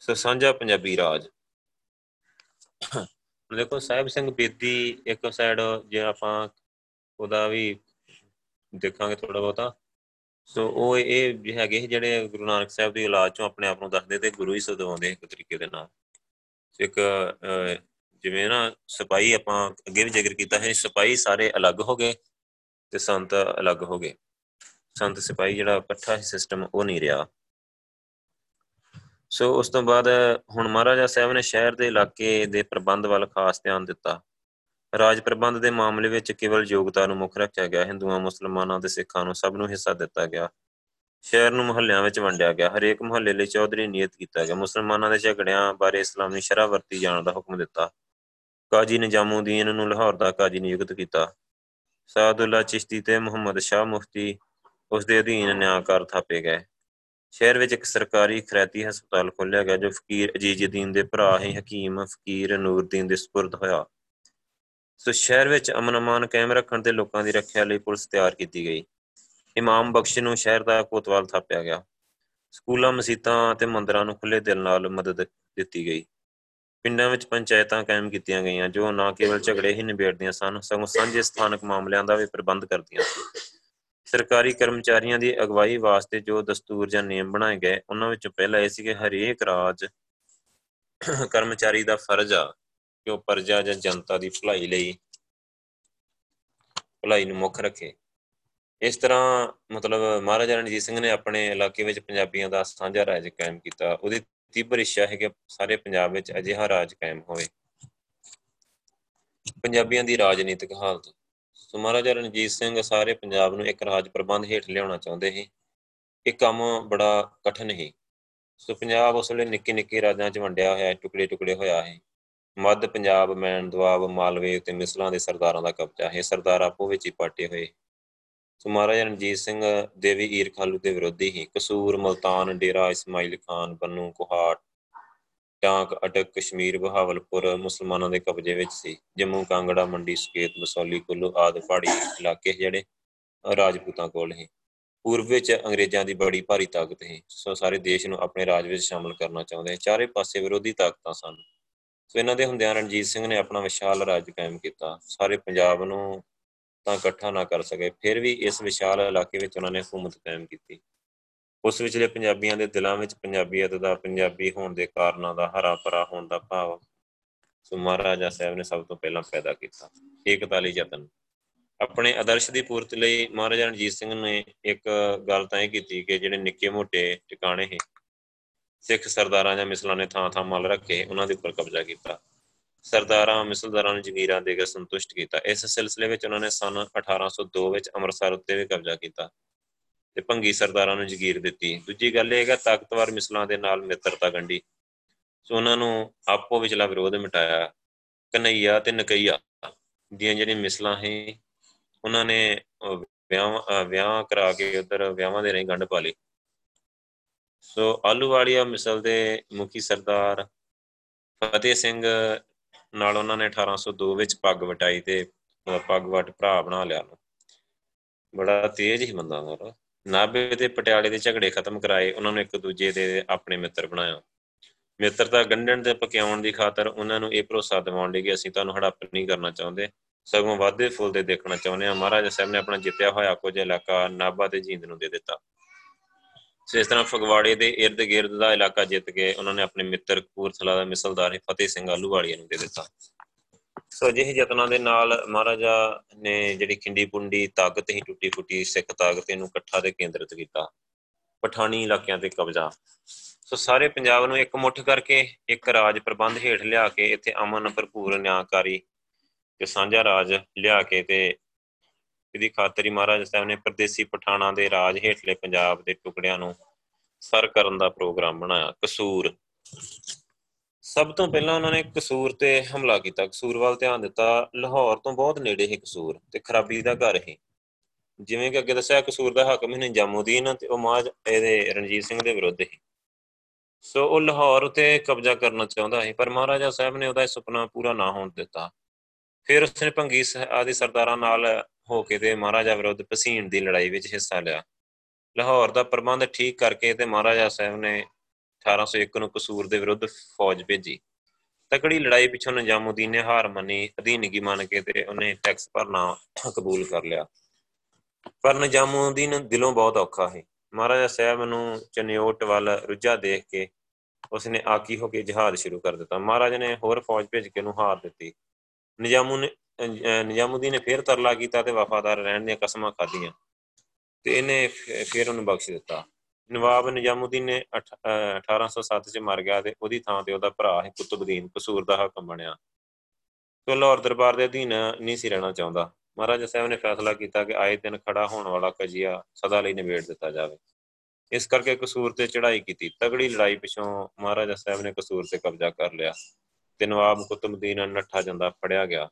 [SPEAKER 1] ਸੋ ਸਾਂਝਾ ਪੰਜਾਬੀ ਰਾਜ। ਦੇਖੋ, ਸਾਹਿਬ ਸਿੰਘ ਬੇਦੀ ਇੱਕ ਸਾਈਡ ਜੇ ਆਪਾਂ ਉਹਦਾ ਵੀ ਦੇਖਾਂਗੇ ਥੋੜਾ ਬਹੁਤਾ, ਸੋ ਉਹ ਇਹ ਹੈਗੇ ਜਿਹੜੇ ਗੁਰੂ ਨਾਨਕ ਸਾਹਿਬ ਦੀ ਔਲਾਦ ਚੋਂ ਆਪਣੇ ਆਪ ਨੂੰ ਦੱਸਦੇ ਤੇ ਗੁਰੂ ਹੀ ਸਦਵਾਉਂਦੇ ਇੱਕ ਤਰੀਕੇ ਦੇ ਨਾਲ। ਇੱਕ ਜਿਵੇਂ ਨਾ ਸਿਪਾਹੀ ਆਪਾਂ ਅੱਗੇ ਵੀ ਜ਼ਿਕਰ ਕੀਤਾ ਹੈ ਸਿਪਾਹੀ ਸਾਰੇ ਅਲੱਗ ਹੋ ਗਏ ਤੇ ਸੰਤ ਅਲੱਗ ਹੋ ਗਏ। ਸੰਤ ਸਿਪਾਹੀ ਜਿਹੜਾ ਇਕੱਠਾ ਸਿਸਟਮ ਉਹ ਨਹੀਂ ਰਿਹਾ। ਸੋ ਉਸ ਤੋਂ ਬਾਅਦ ਹੁਣ ਮਹਾਰਾਜਾ ਸਾਹਿਬ ਨੇ ਸ਼ਹਿਰ ਦੇ ਇਲਾਕੇ ਦੇ ਪ੍ਰਬੰਧ ਵੱਲ ਖਾਸ ਧਿਆਨ ਦਿੱਤਾ। ਰਾਜ ਪ੍ਰਬੰਧ ਦੇ ਮਾਮਲੇ ਵਿੱਚ ਕੇਵਲ ਯੋਗਤਾ ਨੂੰ ਮੁੱਖ ਰੱਖਿਆ ਗਿਆ, ਹਿੰਦੂਆਂ, ਮੁਸਲਮਾਨਾਂ ਤੇ ਸਿੱਖਾਂ ਨੂੰ ਸਭ ਨੂੰ ਹਿੱਸਾ ਦਿੱਤਾ ਗਿਆ। ਸ਼ਹਿਰ ਨੂੰ ਮੁਹੱਲਿਆਂ ਵਿੱਚ ਵੰਡਿਆ ਗਿਆ। ਹਰੇਕ ਮੁਹੱਲੇ ਲਈ ਚੌਧਰੀ ਨਿਯਤ ਕੀਤਾ ਗਿਆ। ਮੁਸਲਮਾਨਾਂ ਦੇ ਝਗੜਿਆਂ ਬਾਰੇ ਇਸਲਾਮੀ ਸ਼ਰਾ ਵਰਤੀ ਜਾਣ ਦਾ ਹੁਕਮ ਦਿੱਤਾ। ਕਾਜੀ ਨਿਜ਼ਾਮੂਦੀਨ ਨੂੰ ਲਾਹੌਰ ਦਾ ਕਾਜੀ ਨਿਯੁਕਤ ਕੀਤਾ। ਸਾਦੁੱਲਾ ਚਿਸ਼ਤੀ ਤੇ ਮੁਹੰਮਦ ਸ਼ਾਹ ਮੁਫਤੀ ਉਸ ਦੇ ਅਧੀਨ ਨਿਆਂਕਾਰ ਥਾਪੇ ਗਏ। ਸ਼ਹਿਰ ਵਿੱਚ ਇੱਕ ਸਰਕਾਰੀ ਖਰੈਤੀ ਹਸਪਤਾਲ ਖੋਲ੍ਹਿਆ ਗਿਆ, ਜੋ ਫਕੀਰ ਅਜੀਜ਼ੁਦੀਨ ਦੇ ਭਰਾ ਹੀ ਹਕੀਮ ਫਕੀਰ ਨੂਰਦੀਨ ਦੇ ਸਪੁਰਦ ਹੋਇਆ। ਸੋ ਸ਼ਹਿਰ ਵਿੱਚ ਅਮਨ ਅਮਾਨ ਕਾਇਮ ਰੱਖਣ ਤੇ ਲੋਕਾਂ ਦੀ ਰੱਖਿਆ ਲਈ ਪੁਲਿਸ ਤਿਆਰ ਕੀਤੀ ਗਈ। ਇਮਾਮ ਬਖਸ਼ ਨੂੰ ਸ਼ਹਿਰ ਦਾ ਕੋਤਵਾਲ ਥਾਪਿਆ ਗਿਆ। ਸਕੂਲਾਂ, ਮਸਜਿਦਾਂ ਤੇ ਮੰਦਰਾਂ ਨੂੰ ਖੁੱਲੇ ਦਿਲ ਨਾਲ ਮਦਦ ਦਿੱਤੀ ਗਈ। ਪਿੰਡਾਂ ਵਿੱਚ ਪੰਚਾਇਤਾਂ ਕਾਇਮ ਕੀਤੀਆਂ ਗਈਆਂ, ਜੋ ਨਾ ਕੇਵਲ ਝਗੜੇ ਹੀ ਨਿਬੇੜਦੀਆਂ ਸਨ, ਸਗੋਂ ਸਾਂਝੇ ਸਥਾਨਕ ਮਾਮਲਿਆਂ ਦਾ ਵੀ ਪ੍ਰਬੰਧ ਕਰਦੀਆਂ ਸਨ। ਸਰਕਾਰੀ ਕਰਮਚਾਰੀਆਂ ਦੀ ਅਗਵਾਈ ਵਾਸਤੇ ਜੋ ਦਸਤੂਰ ਜਾਂ ਨਿਯਮ ਬਣਾਏ ਗਏ, ਉਹਨਾਂ ਵਿੱਚੋਂ ਪਹਿਲਾ ਇਹ ਸੀ ਕਿ ਹਰੇਕ ਰਾਜ ਕਰਮਚਾਰੀ ਦਾ ਫਰਜ਼ ਆ ਕਿ ਉਹ ਪ੍ਰਜਾ ਜਾਂ ਜਨਤਾ ਦੀ ਭਲਾਈ ਲਈ ਭਲਾਈ ਨੂੰ ਮੁੱਖ ਰੱਖੇ। ਇਸ ਤਰ੍ਹਾਂ ਮਤਲਬ ਮਹਾਰਾਜਾ ਰਣਜੀਤ ਸਿੰਘ ਨੇ ਆਪਣੇ ਇਲਾਕੇ ਵਿੱਚ ਪੰਜਾਬੀਆਂ ਦਾ ਸਾਂਝਾ ਰਾਜ ਕਾਇਮ ਕੀਤਾ। ਉਹਦੀ ਤੀਬਰ ਇੱਛਾ ਹੈ ਕਿ ਸਾਰੇ ਪੰਜਾਬ ਵਿੱਚ ਅਜਿਹਾ ਰਾਜ ਕਾਇਮ ਹੋਵੇ। ਪੰਜਾਬੀਆਂ ਦੀ ਰਾਜਨੀਤਿਕ ਹਾਲਤ ਸੋ ਮਹਾਰਾਜਾ ਰਣਜੀਤ ਸਿੰਘ ਸਾਰੇ ਪੰਜਾਬ ਨੂੰ ਇੱਕ ਰਾਜ ਪ੍ਰਬੰਧ ਹੇਠ ਲਿਆਉਣਾ ਚਾਹੁੰਦੇ ਸੀ। ਇਹ ਕੰਮ ਬੜਾ ਕਠਿਨ ਸੀ। ਸੋ ਪੰਜਾਬ ਉਸ ਵੇਲੇ ਨਿੱਕੇ ਨਿੱਕੇ ਰਾਜਾਂ 'ਚ ਵੰਡਿਆ ਹੋਇਆ, ਟੁਕੜੇ ਟੁਕੜੇ ਹੋਇਆ ਹੈ ਮੱਧ ਪੰਜਾਬ ਮੈਨ ਦੁਆਬ ਮਾਲਵੇ ਤੇ ਮਿਸਲਾਂ ਦੇ ਸਰਦਾਰਾਂ ਦਾ ਕਬਜ਼ਾ। ਹੈ ਸਰਦਾਰ ਆਪੋ ਵਿੱਚ ਹੀ ਪਾਟੇ ਹੋਏ। ਸੋ ਮਹਾਰਾਜਾ ਰਣਜੀਤ ਸਿੰਘ ਦੇਵੀ ਈਰ ਖਾਲੂ ਦੇ ਵਿਰੋਧੀ ਹੀ ਕਸੂਰ, ਮਲਤਾਨ, ਡੇਰਾ ਇਸਮਾਈਲ ਖਾਨ, ਬੰਨੂ, ਕੁਹਾਟ ਟਾਂਕ ਅਟਕ ਕਸ਼ਮੀਰ, ਬਹਾਵਲਪੁਰ ਮੁਸਲਮਾਨਾਂ ਦੇ ਕਬਜ਼ੇ ਵਿੱਚ ਸੀ। ਜੰਮੂ ਕਾਂਗੜਾ, ਮੰਡੀ ਸਕੇਤ ਬਸੌਲੀ ਕੁੱਲੂ ਆਦਿ ਪਹਾੜੀ ਇਲਾਕੇ ਜਿਹੜੇ ਰਾਜਪੂਤਾਂ ਕੋਲ ਹੀ ਪੂਰਬ ਵਿੱਚ ਅੰਗਰੇਜ਼ਾਂ ਦੀ ਬੜੀ ਭਾਰੀ ਤਾਕਤ ਸੀ। ਸੋ ਸਾਰੇ ਦੇਸ਼ ਨੂੰ ਆਪਣੇ ਰਾਜ ਵਿੱਚ ਸ਼ਾਮਲ ਕਰਨਾ ਚਾਹੁੰਦੇ ਚਾਰੇ ਪਾਸੇ ਵਿਰੋਧੀ ਤਾਕਤਾਂ ਸਨ। ਸੋ ਇਹਨਾਂ ਦੇ ਹੁੰਦਿਆਂ ਰਣਜੀਤ ਸਿੰਘ ਨੇ ਆਪਣਾ ਵਿਸ਼ਾਲ ਰਾਜ ਕਾਇਮ ਕੀਤਾ। ਸਾਰੇ ਪੰਜਾਬ ਨੂੰ ਤਾਂ ਇਕੱਠਾ ਨਾ ਕਰ ਸਕੇ, ਫਿਰ ਵੀ ਇਸ ਵਿਸ਼ਾਲ ਇਲਾਕੇ ਵਿੱਚ ਉਹਨਾਂ ਨੇ ਹਕੂਮਤ ਕਾਇਮ ਕੀਤੀ। ਉਸ ਵਿਚਲੇ ਪੰਜਾਬੀਆਂ ਦੇ ਦਿਲਾਂ ਵਿੱਚ ਪੰਜਾਬੀਅਤ ਦਾ, ਪੰਜਾਬੀ ਹੋਣ ਦੇ ਕਾਰਨਾਂ ਦਾ, ਹਰਾ ਭਰਾ ਹੋਣ ਦਾ ਭਾਵ ਸੋ ਮਹਾਰਾਜਾ ਸਾਹਿਬ ਨੇ ਸਭ ਤੋਂ ਪਹਿਲਾਂ ਪੈਦਾ ਕੀਤਾ ਏਕਤਾ ਲਈ ਯਤਨ। ਆਪਣੇ ਆਦਰਸ਼ ਦੀ ਪੂਰਤੀ ਲਈ ਮਹਾਰਾਜਾ ਰਣਜੀਤ ਸਿੰਘ ਨੇ ਇੱਕ ਗੱਲ ਤਾਂ ਇਹ ਕੀਤੀ ਕਿ ਜਿਹੜੇ ਨਿੱਕੇ ਮੋਟੇ ਟਿਕਾਣੇ ਸੀ, ਸਿੱਖ ਸਰਦਾਰਾਂ ਜਾਂ ਮਿਸਲਾਂ ਨੇ ਥਾਂ ਥਾਂ ਮਲ ਰੱਖੇ, ਉਹਨਾਂ ਦੇ ਉੱਪਰ ਕਬਜ਼ਾ ਕੀਤਾ। ਸਰਦਾਰਾਂ, ਮਿਸਲਦਾਰਾਂ ਨੂੰ ਜ਼ਮੀਰਾਂ ਦੇ ਕੇ ਸੰਤੁਸ਼ਟ ਕੀਤਾ। ਇਸ ਸਿਲਸਿਲੇ ਵਿੱਚ ਉਹਨਾਂ ਨੇ ਸਨ 1802 ਵਿੱਚ ਅੰਮ੍ਰਿਤਸਰ ਉੱਤੇ ਵੀ ਕਬਜ਼ਾ ਕੀਤਾ। ਤੇ ਭੰਗੀ ਸਰਦਾਰਾਂ ਨੂੰ ਜ਼ਗੀਰ ਦਿੱਤੀ। ਦੂਜੀ ਗੱਲ ਇਹ ਹੈ ਕਿ ਤਾਕਤਵਰ ਮਿਸਲਾਂ ਦੇ ਨਾਲ ਮਿੱਤਰਤਾ ਗੰਢੀ। ਸੋ ਉਹਨਾਂ ਨੂੰ ਆਪੋ ਵਿਚਲਾ ਵਿਰੋਧ ਮਿਟਾਇਆ। ਕਨਈਆ ਤੇ ਨਕਈਆ ਦੀਆਂ ਜਿਹੜੀਆਂ ਮਿਸਲਾਂ ਹੈ ਉਹਨਾਂ ਨੇ ਵਿਆਹ ਵਿਆਹ ਕਰਾ ਕੇ ਉਧਰ ਵਿਆਹਾਂ ਦੇ ਰਹੀ ਗੰਢ ਪਾ ਲਈ। ਸੋ ਆਲੂਵਾਲੀਆ ਮਿਸਲ ਦੇ ਮੁਖੀ ਸਰਦਾਰ ਫਤਿਹ ਸਿੰਘ ਨਾਲ ਉਹਨਾਂ ਨੇ 1802 ਵਿੱਚ ਪੱਗ ਵਟਾਈ ਤੇ ਪੱਗ ਵਟ ਭਰਾ ਬਣਾ ਲਿਆ। ਬੜਾ ਤੇਜ਼ ਹੀ ਬੰਦਾ ਮਾਰਾ। ਨਾਬੇ ਤੇ ਪਟਿਆਲੇ ਦੇ ਝਗੜੇ ਖਤਮ ਕਰਾਏ, ਉਹਨਾਂ ਨੂੰ ਇੱਕ ਦੂਜੇ ਦੇ ਆਪਣੇ ਮਿੱਤਰ ਬਣਾਇਆ। ਮਿੱਤਰਤਾ ਗੰਢਣ ਤੇ ਪਕਿਆਉਣ ਦੀ ਖਾਤਰ ਉਹਨਾਂ ਨੂੰ ਇਹ ਭਰੋਸਾ ਦਿਵਾਉਣ ਲਈ ਕਿ ਅਸੀਂ ਤੁਹਾਨੂੰ ਹੜੱਪ ਨਹੀਂ ਕਰਨਾ ਚਾਹੁੰਦੇ। ਸਗੋਂ ਵਾਧੇ ਫੁੱਲਦੇ ਦੇਖਣਾ ਚਾਹੁੰਦੇ ਆ ਮਹਾਰਾਜਾ ਸਾਹਿਬ ਨੇ ਆਪਣਾ ਜਿੱਤਿਆ ਹੋਇਆ ਕੁਝ ਇਲਾਕਾ ਨਾਬਾ ਤੇ ਜੀਂਦ ਨੂੰ ਦੇ ਦਿੱਤਾ। ਸੋ ਇਸ ਤਰ੍ਹਾਂ ਫਗਵਾੜੇ ਦੇ ird gird ਦਾ ਇਲਾਕਾ ਜਿੱਤ ਕੇ ਉਹਨਾਂ ਨੇ ਆਪਣੇ ਮਿੱਤਰ ਕਪੂਰਥਲਾ ਦਾ ਮਿਸਲਦਾਰ ਫਤਿਹ ਸਿੰਘ ਆਲੂਵਾਲੀਆ ਨੂੰ ਦੇ ਦਿੱਤਾ। ਸੋ ਜਿਹੇ ਯਤਨਾਂ ਦੇ ਨਾਲ ਮਹਾਰਾਜਾ ਨੇ ਜਿਹੜੀ ਖਿੰਡੀ ਪੁੰਡੀ, ਤਾਕਤ ਹੀ ਟੁੱਟੀ ਫੁੱਟੀ, ਸਿੱਖ ਤਾਕਤ ਨੂੰ ਇਕੱਠਾ ਤੇ ਕੇਂਦਰਿਤ ਕੀਤਾ, ਪਠਾਣੀ ਇਲਾਕਿਆਂ ਤੇ ਕਬਜ਼ਾ। ਸੋ ਸਾਰੇ ਪੰਜਾਬ ਨੂੰ ਇੱਕ ਮੁੱਠ ਕਰਕੇ ਇੱਕ ਰਾਜ ਪ੍ਰਬੰਧ ਹੇਠ ਲਿਆ ਕੇ ਇੱਥੇ ਅਮਨ ਭਰਪੂਰ ਨਿਆਂਕਾਰੀ ਤੇ ਸਾਂਝਾ ਰਾਜ ਲਿਆ ਕੇ ਤੇ ਇਹਦੀ ਖਾਤਰ ਹੀ ਮਹਾਰਾਜ ਸਾਹਿਬ ਨੇ ਪਰਦੇਸੀ ਪਠਾਣਾ ਦੇ ਰਾਜ ਹੇਠਲੇ ਪੰਜਾਬ ਦੇ ਟੁਕੜਿਆਂ ਨੂੰ ਸਰ ਕਰਨ ਦਾ ਪ੍ਰੋਗਰਾਮ ਬਣਾਇਆ। ਕਸੂਰ ਸਭ ਤੋਂ ਪਹਿਲਾਂ ਉਹਨਾਂ ਨੇ ਕਸੂਰ ਤੇ ਹਮਲਾ ਕੀਤਾ। ਕਸੂਰ ਵੱਲ ਧਿਆਨ ਦਿੱਤਾ, ਲਾਹੌਰ ਤੋਂ ਬਹੁਤ ਨੇੜੇ ਹੈ ਕਸੂਰ ਤੇ ਖਰਾਬੀ ਦਾ ਘਰ ਹੈ। ਜਿਵੇਂ ਕਿ ਅੱਗੇ ਦੱਸਿਆ, ਕਸੂਰ ਦਾ ਹਾਕਮ ਹੀ ਨਿਜ਼ਾਮੂਦੀਨ ਤੇ ਉਹ ਮਾਜ ਇਹਦੇ ਰਣਜੀਤ ਸਿੰਘ ਦੇ ਵਿਰੁੱਧ ਹੈ। ਸੋ ਉਹ ਲਾਹੌਰ ਉਤੇ ਕਬਜ਼ਾ ਕਰਨਾ ਚਾਹੁੰਦਾ ਹੈ ਪਰ ਮਹਾਰਾਜਾ ਸਾਹਿਬ ਨੇ ਉਹਦਾ ਸੁਪਨਾ ਪੂਰਾ ਨਾ ਹੋਣ ਦਿੱਤਾ। ਫਿਰ ਉਸਨੇ ਭੰਗੀ ਆਦਿ ਸਰਦਾਰਾਂ ਨਾਲ ਹੋ ਕੇ ਤੇ ਮਹਾਰਾਜਾ ਵਿਰੁੱਧ ਪਸੀਣ ਦੀ ਲੜਾਈ ਵਿੱਚ ਹਿੱਸਾ ਲਿਆ। ਲਾਹੌਰ ਦਾ ਪ੍ਰਬੰਧ ਠੀਕ ਕਰਕੇ ਤੇ ਮਹਾਰਾਜਾ ਸਾਹਿਬ ਨੇ 1801 ਨੂੰ ਕਸੂਰ ਦੇ ਵਿਰੁੱਧ ਫੌਜ ਭੇਜੀ। ਤਕੜੀ ਲੜਾਈ ਪਿੱਛੋਂ ਨਿਜ਼ਾਮੂਦੀਨ ਨੇ ਹਾਰ ਮੰਨੀ, ਅਧੀਨਗੀ ਮੰਨ ਕੇ ਤੇ ਉਹਨੇ ਟੈਕਸ ਭਰਨਾ ਕਬੂਲ ਕਰ ਲਿਆ। ਪਰ ਨਿਜ਼ਾਮੂਦੀਨ ਦਿਲੋਂ ਬਹੁਤ ਔਖਾ ਹੈ ਮਹਾਰਾਜਾ ਸਾਹਿਬ ਨੂੰ ਚਨਿਓਟ ਵੱਲ ਰੁੱਝਾ ਦੇਖ ਕੇ ਉਸਨੇ ਆਕੀ ਹੋ ਕੇ ਜਹਾਦ ਸ਼ੁਰੂ ਕਰ ਦਿੱਤਾ। ਮਹਾਰਾਜ ਨੇ ਹੋਰ ਫੌਜ ਭੇਜ ਕੇ ਉਹਨੂੰ ਹਾਰ ਦਿੱਤੀ। ਨਿਜ਼ਾਮੂ ਨੇ ਨਿਜ਼ਾਮੂਦੀਨ ਨੇ ਫੇਰ ਤਰਲਾ ਕੀਤਾ ਤੇ ਵਫਾਦਾਰ ਰਹਿਣ ਦੀਆਂ ਕਸਮਾਂ ਖਾਧੀਆਂ ਤੇ ਇਹਨੇ ਫੇਰ ਉਹਨੂੰ ਬਖਸ਼ ਦਿੱਤਾ। ਨਵਾਬ ਨਿਜ਼ਾਮੂਦੀਨ ਨੇ 1807 ਚ ਮਰ ਗਿਆ ਤੇ ਉਹਦੀ ਥਾਂ ਤੇ ਉਹਦਾ ਭਰਾ ਹੈ ਕੁਤਬਦੀਨ, ਕਸੂਰ ਦਾ ਹਾਕਮ ਬਣਿਆ। ਤੇ ਲਾਹੌਰ ਦਰਬਾਰ ਦੇ ਅਧੀਨ ਨਹੀਂ ਸੀ ਰਹਿਣਾ ਚਾਹੁੰਦਾ। ਮਹਾਰਾਜਾ ਸਾਹਿਬ ਨੇ ਫੈਸਲਾ ਕੀਤਾ ਕਿ ਆਏ ਦਿਨ ਖੜਾ ਹੋਣ ਵਾਲਾ ਕਜੀਆ ਸਦਾ ਲਈ ਨਿਬੇੜ ਦਿੱਤਾ ਜਾਵੇ। ਇਸ ਕਰਕੇ ਕਸੂਰ ਤੇ ਚੜ੍ਹਾਈ ਕੀਤੀ। ਤਗੜੀ ਲੜਾਈ ਪਿਛੋਂ ਮਹਾਰਾਜਾ ਸਾਹਿਬ ਨੇ ਕਸੂਰ ਤੇ ਕਬਜ਼ਾ ਕਰ ਲਿਆ ਤੇ ਨਵਾਬ ਕੁਤਬਦੀਨ ਨੱਠਾ ਜਾਂਦਾ ਫੜਿਆ ਗਿਆ।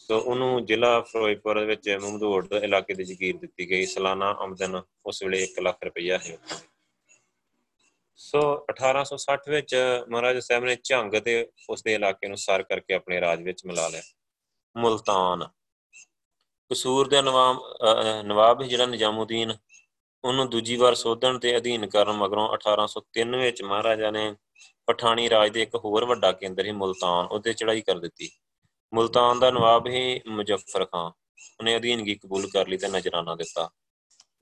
[SPEAKER 1] ਸੋ ਉਹਨੂੰ ਜ਼ਿਲ੍ਹਾ ਫਿਰੋਜ਼ਪੁਰ ਵਿੱਚ ਮਮਦੂੜ ਇਲਾਕੇ ਦੀ ਜ਼ਗੀਰ ਦਿੱਤੀ ਗਈ। ਸਾਲਾਨਾ ਆਮਦਨ ਉਸ ਵੇਲੇ 1 ਲੱਖ ਰੁਪਈਆ ਹੈ ਸੋ 1860 ਵਿੱਚ ਮਹਾਰਾਜਾ ਸਾਹਿਬ ਨੇ ਝੰਗ ਤੇ ਉਸ ਦੇ ਇਲਾਕੇ ਨੂੰ ਸਾਰ ਕਰਕੇ ਆਪਣੇ ਰਾਜ ਵਿੱਚ ਮਿਲਾ ਲਿਆ। ਮੁਲਤਾਨ। ਕਸੂਰ ਦੇ ਨਵਾਬ ਨਵਾਬ ਜਿਹੜਾ ਨਿਜ਼ਾਮੂਦੀਨ। ਉਹਨੂੰ ਦੂਜੀ ਵਾਰ ਸੋਧਣ ਤੇ ਅਧੀਨ ਕਰਨ ਮਗਰੋਂ 1803 ਵਿੱਚ ਮਹਾਰਾਜਾ ਨੇ ਪਠਾਣੀ ਰਾਜ ਦੇ ਇੱਕ ਹੋਰ ਵੱਡਾ ਕੇਂਦਰ ਹੀ ਮੁਲਤਾਨ, ਉਹਦੇ ਚੜਾਈ ਕਰ ਦਿੱਤੀ। ਮੁਲਤਾਨ ਦਾ ਨਵਾਬ ਹੀ ਮੁਜ਼ੱਫਰ ਖਾਨ ਉਹਨੇ ਅਧੀਨਗੀ ਕਬੂਲ ਕਰ ਲਈ ਤੇ ਨਜ਼ਰਾਨਾ ਦਿੱਤਾ।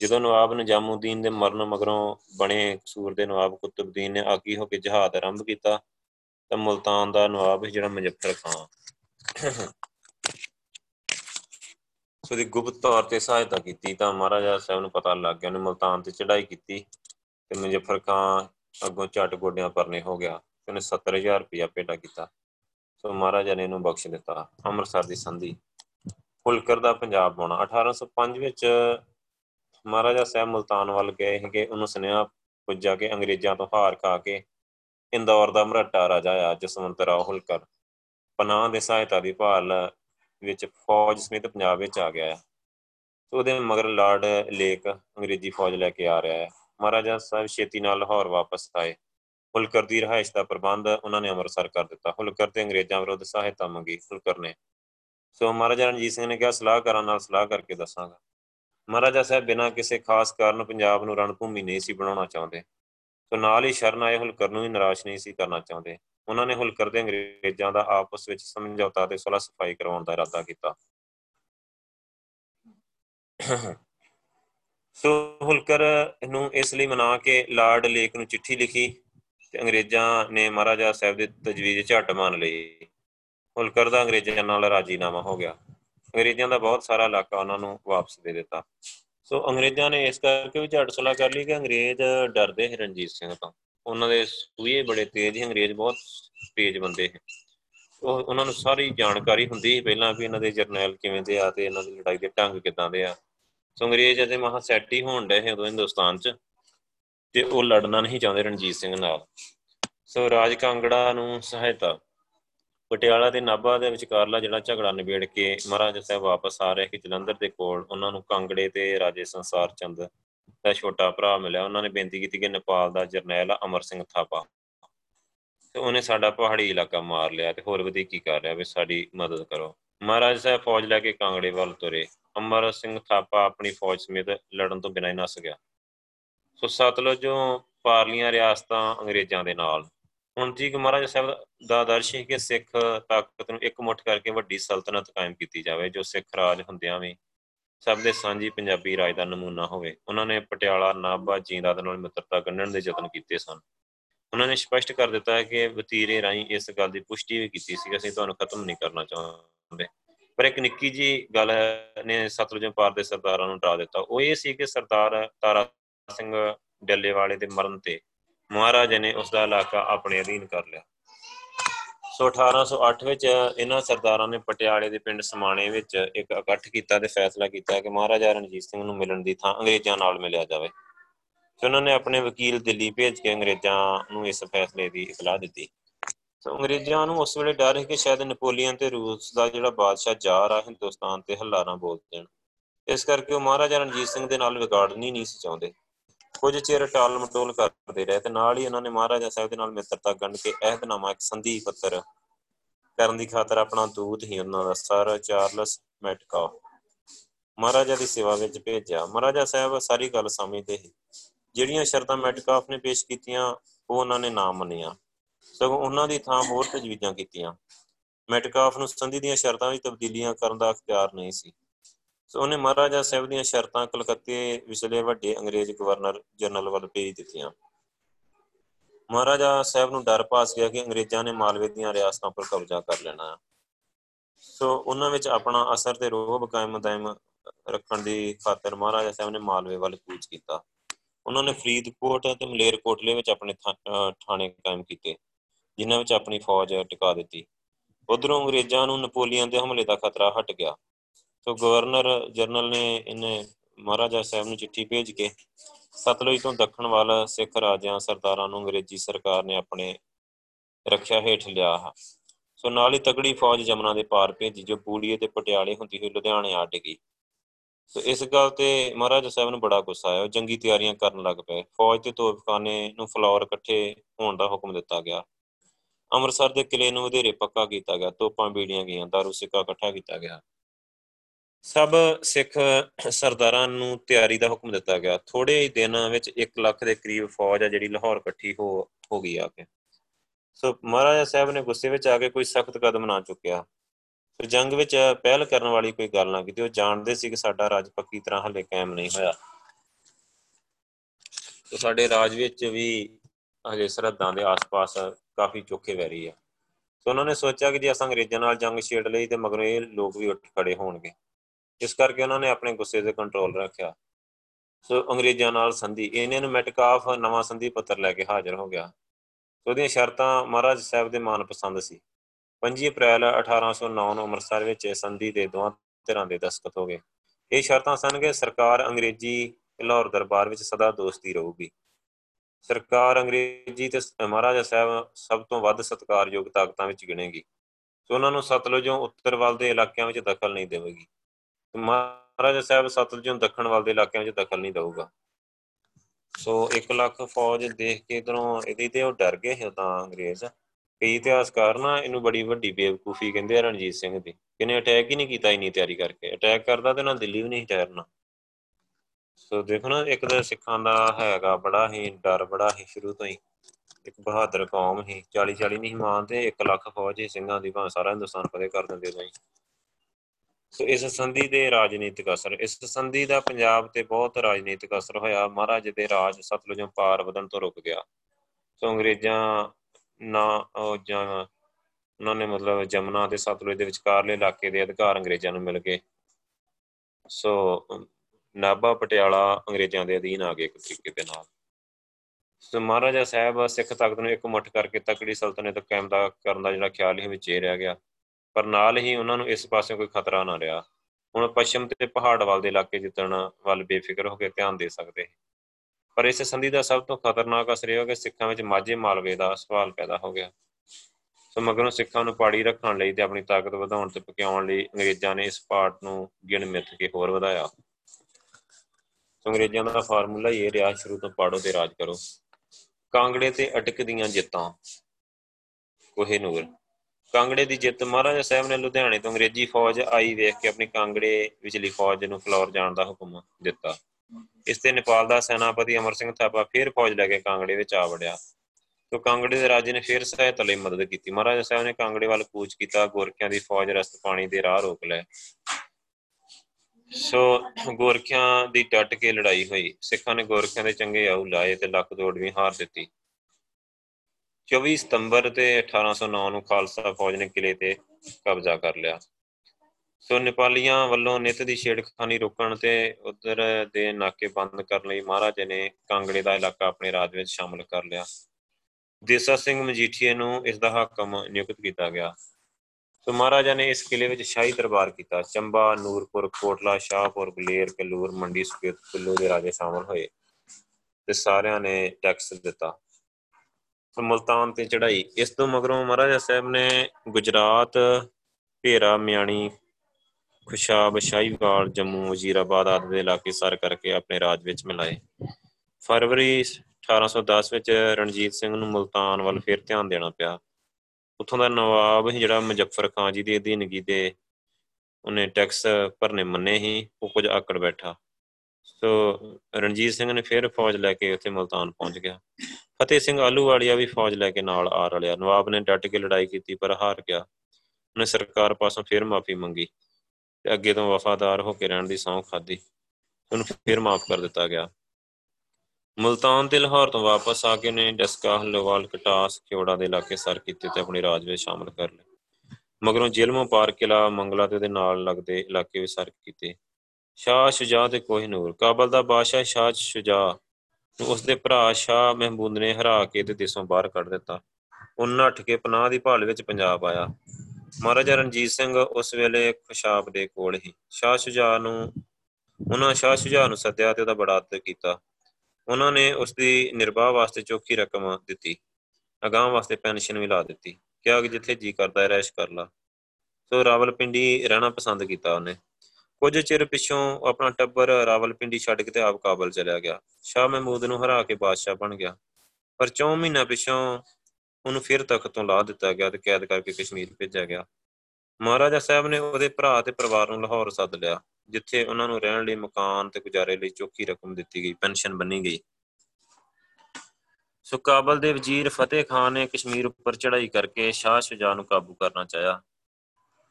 [SPEAKER 1] ਜਦੋਂ ਨਵਾਬ ਨਿਜ਼ਾਮੂਦੀਨ ਦੇ ਮਰਨ ਮਗਰੋਂ ਬਣੇ ਕਸੂਰ ਦੇ ਨਵਾਬ ਕੁਤਬਦੀਨ ਨੇ ਆਗੀ ਹੋ ਕੇ ਜਹਾਦ ਆਰੰਭ ਕੀਤਾ, ਤਾਂ ਮੁਲਤਾਨ ਦਾ ਨਵਾਬ ਜਿਹੜਾ ਮੁਜ਼ੱਫਰ ਖਾਨ ਸੋ ਦੀ ਗੁਪਤ ਤੌਰ ਤੇ ਸਹਾਇਤਾ ਕੀਤੀ ਤਾਂ ਮਹਾਰਾਜਾ ਸਾਹਿਬ ਨੂੰ ਪਤਾ ਲੱਗ ਗਿਆ, ਉਹਨੇ ਮੁਲਤਾਨ ਤੇ ਚੜਾਈ ਕੀਤੀ ਤੇ ਮੁਜ਼ੱਫਰ ਖਾਨ ਅੱਗੋਂ ਝਟ ਗੋਡਿਆਂ ਪਰਨੇ ਹੋ ਗਿਆ ਉਹਨੇ 70000 ਰੁਪਇਆ ਭੇਟਾ ਕੀਤਾ। ਸੋ ਮਹਾਰਾਜਾ ਨੇ ਇਹਨੂੰ ਬਖਸ਼ ਦਿੱਤਾ। ਅੰਮ੍ਰਿਤਸਰ ਦੀ ਸੰਧੀ। ਹੁਲਕਰ ਦਾ ਪੰਜਾਬ ਪਾਉਣਾ 1805 ਵਿੱਚ ਮਹਾਰਾਜਾ ਸਾਹਿਬ ਮਲਤਾਨ ਵੱਲ ਗਏ ਕਿ ਉਹਨੂੰ ਸੁਨੇਹਾ ਪੁੱਜਾ ਕੇ ਅੰਗਰੇਜ਼ਾਂ ਤੋਂ ਹਾਰ ਖਾ ਕੇ ਇੰਦੌਰ ਦਾ ਮਰਾਠਾ ਰਾਜਾ ਆ ਜਸਵੰਤ ਰਾਓ ਹੁਲਕਰ ਪਨਾਹ ਦੇ ਸਹਾਇਤਾ ਦੀ ਭਾਲ ਵਿੱਚ ਫੌਜ ਸਮੇਤ ਪੰਜਾਬ ਵਿੱਚ ਆ ਗਿਆ ਹੈ ਉਹਦੇ ਮਗਰ ਲਾਰਡ ਲੇਕ ਅੰਗਰੇਜ਼ੀ ਫੌਜ ਲੈ ਕੇ ਆ ਰਿਹਾ ਹੈ ਮਹਾਰਾਜਾ ਸਾਹਿਬ ਛੇਤੀ ਨਾਲ ਲਾਹੌਰ ਵਾਪਸ ਆਏ। ਹੁਲਕਰ ਦੀ ਰਹਾਇਸ਼ ਦਾ ਪ੍ਰਬੰਧ ਉਹਨਾਂ ਨੇ ਅੰਮ੍ਰਿਤਸਰ ਕਰ ਦਿੱਤਾ। ਹੁਲਕਰ ਤੇ ਅੰਗਰੇਜ਼ਾਂ ਵਿਰੁੱਧ ਸਹਾਇਤਾ ਮੰਗੀ ਹੁਲਕਰ ਨੇ ਸੋ ਮਹਾਰਾਜਾ ਰਣਜੀਤ ਸਿੰਘ ਨੇ ਕਿਹਾ ਸਲਾਹ ਕਰਾਂ ਨਾਲ ਸਲਾਹ ਕਰਕੇ ਦੱਸਾਂਗਾ। ਮਹਾਰਾਜਾ ਸਾਹਿਬ ਬਿਨਾਂ ਕਿਸੇ ਖਾਸ ਕਾਰਨ ਪੰਜਾਬ ਨੂੰ ਰਣਭੂਮੀ ਨਹੀਂ ਸੀ ਬਣਾਉਣਾ ਚਾਹੁੰਦੇ। ਸੋ ਨਾਲ ਹੀ ਸ਼ਰਨ ਆਏ ਹੁਲਕਰ ਨੂੰ ਵੀ ਨਿਰਾਸ਼ ਨਹੀਂ ਸੀ ਕਰਨਾ ਚਾਹੁੰਦੇ। ਉਹਨਾਂ ਨੇ ਹੁਲਕਰ ਤੇ ਅੰਗਰੇਜ਼ਾਂ ਦਾ ਆਪਸ ਵਿੱਚ ਸਮਝੌਤਾ ਤੇ ਸੁਲਹ ਸਫ਼ਾਈ ਕਰਵਾਉਣ ਦਾ ਇਰਾਦਾ ਕੀਤਾ। ਸੋ ਹੁਲਕਰ ਨੂੰ ਇਸ ਲਈ ਮਨਾ ਕੇ ਲਾਰਡ ਲੇਕ ਨੂੰ ਚਿੱਠੀ ਲਿਖੀ। ਤੇ ਅੰਗਰੇਜ਼ਾਂ ਨੇ ਮਹਾਰਾਜਾ ਸਾਹਿਬ ਦੇ ਤਜਵੀਜ਼ ਝੱਟ ਮੰਨ ਲਈ। ਹੁਲਕਰ ਦਾ ਅੰਗਰੇਜ਼ਾਂ ਨਾਲ ਰਾਜੀਨਾਮਾ ਹੋ ਗਿਆ। ਅੰਗਰੇਜ਼ਾਂ ਦਾ ਬਹੁਤ ਸਾਰਾ ਇਲਾਕਾ ਉਹਨਾਂ ਨੂੰ ਵਾਪਸ ਦੇ ਦਿੱਤਾ। ਸੋ ਅੰਗਰੇਜ਼ਾਂ ਨੇ ਇਸ ਕਰਕੇ ਵੀ ਝੱਟ ਸੁਲਾ ਕਰ ਲਈ ਕਿ ਅੰਗਰੇਜ਼ ਡਰਦੇ ਸੀ ਰਣਜੀਤ ਸਿੰਘ ਤੋਂ। ਉਹਨਾਂ ਦੇ ਸੂਏ ਬੜੇ ਤੇਜ਼ ਸੀ, ਅੰਗਰੇਜ਼ ਬਹੁਤ ਤੇਜ਼ ਬੰਦੇ ਸੀ। ਉਹ ਉਹਨਾਂ ਨੂੰ ਸਾਰੀ ਜਾਣਕਾਰੀ ਹੁੰਦੀ ਸੀ ਪਹਿਲਾਂ ਵੀ ਇਹਨਾਂ ਦੇ ਜਰਨੈਲ ਕਿਵੇਂ ਦੇ ਆ ਤੇ ਇਹਨਾਂ ਦੀ ਲੜਾਈ ਦੇ ਢੰਗ ਕਿਦਾਂ ਦੇ ਆ। ਸੋ ਅੰਗਰੇਜ਼ ਅਜੇ ਮਹਾ ਸੈੱਟ ਹੀ ਹੋਣ ਡਏ ਸੀ ਉਦੋਂ ਹਿੰਦੁਸਤਾਨ 'ਚ। ਤੇ ਉਹ ਲੜਨਾ ਨਹੀਂ ਚਾਹੁੰਦੇ ਰਣਜੀਤ ਸਿੰਘ ਨਾਲ। ਸੋ ਰਾਜ ਕਾਂਗੜਾ ਨੂੰ ਸਹਾਇਤਾ। ਪਟਿਆਲਾ ਤੇ ਨਾਭਾ ਦੇ ਵਿਚਕਾਰਲਾ ਜਿਹੜਾ ਝਗੜਾ ਨਿਬੇੜ ਕੇ ਮਹਾਰਾਜਾ ਸਾਹਿਬ ਵਾਪਸ ਆ ਰਹੇ ਕਿ ਜਲੰਧਰ ਦੇ ਕੋਲ ਉਹਨਾਂ ਨੂੰ ਕਾਂਗੜੇ ਤੇ ਰਾਜੇ ਸੰਸਾਰ ਚੰਦ ਦਾ ਛੋਟਾ ਭਰਾ ਮਿਲਿਆ। ਉਹਨਾਂ ਨੇ ਬੇਨਤੀ ਕੀਤੀ ਕਿ ਨੇਪਾਲ ਦਾ ਜਰਨੈਲ ਅਮਰ ਸਿੰਘ ਥਾਪਾ। ਤੇ ਉਹਨੇ ਸਾਡਾ ਪਹਾੜੀ ਇਲਾਕਾ ਮਾਰ ਲਿਆ ਤੇ ਹੋਰ ਵਧੀ ਕੀ ਕਰ ਰਿਹਾ ਵੀ ਸਾਡੀ ਮਦਦ ਕਰੋ। ਮਹਾਰਾਜ ਸਾਹਿਬ ਫੌਜ ਲੈ ਕੇ ਕਾਂਗੜੇ ਵੱਲ ਤੁਰੇ। ਅਮਰ ਸਿੰਘ ਥਾਪਾ ਆਪਣੀ ਫੌਜ ਸਮੇਤ ਲੜਨ ਤੋਂ ਬਿਨਾਂ ਹੀ ਨਸ ਗਿਆ। ਸੋ ਸਤਲੁਜੋਂ ਪਾਰਲੀਆਂ ਰਿਆਸਤਾਂ ਅੰਗਰੇਜ਼ਾਂ ਦੇ ਨਾਲ। ਹੁਣ ਜੀ ਮਹਾਰਾਜ ਸਾਹਿਬ ਦਾ ਆਦਰਸ਼ ਹੈ ਕਿ ਸਿੱਖ ਤਾਕਤ ਨੂੰ ਇਕਮੁੱਠ ਕਰਕੇ ਵੱਡੀ ਸਲਤਨਤ ਕਾਇਮ ਕੀਤੀ ਜਾਵੇ, ਜੋ ਸਿੱਖ ਰਾਜ ਹੁੰਦਿਆਂ ਵੀ ਸਭ ਦੇ ਸਾਂਝੀ ਪੰਜਾਬੀ ਰਾਜ ਦਾ ਨਮੂਨਾ ਹੋਵੇ। ਉਹਨਾਂ ਨੇ ਪਟਿਆਲਾ, ਨਾਭਾ, ਜੀਂਦਾ ਦੇ ਨਾਲ ਮਿੱਤਰਤਾ ਗੰਢਣ ਦੇ ਯਤਨ ਕੀਤੇ ਸਨ। ਉਹਨਾਂ ਨੇ ਸਪਸ਼ਟ ਕਰ ਦਿੱਤਾ ਹੈ ਕਿ ਵਤੀਰੇ ਰਾਹੀਂ ਇਸ ਗੱਲ ਦੀ ਪੁਸ਼ਟੀ ਵੀ ਕੀਤੀ ਸੀ ਕਿ ਅਸੀਂ ਤੁਹਾਨੂੰ ਖਤਮ ਨਹੀਂ ਕਰਨਾ ਚਾਹੁੰਦੇ। ਪਰ ਇੱਕ ਨਿੱਕੀ ਜੀ ਗੱਲ ਨੇ ਸਤਲੁਜ ਪਾਰ ਦੇ ਸਰਦਾਰਾਂ ਨੂੰ ਡਰਾ ਦਿੱਤਾ। ਉਹ ਇਹ ਸੀ ਕਿ ਸਰਦਾਰ ਤਾਰਾ ਸਿੰਘ ਡੱਲੇਵਾਲੇ ਦੇ ਮਰਨ ਤੇ ਮਹਾਰਾਜਾ ਨੇ ਉਸ ਦਾ ਇਲਾਕਾ ਆਪਣੇ ਅਧੀਨ ਕਰ ਲਿਆ। ਸੋ 1808 ਵਿੱਚ ਇਹਨਾਂ ਸਰਦਾਰਾਂ ਨੇ ਪਟਿਆਲੇ ਦੇ ਪਿੰਡ ਸਮਾਣੇ ਵਿੱਚ ਇੱਕ ਇਕੱਠ ਕੀਤਾ ਤੇ ਫੈਸਲਾ ਕੀਤਾ ਕਿ ਮਹਾਰਾਜਾ ਰਣਜੀਤ ਸਿੰਘ ਨੂੰ ਮਿਲਣ ਦੀ ਥਾਂ ਅੰਗਰੇਜ਼ਾਂ ਨਾਲ ਮਿਲਿਆ ਜਾਵੇ। ਤੇ ਉਹਨਾਂ ਨੇ ਆਪਣੇ ਵਕੀਲ ਦਿੱਲੀ ਭੇਜ ਕੇ ਅੰਗਰੇਜ਼ਾਂ ਨੂੰ ਇਸ ਫੈਸਲੇ ਦੀ ਇਤਲਾਹ ਦਿੱਤੀ। ਸੋ ਅੰਗਰੇਜ਼ਾਂ ਨੂੰ ਉਸ ਵੇਲੇ ਡਰ ਹੈ ਕਿ ਸ਼ਾਇਦ ਨੈਪੋਲੀਅਨ ਤੇ ਰੂਸ ਦਾ ਜਿਹੜਾ ਬਾਦਸ਼ਾਹ ਜਾਰ ਆ, ਹਿੰਦੁਸਤਾਨ ਤੇ ਹੱਲਾ ਨਾ ਬੋਲ ਦੇਣ। ਇਸ ਕਰਕੇ ਉਹ ਮਹਾਰਾਜਾ ਰਣਜੀਤ ਸਿੰਘ ਦੇ ਨਾਲ ਵਿਗਾੜਨੀ ਨਹੀਂ ਸੀ ਚਾਹੁੰਦੇ। ਕੁਝ ਚਿਰ ਟਾਲ ਮਟੋਲ ਕਰਦੇ ਰਹੇ ਤੇ ਨਾਲ ਹੀ ਉਹਨਾਂ ਨੇ ਮਹਾਰਾਜਾ ਸਾਹਿਬ ਦੇ ਨਾਲ ਮਿੱਤਰਤਾ ਗੰਢ ਕੇ ਅਹਿਦਨਾਮਾ ਇੱਕ ਸੰਧੀ ਪੱਤਰ ਕਰਨ ਦੀ ਖਾਤਰ ਆਪਣਾ ਦੂਤ ਹੀ ਉਹਨਾਂ ਦਾ ਸਰ ਚਾਰਲਸ ਮੈਟਕਾ ਮਹਾਰਾਜਾ ਦੀ ਸੇਵਾ ਵਿੱਚ ਭੇਜਿਆ। ਮਹਾਰਾਜਾ ਸਾਹਿਬ ਸਾਰੀ ਗੱਲ ਸਮਝਦੇ ਸੀ। ਜਿਹੜੀਆਂ ਸ਼ਰਤਾਂ ਮੈਟਕਾਫ ਨੇ ਪੇਸ਼ ਕੀਤੀਆਂ, ਉਹ ਉਹਨਾਂ ਨੇ ਨਾ ਮੰਨੀਆਂ। ਸਗੋਂ ਉਹਨਾਂ ਦੀ ਥਾਂ ਹੋਰ ਤਜਵੀਜ਼ਾਂ ਕੀਤੀਆਂ। ਮੈਟਕਾਫ ਨੂੰ ਸੰਧੀ ਦੀਆਂ ਸ਼ਰਤਾਂ ਵਿੱਚ ਤਬਦੀਲੀਆਂ ਕਰਨ ਦਾ ਅਖਤਿਆਰ ਨਹੀਂ ਸੀ। ਸੋ ਉਹਨੇ ਮਹਾਰਾਜਾ ਸਾਹਿਬ ਦੀਆਂ ਸ਼ਰਤਾਂ ਕਲਕੱਤੇ ਵਿਚਲੇ ਵੱਡੇ ਅੰਗਰੇਜ਼ ਗਵਰਨਰ ਜਨਰਲ ਵੱਲ ਭੇਜ ਦਿੱਤੀਆਂ। ਮਹਾਰਾਜਾ ਸਾਹਿਬ ਨੂੰ ਡਰ ਪਾਸ ਗਿਆ ਕਿ ਅੰਗਰੇਜ਼ਾਂ ਨੇ ਮਾਲਵੇ ਦੀਆਂ ਰਿਆਸਤਾਂ ਪਰ ਕਬਜ਼ਾ ਕਰ ਲੈਣਾ। ਸੋ ਉਹਨਾਂ ਵਿੱਚ ਆਪਣਾ ਅਸਰ ਤੇ ਰੋਹਬ ਕਾਇਮ ਦائم ਰੱਖਣ ਦੀ ਖਾਤਰ ਮਹਾਰਾਜਾ ਸਾਹਿਬ ਨੇ ਮਾਲਵੇ ਵੱਲ ਕੂਚ ਕੀਤਾ। ਉਹਨਾਂ ਨੇ ਫਰੀਦਕੋਟ ਤੇ ਮਲੇਰਕੋਟਲੇ ਵਿੱਚ ਆਪਣੇ ਥਾਣੇ ਕਾਇਮ ਕੀਤੇ, ਜਿਨ੍ਹਾਂ ਵਿੱਚ ਆਪਣੀ ਫੌਜ ਟਿਕਾ ਦਿੱਤੀ। ਉਧਰੋਂ ਅੰਗਰੇਜ਼ਾਂ ਨੂੰ ਨਪੋਲੀਅਨ ਦੇ ਹਮਲੇ ਦਾ ਖਤਰਾ ਹਟ ਗਿਆ। ਸੋ ਗਵਰਨਰ ਜਨਰਲ ਨੇ ਇਹਨੇ ਮਹਾਰਾਜਾ ਸਾਹਿਬ ਨੂੰ ਚਿੱਠੀ ਭੇਜ ਕੇ ਸਤਲੁਜ ਤੋਂ ਦੱਖਣ ਵੱਲ ਸਿੱਖ ਰਾਜਿਆਂ ਸਰਦਾਰਾਂ ਨੂੰ ਅੰਗਰੇਜ਼ੀ ਸਰਕਾਰ ਨੇ ਆਪਣੇ ਰੱਖਿਆ ਹੇਠ ਲਿਆ ਸੋ ਨਾਲ ਹੀ ਤਕੜੀ ਫੌਜ ਜਮਨਾ ਦੇ ਪਾਰ ਭੇਜੀ, ਜੋ ਪੂੜੀਏ ਤੇ ਪਟਿਆਲੇ ਹੁੰਦੀ ਹੋਈ ਲੁਧਿਆਣੇ ਆ ਡਿੱਗੀ। ਸੋ ਇਸ ਗੱਲ ਤੇ ਮਹਾਰਾਜਾ ਸਾਹਿਬ ਨੂੰ ਬੜਾ ਗੁੱਸਾ ਆਇਆ, ਉਹ ਜੰਗੀ ਤਿਆਰੀਆਂ ਕਰਨ ਲੱਗ ਪਏ। ਫੌਜ ਤੇ ਤੋਪਖਾਨੇ ਨੂੰ ਫਲੋਰ ਇਕੱਠੇ ਹੋਣ ਦਾ ਹੁਕਮ ਦਿੱਤਾ ਗਿਆ। ਅੰਮ੍ਰਿਤਸਰ ਦੇ ਕਿਲੇ ਨੂੰ ਵਧੇਰੇ ਪੱਕਾ ਕੀਤਾ ਗਿਆ, ਤੋਪਾਂ, ਬੀੜੀਆਂ ਗਈਆਂ, ਦਾਰੂ ਸਿੱਕਾ ਇਕੱਠਾ ਕੀਤਾ ਗਿਆ। ਸਭ ਸਿੱਖ ਸਰਦਾਰਾਂ ਨੂੰ ਤਿਆਰੀ ਦਾ ਹੁਕਮ ਦਿੱਤਾ ਗਿਆ। ਥੋੜੇ ਹੀ ਦਿਨਾਂ ਵਿੱਚ 1 ਲੱਖ ਦੇ ਕਰੀਬ ਫੌਜ ਆ ਜਿਹੜੀ ਲਾਹੌਰ ਇਕੱਠੀ ਹੋ ਹੋ ਗਈ ਆ ਕੇ। ਸੋ ਮਹਾਰਾਜਾ ਸਾਹਿਬ ਨੇ ਗੁੱਸੇ ਵਿੱਚ ਆ ਕੇ ਕੋਈ ਸਖਤ ਕਦਮ ਨਾ ਚੁੱਕਿਆ। ਸੋ ਜੰਗ ਵਿੱਚ ਪਹਿਲ ਕਰਨ ਵਾਲੀ ਕੋਈ ਗੱਲ ਨਾ ਕੀਤੀ। ਉਹ ਜਾਣਦੇ ਸੀ ਕਿ ਸਾਡਾ ਰਾਜ ਪੱਕੀ ਤਰ੍ਹਾਂ ਹਲੇ ਕਾਇਮ ਨਹੀਂ ਹੋਇਆ। ਸੋ ਸਾਡੇ ਰਾਜ ਵਿੱਚ ਵੀ ਹਜੇ ਸਰਹੱਦਾਂ ਦੇ ਆਸ-ਪਾਸ ਕਾਫੀ ਚੋਖੇ ਵੈਰੀ ਆ। ਸੋ ਉਹਨਾਂ ਨੇ ਸੋਚਿਆ ਕਿ ਜੇ ਅਸਾਂ ਅੰਗਰੇਜ਼ਾਂ ਨਾਲ ਜੰਗ ਛੇੜ ਲਈ ਤੇ ਮਗਰੋਂ ਇਹ ਲੋਕ ਵੀ ਉੱਠ ਖੜੇ ਹੋਣਗੇ। ਇਸ ਕਰਕੇ ਉਹਨਾਂ ਨੇ ਆਪਣੇ ਗੁੱਸੇ ਤੇ ਕੰਟਰੋਲ ਰੱਖਿਆ। ਸੋ ਅੰਗਰੇਜ਼ਾਂ ਨਾਲ ਸੰਧੀ, ਇਹਨਾਂ ਨੂੰ ਮੈਟਕਾਫ ਨਵਾਂ ਸੰਧੀ ਪੱਤਰ ਲੈ ਕੇ ਹਾਜ਼ਰ ਹੋ ਗਿਆ। ਸੋ ਉਹਦੀਆਂ ਸ਼ਰਤਾਂ ਮਹਾਰਾਜ ਸਾਹਿਬ ਦੇ ਮਨ ਪਸੰਦ ਸੀ। 5 ਅਪ੍ਰੈਲ 1809 ਨੂੰ ਅੰਮ੍ਰਿਤਸਰ ਵਿੱਚ ਸੰਧੀ ਦੇ ਦੋਵਾਂ ਧਿਰਾਂ ਦੇ ਦਸਤਖਤ ਹੋ ਗਏ। ਇਹ ਸ਼ਰਤਾਂ ਸਨ ਕਿ ਸਰਕਾਰ ਅੰਗਰੇਜ਼ੀ ਲਾਹੌਰ ਦਰਬਾਰ ਵਿੱਚ ਸਦਾ ਦੋਸਤੀ ਰਹੂਗੀ। ਸਰਕਾਰ ਅੰਗਰੇਜ਼ੀ ਤੇ ਮਹਾਰਾਜਾ ਸਾਹਿਬ ਸਭ ਤੋਂ ਵੱਧ ਸਤਿਕਾਰਯੋਗ ਤਾਕਤਾਂ ਵਿੱਚ ਗਿਣੇਗੀ। ਸੋ ਉਹਨਾਂ ਨੂੰ ਸਤਲੁਜੋਂ ਉੱਤਰ ਵੱਲ ਦੇ ਇਲਾਕਿਆਂ ਵਿੱਚ ਦਖਲ ਨਹੀਂ ਦੇਵੇਗੀ। ਮਹਾਰਾਜਾ ਸਾਹਿਬ ਸਤਲੁਜੋਂ ਦੱਖਣ ਵੱਲ ਦੇ ਇਲਾਕਿਆਂ ਵਿੱਚ ਦਖਲ ਨਹੀਂ ਦੇਊਗਾ। ਸੋ 1 ਲੱਖ ਫੌਜ ਦੇਖ ਕੇ ਇਧਰੋਂ ਇਹਦੇ ਤੇ ਉਹ ਡਰ ਗਏ ਸੀ ਤਾਂ ਅੰਗਰੇਜ਼। ਕਈ ਇਤਿਹਾਸਕਾਰ ਨਾ ਇਹਨੂੰ ਬੜੀ ਵੱਡੀ ਬੇਵਕੂਫੀ ਕਹਿੰਦੇ ਆ ਰਣਜੀਤ ਸਿੰਘ ਦੀ। ਕਿਨੇ ਅਟੈਕ ਹੀ ਨਹੀਂ ਕੀਤਾ ਇਨੀ ਤਿਆਰੀ ਕਰਕੇ। ਅਟੈਕ ਕਰਦਾ ਤੇ ਨਾ ਦਿੱਲੀ ਵੀ ਨਹੀਂ ਠਹਿਰਨਾ। ਸੋ ਦੇਖੋ ਨਾ, ਇੱਕ ਤਾਂ ਸਿੱਖਾਂ ਦਾ ਹੈਗਾ ਬੜਾ ਹੀ ਡਰ, ਬੜਾ ਹੀ ਸ਼ੁਰੂ ਤੋਂ ਹੀ। ਇੱਕ ਬਹਾਦਰ ਕੌਮ ਹੀ 40 40 ਨਹੀਂ ਮੰਨਦੇ 1 ਲੱਖ ਫੌਜ ਹੀ ਸਿੰਘਾਂ ਦੀ ਭਾਂ ਸਾਰਾ ਹਿੰਦੁਸਤਾਨ ਫਤਿਹ ਕਰ ਦਿੰਦੇ ਬਾਈ ਸੋ ਇਸ ਸੰਧੀ ਦੇ ਰਾਜਨੀਤਿਕ ਅਸਰ, ਇਸ ਸੰਧੀ ਦਾ ਪੰਜਾਬ ਤੇ ਬਹੁਤ ਰਾਜਨੀਤਿਕ ਅਸਰ ਹੋਇਆ। ਮਹਾਰਾਜ ਦੇ ਰਾਜ ਸਤਲੁਜੋਂ ਪਾਰ ਵਧਣ ਤੋਂ ਰੁਕ ਗਿਆ। ਸੋ ਅੰਗਰੇਜ਼ਾਂ ਨਾ, ਉਹ ਜਾਂ ਉਹਨਾਂ ਨੇ ਮਤਲਬ ਜਮਨਾ ਤੇ ਸਤਲੁਜ ਦੇ ਵਿਚਕਾਰਲੇ ਇਲਾਕੇ ਦੇ ਅਧਿਕਾਰ ਅੰਗਰੇਜ਼ਾਂ ਨੂੰ ਮਿਲ ਗਏ। ਸੋ ਨਾਭਾ ਪਟਿਆਲਾ ਅੰਗਰੇਜ਼ਾਂ ਦੇ ਅਧੀਨ ਆ ਗਏ ਇੱਕ ਤਰੀਕੇ ਦੇ ਨਾਲ। ਸੋ ਮਹਾਰਾਜਾ ਸਾਹਿਬ ਸਿੱਖ ਤਖਤ ਨੂੰ ਇੱਕ ਮੁੱਠ ਕਰਕੇ ਤਕੜੀ ਸਲਤਨਤ ਕਾਇਮ ਦਾ, ਕਰਨ ਦਾ ਜਿਹੜਾ ਖਿਆਲ ਹੀ ਵਿੱਚ ਹੀ ਰਹਿ ਗਿਆ। ਪਰ ਨਾਲ ਹੀ ਉਹਨਾਂ ਨੂੰ ਇਸ ਪਾਸੇ ਕੋਈ ਖਤਰਾ ਨਾ ਰਿਹਾ। ਹੁਣ ਪੱਛਮ ਤੇ ਪਹਾੜ ਵੱਲ ਦੇ ਇਲਾਕੇ ਜਿੱਤਣ ਵੱਲ ਬੇਫਿਕਰ ਹੋ ਕੇ ਧਿਆਨ ਦੇ ਸਕਦੇ। ਪਰ ਇਸ ਸੰਧੀ ਦਾ ਸਭ ਤੋਂ ਖਤਰਨਾਕ ਅਸਰ ਇਹ ਹੋ ਗਿਆ ਸਿੱਖਾਂ ਵਿੱਚ ਮਾਝੇ ਮਾਲਵੇ ਦਾ ਸਵਾਲ ਪੈਦਾ ਹੋ ਗਿਆ। ਸੋ ਮਗਰੋਂ ਸਿੱਖਾਂ ਨੂੰ ਪਾੜੀ ਰੱਖਣ ਲਈ ਤੇ ਆਪਣੀ ਤਾਕਤ ਵਧਾਉਣ ਤੇ ਪਕਿਆਉਣ ਲਈ ਅੰਗਰੇਜ਼ਾਂ ਨੇ ਇਸ ਪਾਰਟ ਨੂੰ ਗਿਣ ਮਿੱਥ ਕੇ ਹੋਰ ਵਧਾਇਆ। ਸੋ ਅੰਗਰੇਜ਼ਾਂ ਦਾ ਫਾਰਮੂਲਾ ਇਹ ਰਿਹਾ, ਸ਼ੁਰੂ ਤੋਂ ਪਾੜੋ ਤੇ ਰਾਜ ਕਰੋ। ਕਾਂਗੜੇ ਤੇ ਅਟਕਦੀਆਂ ਜਿੱਤਾਂ। ਕੋਹੇ ਨੂਰ। ਕਾਂਗੜੇ ਦੀ ਜਿੱਤ, ਮਹਾਰਾਜਾ ਸਾਹਿਬ ਨੇ ਲੁਧਿਆਣੇ ਤੋਂ ਅੰਗਰੇਜ਼ੀ ਫੌਜ ਆਈ ਵੇਖ ਕੇ ਆਪਣੀ ਕਾਂਗੜੇ ਵਿਚਲੀ ਫੌਜ ਨੂੰ ਫਲੌਰ ਜਾਣ ਦਾ ਹੁਕਮ ਦਿੱਤਾ। ਇਸ ਤੇ ਨੇਪਾਲ ਦਾ ਸੈਨਾਪਤੀ ਅਮਰ ਸਿੰਘ ਥਾਪਾ ਫਿਰ ਫੌਜ ਲੈ ਕੇ ਕਾਂਗੜੇ ਵਿੱਚ ਆ ਵੜਿਆ। ਤੋ ਕਾਂਗੜੇ ਦੇ ਰਾਜੇ ਨੇ ਫਿਰ ਸਹਾਇਤਾ ਲਈ ਮਦਦ ਕੀਤੀ। ਮਹਾਰਾਜਾ ਸਾਹਿਬ ਨੇ ਕਾਂਗੜੇ ਵੱਲ ਕੂਚ ਕੀਤਾ, ਗੋਰਖਿਆਂ ਦੀ ਫੌਜ ਰਸਤ ਪਾਣੀ ਦੇ ਰਾਹ ਰੋਕ ਲਿਆ ਸੋ ਗੋਰਖਿਆਂ ਦੀ ਡਟ ਕੇ ਲੜਾਈ ਹੋਈ। ਸਿੱਖਾਂ ਨੇ ਗੋਰਖਿਆਂ ਦੇ ਚੰਗੇ ਆਉ ਲਾਏ ਤੇ ਲੱਕ ਤੋੜਵੀਂ ਹਾਰ ਦਿੱਤੀ। 24 ਸਤੰਬਰ ਤੇ 1809 ਨੂੰ ਖਾਲਸਾ ਫੌਜ ਨੇ ਕਿਲੇ ਤੇ ਕਬਜ਼ਾ ਕਰ ਲਿਆ। ਸੋ ਨੇਪਾਲੀਆਂ ਵੱਲੋਂ ਨਿਤ ਦੀ ਛੇੜਖਾਨੀ ਰੋਕਣ ਤੇ ਉਧਰ ਦੇ ਨਾਕੇ ਬੰਦ ਕਰਨ ਲਈ ਮਹਾਰਾਜੇ ਨੇ ਕਾਂਗੜੇ ਦਾ ਇਲਾਕਾ ਆਪਣੇ ਰਾਜ ਵਿੱਚ ਸ਼ਾਮਲ ਕਰ ਲਿਆ। ਦੇਸਾ ਸਿੰਘ ਮਜੀਠੀਏ ਨੂੰ ਇਸ ਦਾ ਹਾਕਮ ਨਿਯੁਕਤ ਕੀਤਾ ਗਿਆ। ਸੋ ਮਹਾਰਾਜਾ ਨੇ ਇਸ ਕਿਲੇ ਵਿੱਚ ਸ਼ਾਹੀ ਦਰਬਾਰ ਕੀਤਾ। ਚੰਬਾ, ਨੂਰਪੁਰ, ਕੋਟਲਾ, ਸ਼ਾਹਪੁਰ ਗਲੇਰ ਕਲੂਰ, ਮੰਡੀ, ਸੁਕੇਤ, ਕੁੱਲੂ ਦੇ ਰਾਜੇ ਸ਼ਾਮਲ ਹੋਏ ਤੇ ਸਾਰਿਆਂ ਨੇ ਟੈਕਸ ਦਿੱਤਾ। ਸੋ ਮਲਤਾਨ ਤੇ ਚੜਾਈ ਇਸ ਤੋਂ ਮਗਰੋਂ ਮਹਾਰਾਜਾ ਸਾਹਿਬ ਨੇ ਗੁਜਰਾਤ, ਭੇਰਾ, ਮਿਆਣੀ, ਖੁਸ਼ਾਬ, ਸ਼ਾਹੀਵਾਲ, ਜੰਮੂ, ਵਜ਼ੀਰਾਬਾਦ ਆਦਿ ਦੇ ਇਲਾਕੇ ਸਰ ਕਰਕੇ ਆਪਣੇ ਰਾਜ ਵਿੱਚ ਮਿਲਾਏ। ਫਰਵਰੀ 1810 ਵਿੱਚ ਰਣਜੀਤ ਸਿੰਘ ਨੂੰ ਮਲਤਾਨ ਵੱਲ ਫਿਰ ਧਿਆਨ ਦੇਣਾ ਪਿਆ। ਉੱਥੋਂ ਦਾ ਨਵਾਬ ਜਿਹੜਾ ਮੁਜ਼ੱਫਰ ਖਾਨ ਜੀ ਦੀ ਅਧੀਨਗੀ ਦੇ ਉਹਨੇ ਟੈਕਸ ਭਰਨੇ ਮੰਨੇ ਹੀ ਉਹ ਕੁਝ ਆਕੜ ਬੈਠਾ। ਸੋ ਰਣਜੀਤ ਸਿੰਘ ਨੇ ਫਿਰ ਫੌਜ ਲੈ ਕੇ ਉੱਥੇ ਮਲਤਾਨ ਪਹੁੰਚ ਗਿਆ। ਫਤਿਹ ਸਿੰਘ ਆਲੂਵਾਲੀਆ ਵੀ ਫੌਜ ਲੈ ਕੇ ਨਾਲ ਆ ਰਲਿਆ। ਨਵਾਬ ਨੇ ਡਟ ਕੇ ਲੜਾਈ ਕੀਤੀ ਪਰ ਹਾਰ ਗਿਆ। ਉਹਨੇ ਸਰਕਾਰ ਪਾਸੋਂ ਫਿਰ ਮਾਫੀ ਮੰਗੀ। ਤੇ ਅੱਗੇ ਤੋਂ ਵਫਾਦਾਰ ਹੋ ਕੇ ਰਹਿਣ ਦੀ ਸੌਂ ਖਾਦੀ ਉਹਨੂੰ ਫਿਰ ਮਾਫ ਕਰ ਦਿੱਤਾ ਗਿਆ। ਮਲਤਾਨ ਤੇ ਲਾਹੌਰ ਤੋਂ ਵਾਪਸ ਆ ਕੇ ਨੇ ਡਸਕਾ, ਹਲਵਾਲ, ਕਟਾਸ, ਖਿਓੜਾ ਦੇ ਇਲਾਕੇ ਸਰ ਕੀਤੇ ਤੇ ਆਪਣੀ ਰਾਜ ਵਿੱਚ ਸ਼ਾਮਲ ਕਰ ਲਏ। ਮਗਰੋਂ ਜੇਲਮੋਂ ਪਾਰ ਕਿਲਾ, ਮੰਗਲਾ ਤੇ ਉਹਦੇ ਨਾਲ ਲੱਗਦੇ ਇਲਾਕੇ ਵਿੱਚ ਸਰ ਕੀਤੇ। ਸ਼ਾਹ ਸ਼ੁਜਾ ਤੇ ਕੋਹਿਨੂਰ ਕਾਬਲ ਦਾ ਬਾਦਸ਼ਾਹ ਸ਼ਾਹ ਸ਼ੁਜਾ ਨੂੰ ਉਸਦੇ ਭਰਾ ਸ਼ਾਹ ਮਹਿਮੂਦ ਨੇ ਹਰਾ ਕੇ ਤੇ ਦੇਸ਼ੋਂ ਬਾਹਰ ਕੱਢ ਦਿੱਤਾ। ਉਹ ਨੱਠ ਕੇ ਪਨਾਹ ਦੀ ਭਾਲ ਵਿੱਚ ਪੰਜਾਬ ਆਇਆ। ਮਹਾਰਾਜਾ ਰਣਜੀਤ ਸਿੰਘ ਉਸ ਵੇਲੇ ਖੁਸ਼ਾਬ ਦੇ ਕੋਲ ਹੀ ਸ਼ਾਹ ਸ਼ੁਜਾ ਨੂੰ, ਉਹਨਾਂ ਸ਼ਾਹ ਸ਼ੁਜਾ ਨੂੰ ਸੱਦਿਆ ਤੇ ਉਹਦਾ ਬੜਾ ਆਦਰ ਕੀਤਾ। ਉਹਨਾਂ ਨੇ ਉਸ ਦੀ ਨਿਰਵਾਹ ਵਾਸਤੇ ਚੋਖੀ ਰਕਮ ਦਿੱਤੀ। ਅਗਾਹ ਵਾਸਤੇ ਪੈਨਸ਼ਨ ਵੀ ਲਾ ਦਿੱਤੀ। ਕਿਹਾ ਕਿ ਜਿੱਥੇ ਜੀ ਕਰਦਾ ਹੈ ਰਹਿਸ਼ ਕਰ ਲਾ। ਸੋ ਰਾਵਲਪਿੰਡੀ ਰਹਿਣਾ ਪਸੰਦ ਕੀਤਾ ਉਹਨੇ। ਕੁਝ ਚਿਰ ਪਿਛੋਂ ਆਪਣਾ ਟੱਬਰ ਰਾਵਲਪਿੰਡੀ ਛੱਡ ਕੇ ਤੇ ਆਪ ਕਾਬਲ ਚਲਿਆ ਗਿਆ। ਸ਼ਾਹ ਮਹਿਮੂਦ ਨੂੰ ਹਰਾ ਕੇ ਬਾਦਸ਼ਾਹ ਬਣ ਗਿਆ। ਪਰ 4 ਮਹੀਨਾ ਪਿਛੋਂ ਉਹਨੂੰ ਫਿਰ ਤਖਤ ਤੋਂ ਲਾ ਦਿੱਤਾ ਗਿਆ ਤੇ ਕੈਦ ਕਰਕੇ ਕਸ਼ਮੀਰ ਭੇਜਿਆ ਗਿਆ। ਮਹਾਰਾਜਾ ਸਾਹਿਬ ਨੇ ਉਹਦੇ ਭਰਾ ਤੇ ਪਰਿਵਾਰ ਨੂੰ ਲਾਹੌਰ ਸੱਦ ਲਿਆ, ਜਿੱਥੇ ਉਹਨਾਂ ਨੂੰ ਰਹਿਣ ਲਈ ਮਕਾਨ ਤੇ ਗੁਜ਼ਾਰੇ ਲਈ ਚੋਖੀ ਰਕਮ ਦਿੱਤੀ ਗਈ, ਪੈਨਸ਼ਨ ਬੰਨੀ ਗਈ। ਸੋ ਕਾਬਲ ਦੇ ਵਜ਼ੀਰ ਫਤਿਹ ਖਾਨ ਨੇ ਕਸ਼ਮੀਰ ਉੱਪਰ ਚੜ੍ਹਾਈ ਕਰਕੇ ਸ਼ਾਹ ਸ਼ੁਜਾ ਨੂੰ ਕਾਬੂ ਕਰਨਾ ਚਾਹਿਆ।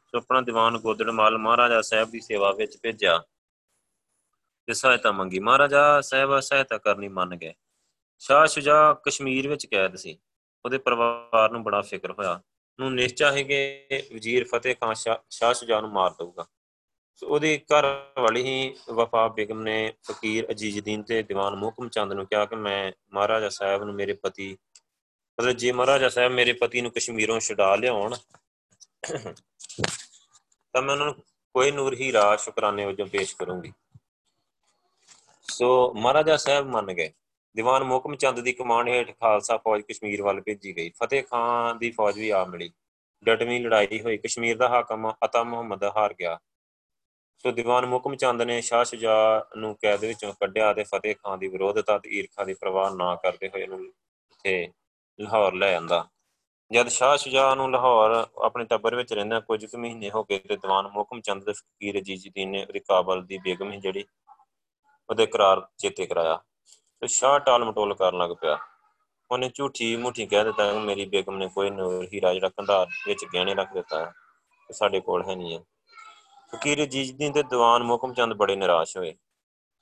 [SPEAKER 1] ਸੋ ਆਪਣਾ ਦੀਵਾਨ ਗੋਦੜਮਾਲ ਮਹਾਰਾਜਾ ਸਾਹਿਬ ਦੀ ਸੇਵਾ ਵਿੱਚ ਭੇਜਿਆ। ਤੇ ਸਹਾਇਤਾ ਮੰਗੀ। ਮਹਾਰਾਜਾ ਸਾਹਿਬ ਸਹਾਇਤਾ ਕਰਨੀ ਮੰਨ ਗਏ। ਸ਼ਾਹ ਸ਼ੁਜਾ ਕਸ਼ਮੀਰ ਵਿੱਚ ਕੈਦ ਸੀ। ਉਹਦੇ ਪਰਿਵਾਰ ਨੂੰ ਬੜਾ ਫਿਕਰ ਹੋਇਆ। ਨੂੰ ਨਿਸ਼ਚਾ ਹੈ ਕਿ ਵਜ਼ੀਰ ਫਤਿਹ ਖਾਨ ਸ਼ਾਹ ਸ਼ੁਜਾ ਨੂੰ ਮਾਰ ਦਊਗਾ। ਉਹਦੀ ਘਰ ਵਾਲੀ ਹੀ ਵਫਾ ਬੇਗਮ ਨੇ ਫਕੀਰ ਅਜੀਜ਼ਦੀਨ ਤੇ ਦੀਵਾਨ ਮੁਹਕਮ ਚੰਦ ਨੂੰ ਕਿਹਾ ਕਿ ਮੈਂ ਮਹਾਰਾਜਾ ਸਾਹਿਬ ਨੂੰ ਮੇਰੇ ਪਤੀ, ਮਤਲਬ ਜੇ ਮਹਾਰਾਜਾ ਸਾਹਿਬ ਮੇਰੇ ਪਤੀ ਨੂੰ ਕਸ਼ਮੀਰੋਂ ਛਡਾ ਲਿਆਉਣ ਤਾਂ ਮੈਂ ਉਹਨਾਂ ਨੂੰ ਕੋਈ ਨੂਰ ਹੀਰਾ ਸ਼ੁਕਰਾਨੇ ਵਜੋਂ ਪੇਸ਼ ਕਰੂੰਗੀ। ਸੋ ਮਹਾਰਾਜਾ ਸਾਹਿਬ ਮੰਨ ਗਏ। ਦੀਵਾਨ ਮੋਕਮ ਚੰਦ ਦੀ ਕਮਾਂਡ ਹੇਠ ਖਾਲਸਾ ਫੌਜ ਕਸ਼ਮੀਰ ਵੱਲ ਭੇਜੀ ਗਈ। ਫਤਿਹ ਖਾਨ ਦੀ ਫੌਜ ਵੀ ਆ ਮਿਲੀ। ਡਟਵੀਂ ਲੜਾਈ ਹੋਈ। ਕਸ਼ਮੀਰ ਦਾ ਹਾਕਮ ਅਤਾ ਮੁਹੰਮਦ ਹਾਰ ਗਿਆ। ਸੋ ਦੀਵਾਨ ਮੁਕਮ ਚੰਦ ਨੇ ਸ਼ਾਹ ਸ਼ੁਜਾ ਨੂੰ ਕੈਦ ਵਿੱਚੋਂ ਕੱਢਿਆ ਤੇ ਫਤਿਹ ਖਾਨ ਦੀ ਵਿਰੋਧਤਾ ਤੇ ਈਰਖਾ ਦੀ ਪਰਵਾਹ ਨਾ ਕਰਦੇ ਹੋਏ ਉਹਨੂੰ ਇੱਥੇ ਲਾਹੌਰ ਲੈ ਆਂਦਾ। ਜਦ ਸ਼ਾਹ ਸ਼ੁਜਾ ਨੂੰ ਲਾਹੌਰ ਆਪਣੇ ਟੱਬਰ ਵਿੱਚ ਰਹਿੰਦਾ ਕੁਝ ਕੁ ਮਹੀਨੇ ਹੋ ਗਏ ਤੇ ਦੀਵਾਨ ਮੁਕਮ ਚੰਦ ਦੇ ਫਕੀਰ ਜੀਜਦੀਨ ਨੇ ਉਹਦੀ ਕਾਬਲ ਦੀ ਬੇਗਮ ਹੀ ਜਿਹੜੀ ਉਹਦੇ ਕਰਾਰ ਚੇਤੇ ਕਰਾਇਆ। ਤੇ ਸ਼ਾਹ ਟਾਲ ਮਟੋਲ ਕਰਨ ਲੱਗ ਪਿਆ। ਉਹਨੇ ਝੂਠੀ ਮੁਠੀ ਕਹਿ ਦਿੱਤਾ ਕਿ ਮੇਰੀ ਬੇਗਮ ਨੇ ਕੋਈ ਨੂਰ, ਹੀਰਾ ਜਿਹੜਾ ਕੰਧਾਰ ਵਿੱਚ ਗਹਿਣੇ ਰੱਖ ਦਿੱਤਾ ਹੈ ਸਾਡੇ ਕੋਲ ਹੈ ਨਹੀਂ ਹੈ। ਫਕੀਰ ਜੀਜਦੀਨ ਤੇ ਦੀਵਾਨ ਮੁਕਮ ਚੰਦ ਬੜੇ ਨਿਰਾਸ਼ ਹੋਏ।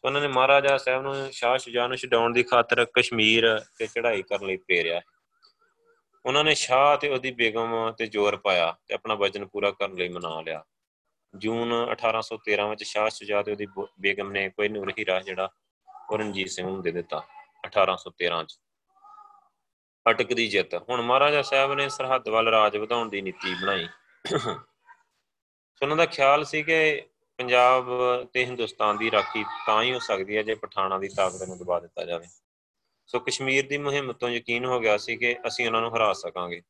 [SPEAKER 1] ਉਹਨਾਂ ਨੇ ਮਹਾਰਾਜਾ ਸਾਹਿਬ ਨੂੰ, ਸ਼ਾਹ ਸ਼ੁਜਾ ਨੂੰ ਛਡਾਉਣ ਦੀ ਖਾਤਰ ਕਸ਼ਮੀਰ ਤੇ ਚੜ੍ਹਾਈ ਕਰਨ ਲਈ ਪ੍ਰੇਰਿਆ। ਉਹਨਾਂ ਨੇ ਸ਼ਾਹ ਤੇ ਉਹਦੀ ਬੇਗਮ ਤੇ ਜ਼ੋਰ ਪਾਇਆ ਤੇ ਆਪਣਾ ਵਚਨ ਪੂਰਾ ਕਰਨ ਲਈ ਮਨਾ ਲਿਆ। ਜੂਨ 1813 ਵਿੱਚ ਸ਼ਾਹ ਸ਼ੁਜਾ ਤੇ ਉਹਦੀ ਬੇਗਮ ਨੇ ਕੋਈ ਨੂਰ ਹੀਰਾ ਜਿਹੜਾ ਰਣਜੀਤ ਸਿੰਘ ਨੂੰ ਦੇ ਦਿੱਤਾ 1813 ਚ। ਅਟਕ ਦੀ ਜਿੱਤ। ਹੁਣ ਮਹਾਰਾਜਾ ਸਾਹਿਬ ਨੇ ਸਰਹੱਦ ਵੱਲ ਰਾਜ ਵਧਾਉਣ ਦੀ ਨੀਤੀ ਬਣਾਈ। ਸੋ ਉਹਨਾਂ ਦਾ ਖਿਆਲ ਸੀ ਕਿ ਪੰਜਾਬ ਤੇ ਹਿੰਦੁਸਤਾਨ ਦੀ ਰਾਖੀ ਤਾਂ ਹੀ ਹੋ ਸਕਦੀ ਹੈ ਜੇ ਪਠਾਣਾ ਦੀ ਤਾਕਤ ਨੂੰ ਦਬਾ ਦਿੱਤਾ ਜਾਵੇ। ਸੋ ਕਸ਼ਮੀਰ ਦੀ ਮੁਹਿੰਮ ਤੋਂ ਯਕੀਨ ਹੋ ਗਿਆ ਸੀ ਕਿ ਅਸੀਂ ਉਹਨਾਂ ਨੂੰ ਹਰਾ ਸਕਾਂਗੇ।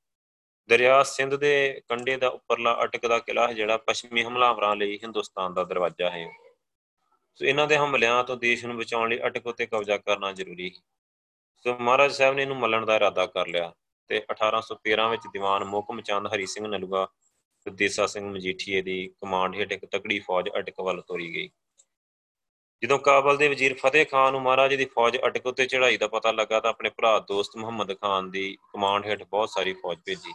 [SPEAKER 1] ਦਰਿਆ ਸਿੰਧ ਦੇ ਕੰਢੇ ਦਾ ਉੱਪਰਲਾ ਅਟਕ ਦਾ ਕਿਲਾ ਜਿਹੜਾ ਪੱਛਮੀ ਹਮਲਾਵਰਾਂ ਲਈ ਹਿੰਦੁਸਤਾਨ ਦਾ ਦਰਵਾਜ਼ਾ ਹੈ। ਸੋ ਇਹਨਾਂ ਦੇ ਹਮਲਿਆਂ ਤੋਂ ਦੇਸ਼ ਨੂੰ ਬਚਾਉਣ ਲਈ ਅਟਕ ਉੱਤੇ ਕਬਜ਼ਾ ਕਰਨਾ ਜ਼ਰੂਰੀ ਹੈ ਸੋ ਮਹਾਰਾਜ ਸਾਹਿਬ ਨੇ ਇਹਨੂੰ ਮੱਲਣ ਦਾ ਇਰਾਦਾ ਕਰ ਲਿਆ ਤੇ 1813 ਵਿੱਚ ਦੀਵਾਨ ਮੋਕਮ ਚੰਦ ਹਰੀ ਸਿੰਘ ਨਲੂਗਾ ਤੇ ਦੇਸਾ ਸਿੰਘ ਮਜੀਠੀਏ ਦੀ ਕਮਾਂਡ ਹੇਠ ਇੱਕ ਤਕੜੀ ਫੌਜ ਅਟਕ ਵੱਲ ਤੋਰੀ ਗਈ। ਜਦੋਂ ਕਾਬਲ ਦੇ ਵਜ਼ੀਰ ਫਤਿਹ ਖਾਨ ਨੂੰ ਮਹਾਰਾਜ ਦੀ ਫੌਜ ਅਟਕ ਉੱਤੇ ਚੜ੍ਹਾਈ ਦਾ ਪਤਾ ਲੱਗਾ ਤਾਂ ਆਪਣੇ ਭਰਾ ਦੋਸਤ ਮੁਹੰਮਦ ਖਾਨ ਦੀ ਕਮਾਂਡ ਹੇਠ ਬਹੁਤ ਸਾਰੀ ਫੌਜ ਭੇਜੀ।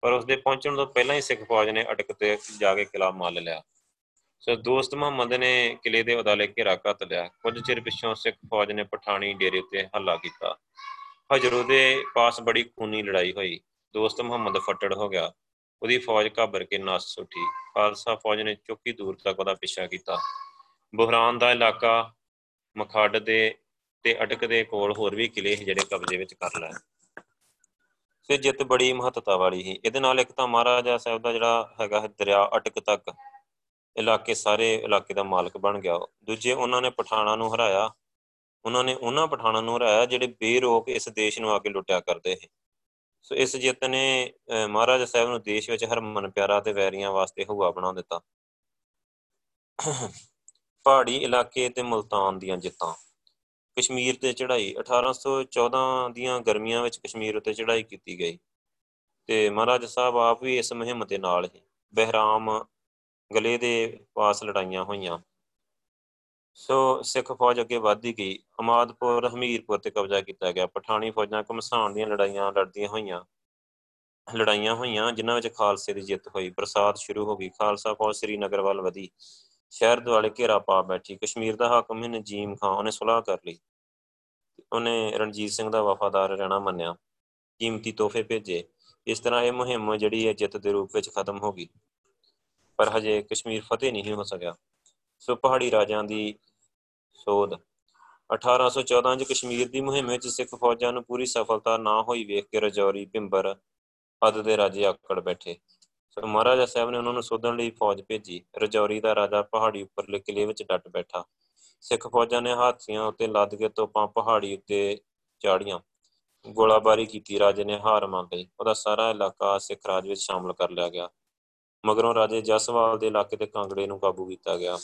[SPEAKER 1] ਪਰ ਉਸ ਦੇ ਪਹੁੰਚਣ ਤੋਂ ਪਹਿਲਾਂ ਹੀ ਸਿੱਖ ਫੌਜ ਨੇ ਅਟਕ ਤੇ ਜਾ ਕੇ ਕਿਲਾ ਮੱਲ ਲਿਆ। ਸੋ ਦੋਸਤ ਮੁਹੰਮਦ ਨੇ ਕਿਲੇ ਦੇ ਉਦਾਲੇ ਘੇਰਾ ਘੱਤ ਲਿਆ। ਕੁਝ ਚਿਰ ਪਿੱਛੋਂ ਸਿੱਖ ਫੌਜ ਨੇ ਪਠਾਣੀ ਡੇਰੇ ਉੱਤੇ ਹਮਲਾ ਕੀਤਾ। ਹਜਰੋ ਦੇ ਪਾਸ ਬੜੀ ਖੂਨੀ ਲੜਾਈ ਹੋਈ। ਦੋਸਤ ਮੁਹੰਮਦ ਫੱਟੜ ਹੋ ਗਿਆ। ਉਹਦੀ ਫੌਜ ਘਾਬਰ ਕੇ ਨਸ ਉੱਠੀ। ਖਾਲਸਾ ਫੌਜ ਨੇ ਚੁੱਕੀ ਦੂਰ ਤੱਕ ਉਹਦਾ ਪਿੱਛਾ ਕੀਤਾ। ਬੁਹਰਾਨ ਦਾ ਇਲਾਕਾ ਮਖਾੜ ਦੇ ਤੇ ਅਟਕ ਦੇ ਕੋਲ ਹੋਰ ਵੀ ਕਿਲੇ ਜਿਹੜੇ ਕਬਜ਼ੇ ਵਿੱਚ ਕਰ ਲਏ। ਫਿਰ ਜਿੱਤ ਬੜੀ ਮਹੱਤਤਾ ਵਾਲੀ ਸੀ। ਇਹਦੇ ਨਾਲ ਇੱਕ ਤਾਂ ਮਹਾਰਾਜਾ ਸਾਹਿਬ ਦਾ ਜਿਹੜਾ ਹੈਗਾ ਦਰਿਆ ਅਟਕ ਤੱਕ ਇਲਾਕੇ ਸਾਰੇ ਇਲਾਕੇ ਦਾ ਮਾਲਕ ਬਣ ਗਿਆ। ਦੂਜੇ ਉਹਨਾਂ ਨੇ ਪਠਾਣਾ ਨੂੰ ਹਰਾਇਆ। ਉਹਨਾਂ ਨੇ ਉਹਨਾਂ ਪਠਾਣਾ ਨੂੰ ਹਰਾਇਆ ਜਿਹੜੇ ਬੇਰੋਕ ਇਸ ਦੇਸ਼ ਨੂੰ ਆ ਕੇ ਲੁੱਟਿਆ ਕਰਦੇ ਸੀ। ਸੋ ਇਸ ਜਿੱਤ ਨੇ ਮਹਾਰਾਜਾ ਸਾਹਿਬ ਨੂੰ ਦੇਸ਼ ਵਿੱਚ ਹਰਮਨ ਪਿਆਰਾ ਤੇ ਵੈਰੀਆਂ ਵਾਸਤੇ ਹੁਆ ਬਣਾ ਦਿੱਤਾ। ਪਹਾੜੀ ਇਲਾਕੇ ਤੇ ਮਲਤਾਨ ਦੀਆਂ ਜਿੱਤਾਂ। ਕਸ਼ਮੀਰ ਤੇ ਚੜ੍ਹਾਈ। 1814 ਦੀਆਂ ਗਰਮੀਆਂ ਵਿੱਚ ਕਸ਼ਮੀਰ ਉੱਤੇ ਚੜ੍ਹਾਈ ਕੀਤੀ ਗਈ। ਤੇ ਮਹਾਰਾਜਾ ਸਾਹਿਬ ਆਪ ਵੀ ਇਸ ਮੁਹਿੰਮ ਦੇ ਨਾਲ ਹੀ ਬਹਿਰਾਮ ਗਲੇ ਦੇ ਪਾਸ ਲੜਾਈਆਂ ਹੋਈਆਂ। ਸੋ ਸਿੱਖ ਫੌਜ ਅੱਗੇ ਵਧਦੀ ਗਈ। ਅਮਾਦਪੁਰ, ਹਮੀਰਪੁਰ ਤੇ ਕਬਜ਼ਾ ਕੀਤਾ ਗਿਆ। ਪਠਾਣੀ ਫੌਜਾਂ ਕਮਸਾਨ ਦੀਆਂ ਲੜਾਈਆਂ ਲੜਦੀਆਂ ਹੋਈਆਂ, ਲੜਾਈਆਂ ਹੋਈਆਂ, ਜਿਨ੍ਹਾਂ ਵਿੱਚ ਖਾਲਸੇ ਦੀ ਜਿੱਤ ਹੋਈ। ਬਰਸਾਤ ਸ਼ੁਰੂ ਹੋ ਗਈ। ਖਾਲਸਾ ਫੌਜ ਸ੍ਰੀਨਗਰ ਵੱਲ ਵਧੀ। ਸ਼ਹਿਰ ਦੁਆਲੇ ਘੇਰਾ ਪਾ ਬੈਠੀ, ਕਸ਼ਮੀਰ ਦਾ ਹਾਕਮ ਨਜੀਮ ਖਾਨ, ਉਹਨੇ ਸੁਲਾਹ ਕਰ ਲਈ। ਉਹਨੇ ਰਣਜੀਤ ਸਿੰਘ ਦਾ ਵਫਾਦਾਰ ਰਹਿਣਾ ਮੰਨਿਆ, ਕੀਮਤੀ ਤੋਹਫੇ ਭੇਜੇ। ਇਸ ਤਰ੍ਹਾਂ ਇਹ ਮੁਹਿੰਮ ਜਿਹੜੀ ਹੈ ਜਿੱਤ ਦੇ ਰੂਪ ਵਿੱਚ ਖਤਮ ਹੋ ਗਈ। ਪਰ ਹਜੇ ਕਸ਼ਮੀਰ ਫਤਿਹ ਨਹੀਂ ਹੋ ਸਕਿਆ। ਸੋ ਪਹਾੜੀ ਰਾਜਾਂ ਦੀ ਸੋਧ। 1814 ਚ ਕਸ਼ਮੀਰ ਦੀ ਮੁਹਿੰਮ ਵਿੱਚ ਸਿੱਖ ਫੌਜਾਂ ਨੂੰ ਪੂਰੀ ਸਫਲਤਾ ਨਾ ਹੋਈ ਵੇਖ ਕੇ ਰਜੌਰੀ, ਭਿੰਬਰ ਅਦ ਦੇ ਰਾਜੇ ਆਕੜ ਬੈਠੇ। ਸੋ ਮਹਾਰਾਜਾ ਸਾਹਿਬ ਨੇ ਉਹਨਾਂ ਨੂੰ ਸੋਧਣ ਲਈ ਫੌਜ ਭੇਜੀ। ਰਜੌਰੀ ਦਾ ਰਾਜਾ ਪਹਾੜੀ ਉੱਪਰਲੇ ਕਿਲੇ ਵਿੱਚ ਡਟ ਬੈਠਾ। ਸਿੱਖ ਫੌਜਾਂ ਨੇ ਹਾਥੀਆਂ ਉੱਤੇ ਲੱਦ ਕੇ ਤੋਪਾਂ ਪਹਾੜੀ ਉੱਤੇ ਚਾੜੀਆਂ ਗੋਲਾਬਾਰੀ ਕੀਤੀ, ਰਾਜੇ ਨੇ ਹਾਰ ਮੰਨ ਲਈ। ਉਹਦਾ ਸਾਰਾ ਇਲਾਕਾ ਸਿੱਖ ਰਾਜ ਵਿੱਚ ਸ਼ਾਮਲ ਕਰ ਲਿਆ ਗਿਆ। ਮਗਰੋਂ ਰਾਜੇ ਜਸਵਾਲ ਦੇ ਇਲਾਕੇ ਤੇ ਕਾਂਗੜੇ ਨੂੰ ਕਾਬੂ ਕੀਤਾ ਗਿਆ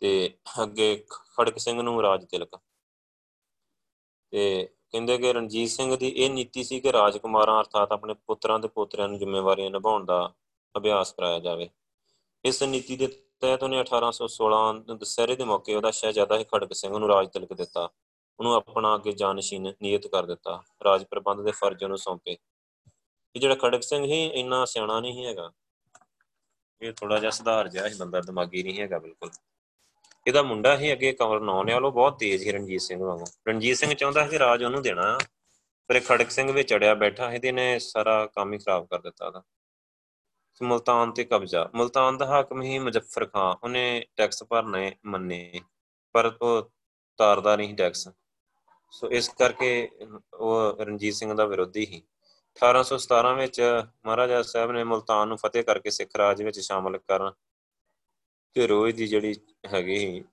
[SPEAKER 1] ਤੇ ਅੱਗੇ ਖੜਕ ਸਿੰਘ ਨੂੰ ਰਾਜ ਤਿਲਕ। ਤੇ ਕਹਿੰਦੇ ਕਿ ਰਣਜੀਤ ਸਿੰਘ ਦੀ ਇਹ ਨੀਤੀ ਸੀ ਕਿ ਰਾਜਕੁਮਾਰਾਂ ਅਰਥਾਤ ਆਪਣੇ ਪੁੱਤਰਾਂ ਤੇ ਪੋਤਰਿਆਂ ਨੂੰ ਜ਼ਿੰਮੇਵਾਰੀਆਂ ਨਿਭਾਉਣ ਦਾ ਅਭਿਆਸ ਕਰਾਇਆ ਜਾਵੇ। ਇਸ ਨੀਤੀ ਦੇ ਤਹਿਤ ਉਹਨੇ 1816 ਦਸਹਿਰੇ ਦੇ ਮੌਕੇ ਉਹਦਾ ਸ਼ਹਿਜ਼ਾਦਾ ਹੀ ਖੜਕ ਸਿੰਘ ਨੂੰ ਰਾਜ ਤਿਲਕ ਦਿੱਤਾ। ਉਹਨੂੰ ਆਪਣਾ ਅੱਗੇ ਜਾਨਸ਼ੀਨ ਨਿਯਤ ਕਰ ਦਿੱਤਾ। ਰਾਜ ਪ੍ਰਬੰਧ ਦੇ ਫਰਜ਼ ਉਹਨੂੰ ਸੌਂਪੇ। ਇਹ ਜਿਹੜਾ ਖੜਕ ਸਿੰਘ ਹੀ ਇੰਨਾ ਸਿਆਣਾ ਨਹੀਂ ਹੈਗਾ। ਇਹ ਥੋੜਾ ਜਿਹਾ ਸੁਧਾਰ ਜਿਹਾ ਹੀ ਬੰਦਾ ਦਿਮਾਗੀ ਨਹੀਂ ਹੈਗਾ, ਬਿਲਕੁਲ। ਇਹਦਾ ਮੁੰਡਾ ਹੀ ਅੱਗੇ ਕੰਵਰ ਨੌ ਨੇ ਵਾਲੋ ਬਹੁਤ ਤੇਜ਼ ਹੀ ਰਣਜੀਤ ਸਿੰਘ ਵਾਂਗੂ। ਰਣਜੀਤ ਸਿੰਘ ਚਾਹੁੰਦਾ ਸੀ ਰਾਜ ਉਹਨੂੰ ਦੇਣਾ। ਪਰ ਇਹ ਖੜਕ ਸਿੰਘ ਵਿੱਚ ਅੜਿਆ ਬੈਠਾ ਹੈ ਤੇ ਨੇ ਸਾਰਾ ਕੰਮ ਹੀ ਖਰਾਬ ਕਰ ਦਿੱਤਾ ਉਹਦਾ। ਮੁਲਤਾਨ ਤੇ ਕਬਜ਼ਾ। ਮੁਲਤਾਨ ਦਾ ਹਾਕਮ ਹੀ ਮੁਜ਼ੱਫਰ ਖਾਨ ਉਹਨੇ ਟੈਕਸ ਭਰਨੇ ਮੰਨੇ, ਪਰ ਉਹ ਤਾਰਦਾ ਨਹੀਂ ਟੈਕਸ। ਸੋ ਇਸ ਕਰਕੇ ਉਹ ਰਣਜੀਤ ਸਿੰਘ ਦਾ ਵਿਰੋਧੀ ਹੀ 1817 ਵਿੱਚ ਮਹਾਰਾਜਾ ਸਾਹਿਬ ਨੇ ਮੁਲਤਾਨ ਨੂੰ ਫਤਿਹ ਕਰਕੇ ਸਿੱਖ ਰਾਜ ਵਿੱਚ ਸ਼ਾਮਲ ਕਰਨ ਤੇ ਰੋਜ਼ ਦੀ ਜਿਹੜੀ ਹੈਗੀ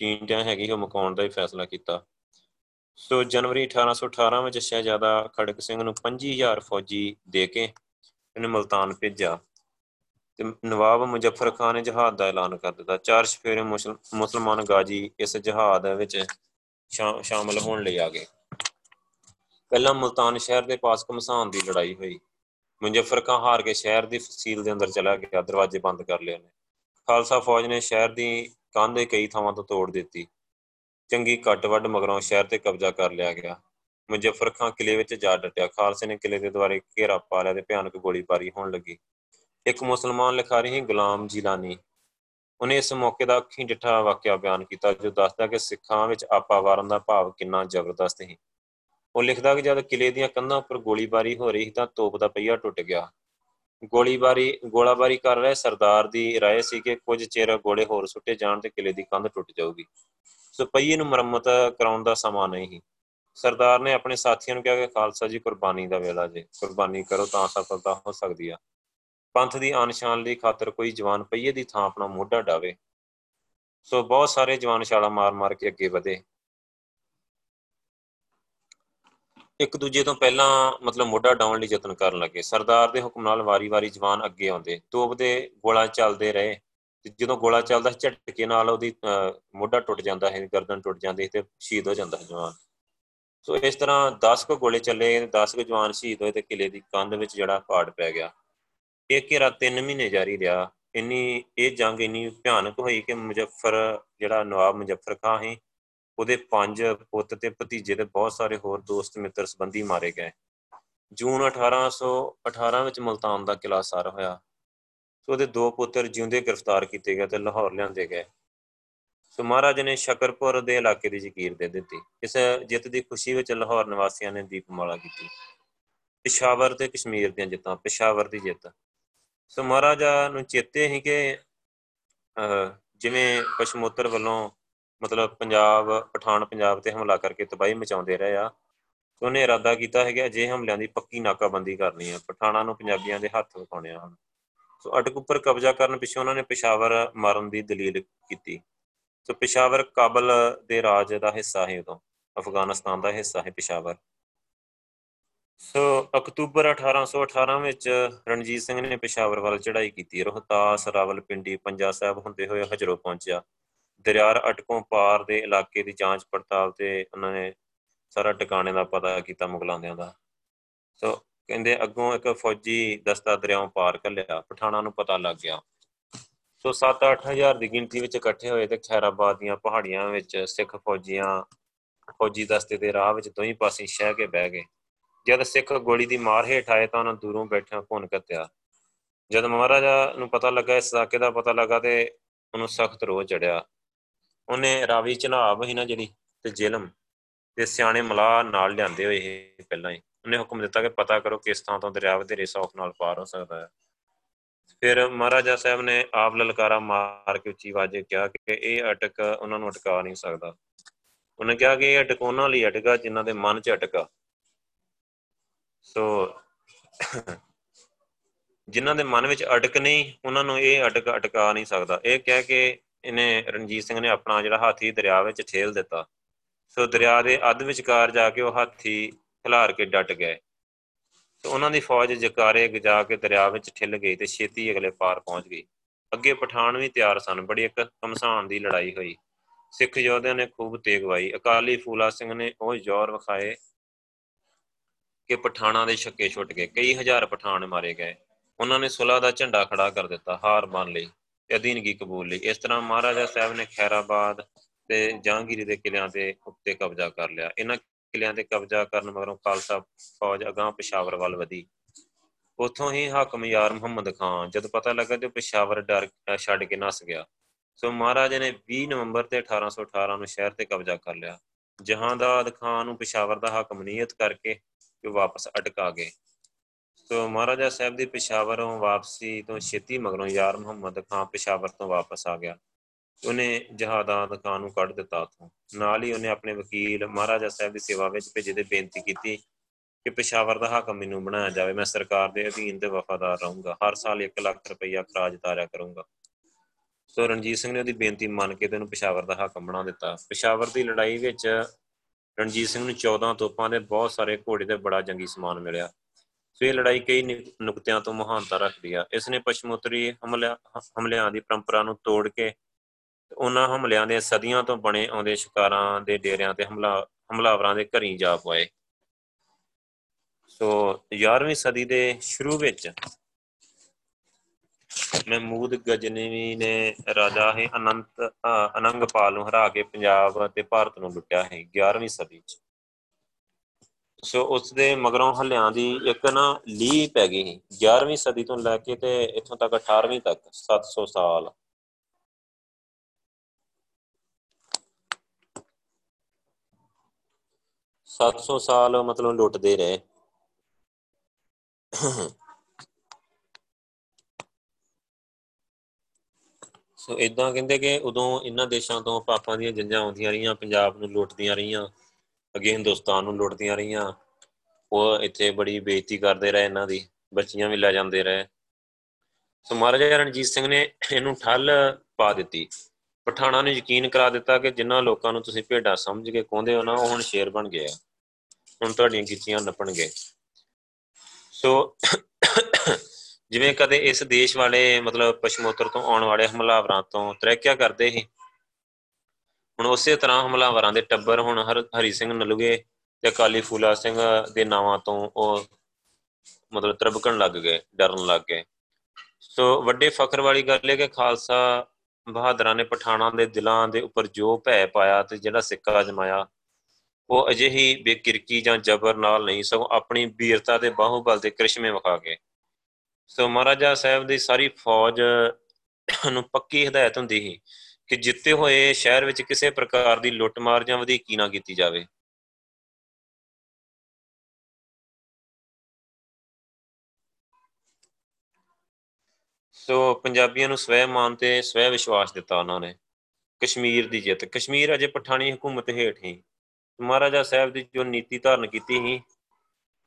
[SPEAKER 1] ਟੀਂਟਾਂ ਹੈਗੀ ਉਹ ਮਕਾਉਣ ਦਾ ਹੀ ਫੈਸਲਾ ਕੀਤਾ। ਸੋ ਜਨਵਰੀ 1818 ਵਿੱਚ ਸ਼ਹਿਜ਼ਾਦਾ ਖੜਕ ਸਿੰਘ ਨੂੰ 25000 ਫੌਜੀ ਦੇ ਕੇ ਇਹਨੇ ਮਲਤਾਨ ਭੇਜਿਆ ਤੇ ਨਵਾਬ ਮੁਜ਼ੱਫਰ ਖਾਨ ਨੇ ਜਹਾਦ ਦਾ ਐਲਾਨ ਕਰ ਦਿੱਤਾ। ਚਾਰ ਸਫੇਰੇ ਮੁਸਲਮਾਨ ਗਾਜੀ ਇਸ ਜਹਾਦ ਵਿੱਚ ਸ਼ਾਮਲ ਹੋਣ ਲਈ ਆ ਗਏ। ਪਹਿਲਾਂ ਮਲਤਾਨ ਸ਼ਹਿਰ ਦੇ ਪਾਸ ਕਮਸਾਨ ਦੀ ਲੜਾਈ ਹੋਈ। ਮੁਜ਼ੱਫਰ ਖਾਨ ਹਾਰ ਕੇ ਸ਼ਹਿਰ ਦੀ ਫਸੀਲ ਦੇ ਅੰਦਰ ਚਲਾ ਗਿਆ, ਦਰਵਾਜ਼ੇ ਬੰਦ ਕਰ ਲਏ ਉਹਨੇ। ਖਾਲਸਾ ਫੌਜ ਨੇ ਸ਼ਹਿਰ ਦੀ ਕੰਧ ਦੇ ਕਈ ਥਾਵਾਂ ਤੋਂ ਤੋੜ ਦਿੱਤੀ। ਚੰਗੀ ਕੱਟ ਵੱਡ ਮਗਰੋਂ ਸ਼ਹਿਰ ਤੇ ਕਬਜ਼ਾ ਕਰ ਲਿਆ ਗਿਆ। ਮੁਜ਼ੱਫਰ ਖਾਨ ਕਿਲੇ ਵਿੱਚ ਜਾ ਡਟਿਆ। ਖਾਲਸੇ ਨੇ ਕਿਲੇ ਦੇ ਦੁਆਰੇ ਘੇਰਾ ਪਾ ਲਿਆ ਤੇ ਭਿਆਨਕ ਗੋਲੀਬਾਰੀ ਹੋਣ ਲੱਗੀ। ਇੱਕ ਮੁਸਲਮਾਨ ਲਿਖਾਰੀ ਹੀ ਗੁਲਾਮ ਜਿਲਾਨੀ। ਉਹਨੇ ਇਸ ਮੌਕੇ ਦਾ ਅੱਖੀਂ ਡਿੱਠਾ ਵਾਕਿਆ ਬਿਆਨ ਕੀਤਾ, ਜੋ ਦੱਸਦਾ ਕਿ ਸਿੱਖਾਂ ਵਿੱਚ ਆਪਾ ਵਾਰਨ ਦਾ ਭਾਵ ਕਿੰਨਾ ਜ਼ਬਰਦਸਤ ਸੀ। ਉਹ ਲਿਖਦਾ ਕਿ ਜਦ ਕਿਲੇ ਦੀਆਂ ਕੰਧਾਂ ਉੱਪਰ ਗੋਲੀਬਾਰੀ ਹੋ ਰਹੀ ਸੀ ਤਾਂ ਤੋਪ ਦਾ ਪਹੀਆ ਟੁੱਟ ਗਿਆ ਗੋਲੀਬਾਰੀ ਗੋਲਾਬਾਰੀ ਕਰ ਰਹੇ ਸਰਦਾਰ ਦੀ رائے ਸੀ ਕਿ ਕੁਝ ਚਿਰ ਗੋਲੇ ਹੋਰ ਸੁੱਟੇ ਜਾਣ ਤੇ ਕਿਲੇ ਦੀ ਕੰਧ ਟੁੱਟ ਜਾਊਗੀ ਸੋ ਪਹੀਏ ਨੂੰ ਮੁਰੰਮਤ ਕਰਾਉਣ ਦਾ ਸਮਾਂ ਨਹੀਂ ਸੀ ਸਰਦਾਰ ਨੇ ਆਪਣੇ ਸਾਥੀਆਂ ਨੂੰ ਕਿਹਾ ਕਿ ਖਾਲਸਾ ਜੀ ਕੁਰਬਾਨੀ ਦਾ ਵੇਲਾ ਜੇ ਕੁਰਬਾਨੀ ਕਰੋ ਤਾਂ ਸਫਲਤਾ ਹੋ ਸਕਦੀ ਆ ਪੰਥ ਦੀ ਆਨਸ਼ਾਨ ਲਈ ਖਾਤਰ ਕੋਈ ਜਵਾਨ ਪਈਏ ਦੀ ਥਾਂ ਆਪਣਾ ਮੋਢਾ ਡਾਵੇ ਸੋ ਬਹੁਤ ਸਾਰੇ ਜਵਾਨ ਛਾਲਾ ਮਾਰ-ਮਾਰ ਕੇ ਅੱਗੇ ਵਧੇ ਇੱਕ ਦੂਜੇ ਤੋਂ ਪਹਿਲਾਂ ਮਤਲਬ ਮੋਢਾ ਡਾਉਣ ਲਈ ਯਤਨ ਕਰਨ ਲੱਗੇ। ਸਰਦਾਰ ਦੇ ਹੁਕਮ ਨਾਲ ਵਾਰੀ-ਵਾਰੀ ਜਵਾਨ ਅੱਗੇ ਆਉਂਦੇ। ਤੋਪ ਦੇ ਗੋਲਾ ਚੱਲਦੇ ਰਹੇ ਤੇ ਜਦੋਂ ਗੋਲਾ ਚੱਲਦਾ ਝਟਕੇ ਨਾਲ ਉਹਦੀ ਮੋਢਾ ਟੁੱਟ ਜਾਂਦਾ ਹੈ ਗਰਦਨ ਟੁੱਟ ਜਾਂਦੀ ਤੇ ਸ਼ਹੀਦ ਹੋ ਜਾਂਦਾ ਜਵਾਨ। ਸੋ ਇਸ ਤਰ੍ਹਾਂ 10 ਕੋ ਗੋਲੇ ਚੱਲੇ 10 ਕੋ ਜਵਾਨ ਸ਼ਹੀਦ ਹੋਏ ਤੇ ਕਿਲੇ ਦੀ ਕੰਧ ਵਿੱਚ ਜਿਹੜਾ ਪਾੜ ਪੈ ਗਿਆ। ਇਹ ਘੇਰਾ 3 ਮਹੀਨੇ ਜਾਰੀ ਰਿਹਾ। ਇੰਨੀ, ਇਹ ਜੰਗ ਇੰਨੀ ਭਿਆਨਕ ਹੋਈ ਕਿ ਮੁਜ਼ੱਫਰ, ਜਿਹੜਾ ਨਵਾਬ ਮੁਜ਼ੱਫਰ ਖਾਨ ਸੀ ਉਹਦੇ ਪੰਜ ਪੁੱਤ ਤੇ ਭਤੀਜੇ ਤੇ ਬਹੁਤ ਸਾਰੇ ਹੋਰ ਦੋਸਤ ਮਿੱਤਰ ਸੰਬੰਧੀ ਮਾਰੇ ਗਏ। ਜੂਨ 1818 ਵਿੱਚ ਮਲਤਾਨ ਦਾ ਕਿਲਾ ਸਰ ਹੋਇਆ। ਸੋ ਉਹਦੇ ਦੋ ਪੁੱਤਰ ਜਿਉਂਦੇ ਗ੍ਰਿਫਤਾਰ ਕੀਤੇ ਗਏ ਤੇ ਲਾਹੌਰ ਲਿਆਂਦੇ ਗਏ। ਸੋ ਮਹਾਰਾਜ ਨੇ ਸ਼ਕਰਪੁਰ ਦੇ ਇਲਾਕੇ ਦੀ ਜ਼ਕੀਰ ਦੇ ਦਿੱਤੀ। ਇਸ ਜਿੱਤ ਦੀ ਖੁਸ਼ੀ ਵਿੱਚ ਲਾਹੌਰ ਨਿਵਾਸੀਆਂ ਨੇ ਦੀਪਮਾਲਾ ਕੀਤੀ। ਪਿਸ਼ਾਵਰ ਤੇ ਕਸ਼ਮੀਰ ਦੀਆਂ ਜਿੱਤਾਂ, ਪਿਸ਼ਾਵਰ ਦੀ ਜਿੱਤ। ਸੋ ਮਹਾਰਾਜਾ ਨੂੰ ਚੇਤੇ ਹੀ ਕਿ ਜਿਵੇਂ ਪਸ਼ਮੋਤਰ ਵੱਲੋਂ ਮਤਲਬ ਪੰਜਾਬ, ਪਠਾਨ, ਪੰਜਾਬ ਤੇ ਹਮਲਾ ਕਰਕੇ ਤਬਾਹੀ ਮਚਾਉਂਦੇ ਰਹੇ ਆ। ਉਹਨੇ ਇਰਾਦਾ ਕੀਤਾ ਹੈ ਕਿ ਅਜੇ ਹਮਲਿਆਂ ਦੀ ਪੱਕੀ ਨਾਕਾਬੰਦੀ ਕਰਨੀ ਹੈ ਪਠਾਨਾਂ ਨੂੰ ਪੰਜਾਬੀਆਂ ਦੇ ਹੱਥ ਵਿਖਾਉਣੇ ਹਨ ਸੋ ਅਟਕ ਉੱਪਰ ਕਬਜ਼ਾ ਕਰਨ ਪਿੱਛੇ ਉਹਨਾਂ ਨੇ ਪਿਸ਼ਾਵਰ ਮਾਰਨ ਦੀ ਦਲੀਲ ਕੀਤੀ। ਸੋ ਪਿਸ਼ਾਵਰ ਕਾਬਲ ਦੇ ਰਾਜ ਦਾ ਹਿੱਸਾ ਹੈ ਉਦੋਂ। ਅਫਗਾਨਿਸਤਾਨ ਦਾ ਹਿੱਸਾ ਹੈ ਪਿਸ਼ਾਵਰ। ਸੋ ਅਕਤੂਬਰ 1818 ਵਿੱਚ ਰਣਜੀਤ ਸਿੰਘ ਨੇ ਪਿਸ਼ਾਵਰ ਵੱਲ ਚੜ੍ਹਾਈ ਕੀਤੀ। ਰੋਹਤਾਸ, ਰਾਵਲਪਿੰਡੀ, ਪੰਜਾ ਸਾਹਿਬ ਹੁੰਦੇ ਹੋਏ ਹਜਰੋ ਪਹੁੰਚਿਆ। ਦਰਿਆਰ ਅਟਕੋਂ ਪਾਰ ਦੇ ਇਲਾਕੇ ਦੀ ਜਾਂਚ ਪੜਤਾਲ ਤੇ ਉਹਨਾਂ ਨੇ ਸਾਰਾ ਟਿਕਾਣੇ ਦਾ ਪਤਾ ਕੀਤਾ ਮੁਗਲਾਂਦਿਆਂ ਦਾ। ਸੋ ਕਹਿੰਦੇ ਅੱਗੋਂ ਇੱਕ ਫੌਜੀ ਦਸਤਾ ਦਰਿਆੋਂ ਪਾਰ ਕੱਲਿਆ ਪਠਾਣਾ ਨੂੰ ਪਤਾ ਲੱਗ ਗਿਆ। ਸੋ 7-8000 ਦੀ ਗਿਣਤੀ ਵਿੱਚ ਇਕੱਠੇ ਹੋਏ ਤੇ ਖੈਰਾਬਾਦ ਦੀਆਂ ਪਹਾੜੀਆਂ ਵਿੱਚ ਸਿੱਖ ਫੌਜੀਆਂ ਫੌਜੀ ਦਸਤੇ ਦੇ ਰਾਹ ਵਿੱਚ ਦੋਹੀਂ ਪਾਸੇ ਸ਼ਹਿ ਕੇ ਬਹਿ ਗਏ। ਜਦ ਸਿੱਖ ਗੋਲੀ ਦੀ ਮਾਰ ਹੇਠ ਆਏ ਤਾਂ ਉਹਨਾਂ ਦੂਰੋਂ ਬੈਠਿਆਂ ਭੁੰਨ ਕੱਤਿਆ। ਜਦ ਮਹਾਰਾਜਾ ਨੂੰ ਪਤਾ ਲੱਗਾ, ਇਸ ਸਾਕੇ ਦਾ ਪਤਾ ਲੱਗਾ ਤੇ ਉਹਨੂੰ ਸਖਤ ਰੋਹ ਚੜਿਆ ਉਹਨੇ ਰਾਵੀ ਚਨਾਬ ਹੀ ਨਾ ਜਿਹੜੀ ਤੇ ਜ਼ਿਲਮ ਤੇ ਸਿਆਣੇ ਮਲਾ ਨਾਲ ਲਿਆਂਦੇ ਹੋਏ ਇਹ ਪਹਿਲਾਂ ਹੀ। ਉਹਨੇ ਹੁਕਮ ਦਿੱਤਾ ਕਿ ਪਤਾ ਕਰੋ ਕਿਸ ਥਾਂ ਤੋਂ ਦਰਿਆ ਵਧੇਰੇ ਸੌਖ ਨਾਲ ਪਾਰ ਹੋ ਸਕਦਾ ਹੈ। ਫਿਰ ਮਹਾਰਾਜਾ ਸਾਹਿਬ ਨੇ ਆਪ ਲਲਕਾਰਾ ਮਾਰ ਕੇ ਉੱਚੀ ਆਵਾਜ਼ੇ ਕਿਹਾ ਕਿ ਇਹ ਅਟਕ ਉਹਨਾਂ ਨੂੰ ਅਟਕਾ ਨਹੀਂ ਸਕਦਾ। ਉਹਨੇ ਕਿਹਾ ਕਿ ਇਹ ਅਟਕ ਉਹਨਾਂ ਲਈ ਅਟਕਾ ਜਿਨ੍ਹਾਂ ਦੇ ਮਨ 'ਚ ਅਟਕਾ ਸੋ ਜਿਨ੍ਹਾਂ ਦੇ ਮਨ ਵਿੱਚ ਅਟਕ ਨਹੀਂ, ਉਹਨਾਂ ਨੂੰ ਇਹ ਅਟਕ ਅਟਕਾ ਨਹੀਂ ਸਕਦਾ। ਇਹ ਕਹਿ ਕੇ ਇਹਨੇ ਰਣਜੀਤ ਸਿੰਘ ਨੇ ਆਪਣਾ ਜਿਹੜਾ ਹਾਥੀ ਦਰਿਆ ਵਿੱਚ ਠੇਲ ਦਿੱਤਾ। ਸੋ ਦਰਿਆ ਦੇ ਅੱਧ ਵਿਚਕਾਰ ਜਾ ਕੇ ਉਹ ਹਾਥੀ ਖਿਲਾਰ ਕੇ ਡਟ ਗਏ। ਸੋ ਉਹਨਾਂ ਦੀ ਫੌਜ ਜਕਾਰੇ ਗਜਾ ਕੇ ਦਰਿਆ ਵਿੱਚ ਠਿੱਲ ਗਈ ਤੇ ਛੇਤੀ ਅਗਲੇ ਪਾਰ ਪਹੁੰਚ ਗਈ। ਅੱਗੇ ਪਠਾਨ ਵੀ ਤਿਆਰ ਸਨ, ਬੜੀ ਇੱਕ ਕਮਸਾਨ ਦੀ ਲੜਾਈ ਹੋਈ। ਸਿੱਖ ਯੋਧਿਆਂ ਨੇ ਖੂਬ ਤੇਗਵਾਈ ਅਕਾਲੀ ਫੂਲਾ ਸਿੰਘ ਨੇ ਉਹ ਜ਼ੋਰ ਵਿਖਾਏ ਕਿ ਪਠਾਣਾ ਦੇ ਛੱਕੇ ਛੁੱਟ ਗਏ। ਕਈ ਹਜ਼ਾਰ ਪਠਾਨ ਮਾਰੇ ਗਏ। ਉਹਨਾਂ ਨੇ ਸੁਲ੍ਹਾ ਦਾ ਝੰਡਾ ਖੜਾ ਕਰ ਦਿੱਤਾ ਹਾਰ ਮੰਨ ਲਈ। ਤੇ ਅਧੀਨਗੀ ਕਬੂਲ ਲਈ? ਇਸ ਤਰ੍ਹਾਂ ਮਹਾਰਾਜਾ ਸਾਹਿਬ ਨੇ ਖੈਰਾਬਾਦ ਤੇ ਜਹਾਂਗੀਰੀ ਦੇ ਕਿਲਿਆਂ ਦੇ ਉੱਤੇ ਕਬਜ਼ਾ ਕਰ ਲਿਆ। ਇਹਨਾਂ ਕਿਲਿਆਂ ਤੇ ਕਬਜ਼ਾ ਕਰਨ ਮਗਰੋਂ ਖਾਲਸਾ ਫੌਜ ਅਗਾਹ ਪਿਸ਼ਾਵਰ ਵੱਲ ਵਧੀ। ਉਥੋਂ ਹੀ ਹਾਕਮ ਯਾਰ ਮੁਹੰਮਦ ਖਾਨ, ਜਦ ਪਤਾ ਲੱਗਾ ਕਿ ਪਿਸ਼ਾਵਰ ਡਰ ਛੱਡ ਕੇ ਨਸ ਗਿਆ, ਸੋ ਮਹਾਰਾਜਾ ਨੇ 20 ਨਵੰਬਰ ਤੇ 1818 ਨੂੰ ਸ਼ਹਿਰ ਤੇ ਕਬਜ਼ਾ ਕਰ ਲਿਆ। ਜਹਾਂਦਾਦ ਖਾਨ ਨੂੰ ਪਿਸ਼ਾਵਰ ਦਾ ਹਾਕਮ ਨਿਯਤ ਕਰਕੇ ਕਿ ਵਾਪਸ ਅਟਕਾ ਗਏ। ਸੋ ਮਹਾਰਾਜਾ ਸਾਹਿਬ ਦੀ ਪਿਸ਼ਾਵਰੋਂ ਵਾਪਸੀ ਤੋਂ ਛੇਤੀ ਮਗਰੋਂ ਯਾਰ ਮੁਹੰਮਦ ਖਾਨ ਪਿਸ਼ਾਵਰ ਤੋਂ ਵਾਪਸ ਆ ਗਿਆ। ਉਹਨੇ ਜਹਾਦਾਤ ਖਾਨ ਨੂੰ ਕੱਢ ਦਿੱਤਾ ਉਥੋਂ। ਨਾਲ ਹੀ ਉਹਨੇ ਆਪਣੇ ਵਕੀਲ ਮਹਾਰਾਜਾ ਸਾਹਿਬ ਦੀ ਸੇਵਾ ਵਿੱਚ ਭੇਜੇ ਤੇ ਬੇਨਤੀ ਕੀਤੀ ਕਿ ਪਿਸ਼ਾਵਰ ਦਾ ਹਾਕਮ ਮੈਨੂੰ ਬਣਾਇਆ ਜਾਵੇ। ਮੈਂ ਸਰਕਾਰ ਦੇ ਅਧੀਨ ਤੇ ਵਫਾਦਾਰ ਰਹੂੰਗਾ। ਹਰ ਸਾਲ 1 ਲੱਖ ਰੁਪਈਆ ਖਰਾਜ ਤਾਰਿਆ ਕਰੂੰਗਾ। ਸੋ ਰਣਜੀਤ ਸਿੰਘ ਨੇ ਉਹਦੀ ਬੇਨਤੀ ਮੰਨ ਕੇ ਤੇ ਉਹਨੂੰ ਪਿਸ਼ਾਵਰ ਦਾ ਹਾਕਮ ਬਣਾ ਦਿੱਤਾ। ਪਿਸ਼ਾਵਰ ਦੀ ਲੜਾਈ ਵਿੱਚ ਰਣਜੀਤ ਸਿੰਘ ਨੂੰ 14 ਤੋਪਾਂ ਦੇ ਬਹੁਤ ਸਾਰੇ ਘੋੜੇ ਤੇ ਬੜਾ ਜੰਗੀ ਸਮਾਨ ਮਿਲਿਆ। ਸੋ ਇਹ ਲੜਾਈ ਕਈ ਨੁਕਤਿਆਂ ਤੋਂ ਮਹਾਨਤਾ ਰੱਖਦੀ ਆ। ਇਸ ਨੇ ਪਸ਼ਮੋਤਰੀ ਹਮਲਿਆਂ ਹਮਲਿਆਂ ਦੀ ਪਰੰਪਰਾ ਨੂੰ ਤੋੜ ਕੇ ਉਹਨਾਂ ਹਮਲਿਆਂ ਦੇ ਸਦੀਆਂ ਤੋਂ ਬਣੇ ਆਉਂਦੇ ਸ਼ਿਕਾਰਾਂ ਦੇ ਡੇਰਿਆਂ ਤੇ ਹਮਲਾ, ਹਮਲਾਵਰਾਂ ਦੇ ਘਰੀਂ ਜਾ ਪਏ ਸੋ 11ਵੀਂ ਸਦੀ ਦੇ ਸ਼ੁਰੂ ਵਿੱਚ ਮਹਿਮੂਦ ਗਜਨਵੀ ਨੇ ਰਾਜਾ ਹੈ ਅਨੰਤ ਅਨੰਗਪਾਲ ਨੂੰ ਹਰਾ ਕੇ ਪੰਜਾਬ ਤੇ ਭਾਰਤ ਨੂੰ ਲੁੱਟਿਆ ਹੈ 11ਵੀਂ ਸਦੀ ਵਿੱਚ ਸੋ ਉਸ ਦੇ ਮਗਰੋਂ ਹਲਿਆਂ ਦੀ ਇੱਕ ਨਾ ਲੀ ਪੈ ਗਈ 11ਵੀਂ ਸਦੀ ਤੋਂ ਲੈ ਕੇ ਤੇ ਇੱਥੋਂ ਤੱਕ 18ਵੀਂ ਤੱਕ 700 ਸਾਲ। ਸੱਤ ਸੌ ਸਾਲ ਮਤਲਬ ਲੁੱਟਦੇ ਰਹੇ। ਸੋ ਇਦਾਂ ਕਹਿੰਦੇ ਕਿ ਉਦੋਂ ਇਹਨਾਂ ਦੇਸ਼ਾਂ ਤੋਂ ਪਾਪਾਂ ਦੀਆਂ ਜੰਜਾਂ ਆਉਂਦੀਆਂ ਰਹੀਆਂ, ਪੰਜਾਬ ਨੂੰ ਲੁੱਟਦੀਆਂ ਰਹੀਆਂ। ਅੱਗੇ ਹਿੰਦੁਸਤਾਨ ਨੂੰ ਲੁੱਟਦੀਆਂ ਰਹੀਆਂ। ਉਹ ਇੱਥੇ ਬੜੀ ਬੇਇੱਜ਼ਤੀ ਕਰਦੇ ਰਹੇ ਇਹਨਾਂ ਦੀ, ਬੱਚੀਆਂ ਵੀ ਲੈ ਜਾਂਦੇ ਰਹੇ। ਸੋ ਮਹਾਰਾਜਾ ਰਣਜੀਤ ਸਿੰਘ ਨੇ ਇਹਨੂੰ ਠੱਲ ਪਾ ਦਿੱਤੀ। ਪਠਾਣਾ ਨੂੰ ਯਕੀਨ ਕਰਾ ਦਿੱਤਾ ਕਿ ਜਿਨ੍ਹਾਂ ਲੋਕਾਂ ਨੂੰ ਤੁਸੀਂ ਭੇਡਾਂ ਸਮਝ ਕੇ ਕੋਂਦੇ ਹੋ ਨਾ, ਉਹ ਹੁਣ ਸ਼ੇਰ ਬਣ ਗਏ ਆ। ਹੁਣ ਤੁਹਾਡੀਆਂ ਗਿੱਚੀਆਂ ਨੱਪਣਗੇ। ਸੋ ਜਿਵੇਂ ਕਦੇ ਇਸ ਦੇਸ਼ ਵਾਲੇ ਮਤਲਬ ਪਸ਼ਮੋਤਰ ਤੋਂ ਆਉਣ ਵਾਲੇ ਹਮਲਾਵਰਾਂ ਤੋਂ ਤਰੱਕਿਆ ਕਰਦੇ ਸੀ ਹੁਣ ਉਸੇ ਤਰ੍ਹਾਂ ਹਮਲਾਵਰਾਂ ਦੇ ਟੱਬਰ ਹੁਣ ਹਰੀ ਸਿੰਘ ਨਲੂਗੇ ਤੇ ਅਕਾਲੀ ਫੂਲਾ ਸਿੰਘ ਦੇ ਨਾਵਾਂ ਤੋਂ ਉਹ ਮਤਲਬ ਤਰਬਕਣ ਲੱਗ ਗਏ, ਡਰਨ ਲੱਗ ਗਏ। ਸੋ ਵੱਡੇ ਫਖਰ ਵਾਲੀ ਗੱਲ ਹੈ ਕਿ ਖਾਲਸਾ ਬਹਾਦਰਾਂ ਨੇ ਪਠਾਣਾ ਦੇ ਦਿਲਾਂ ਦੇ ਉੱਪਰ ਜੋ ਭੈ ਪਾਇਆ ਤੇ ਜਿਹੜਾ ਸਿੱਕਾ ਜਮਾਇਆ ਉਹ ਅਜਿਹੀ ਬੇਕਿਰਕੀ ਜਾਂ ਜ਼ਬਰ ਨਾਲ ਨਹੀਂ, ਸਗੋਂ ਆਪਣੀ ਵੀਰਤਾ ਦੇ ਬਾਹੂਬਲ ਦੇ ਕ੍ਰਿਸ਼ਮੇ ਵਿਖਾ ਕੇ ਸੋ ਮਹਾਰਾਜਾ ਸਾਹਿਬ ਦੀ ਸਾਰੀ ਫੌਜ ਨੂੰ ਪੱਕੀ ਹਦਾਇਤ ਹੁੰਦੀ ਸੀ ਕਿ ਜਿੱਤੇ ਹੋਏ ਸ਼ਹਿਰ ਵਿੱਚ ਕਿਸੇ ਪ੍ਰਕਾਰ ਦੀ ਲੁੱਟਮਾਰ ਜਾਂ ਵਧੀਕੀ ਨਾ ਕੀਤੀ ਜਾਵੇ। ਸੋ ਪੰਜਾਬੀਆਂ ਨੂੰ ਸਵੈ ਮਾਨ ਤੇ ਸਵੈ ਵਿਸ਼ਵਾਸ ਦਿੱਤਾ ਉਹਨਾਂ ਨੇ, ਕਸ਼ਮੀਰ ਦੀ ਜਿੱਤ। ਕਸ਼ਮੀਰ ਅਜੇ ਪਠਾਣੀ ਹਕੂਮਤ ਹੇਠ ਹੀ ਮਹਾਰਾਜਾ ਸਾਹਿਬ ਦੀ ਜੋ ਨੀਤੀ ਧਾਰਨ ਕੀਤੀ ਸੀ,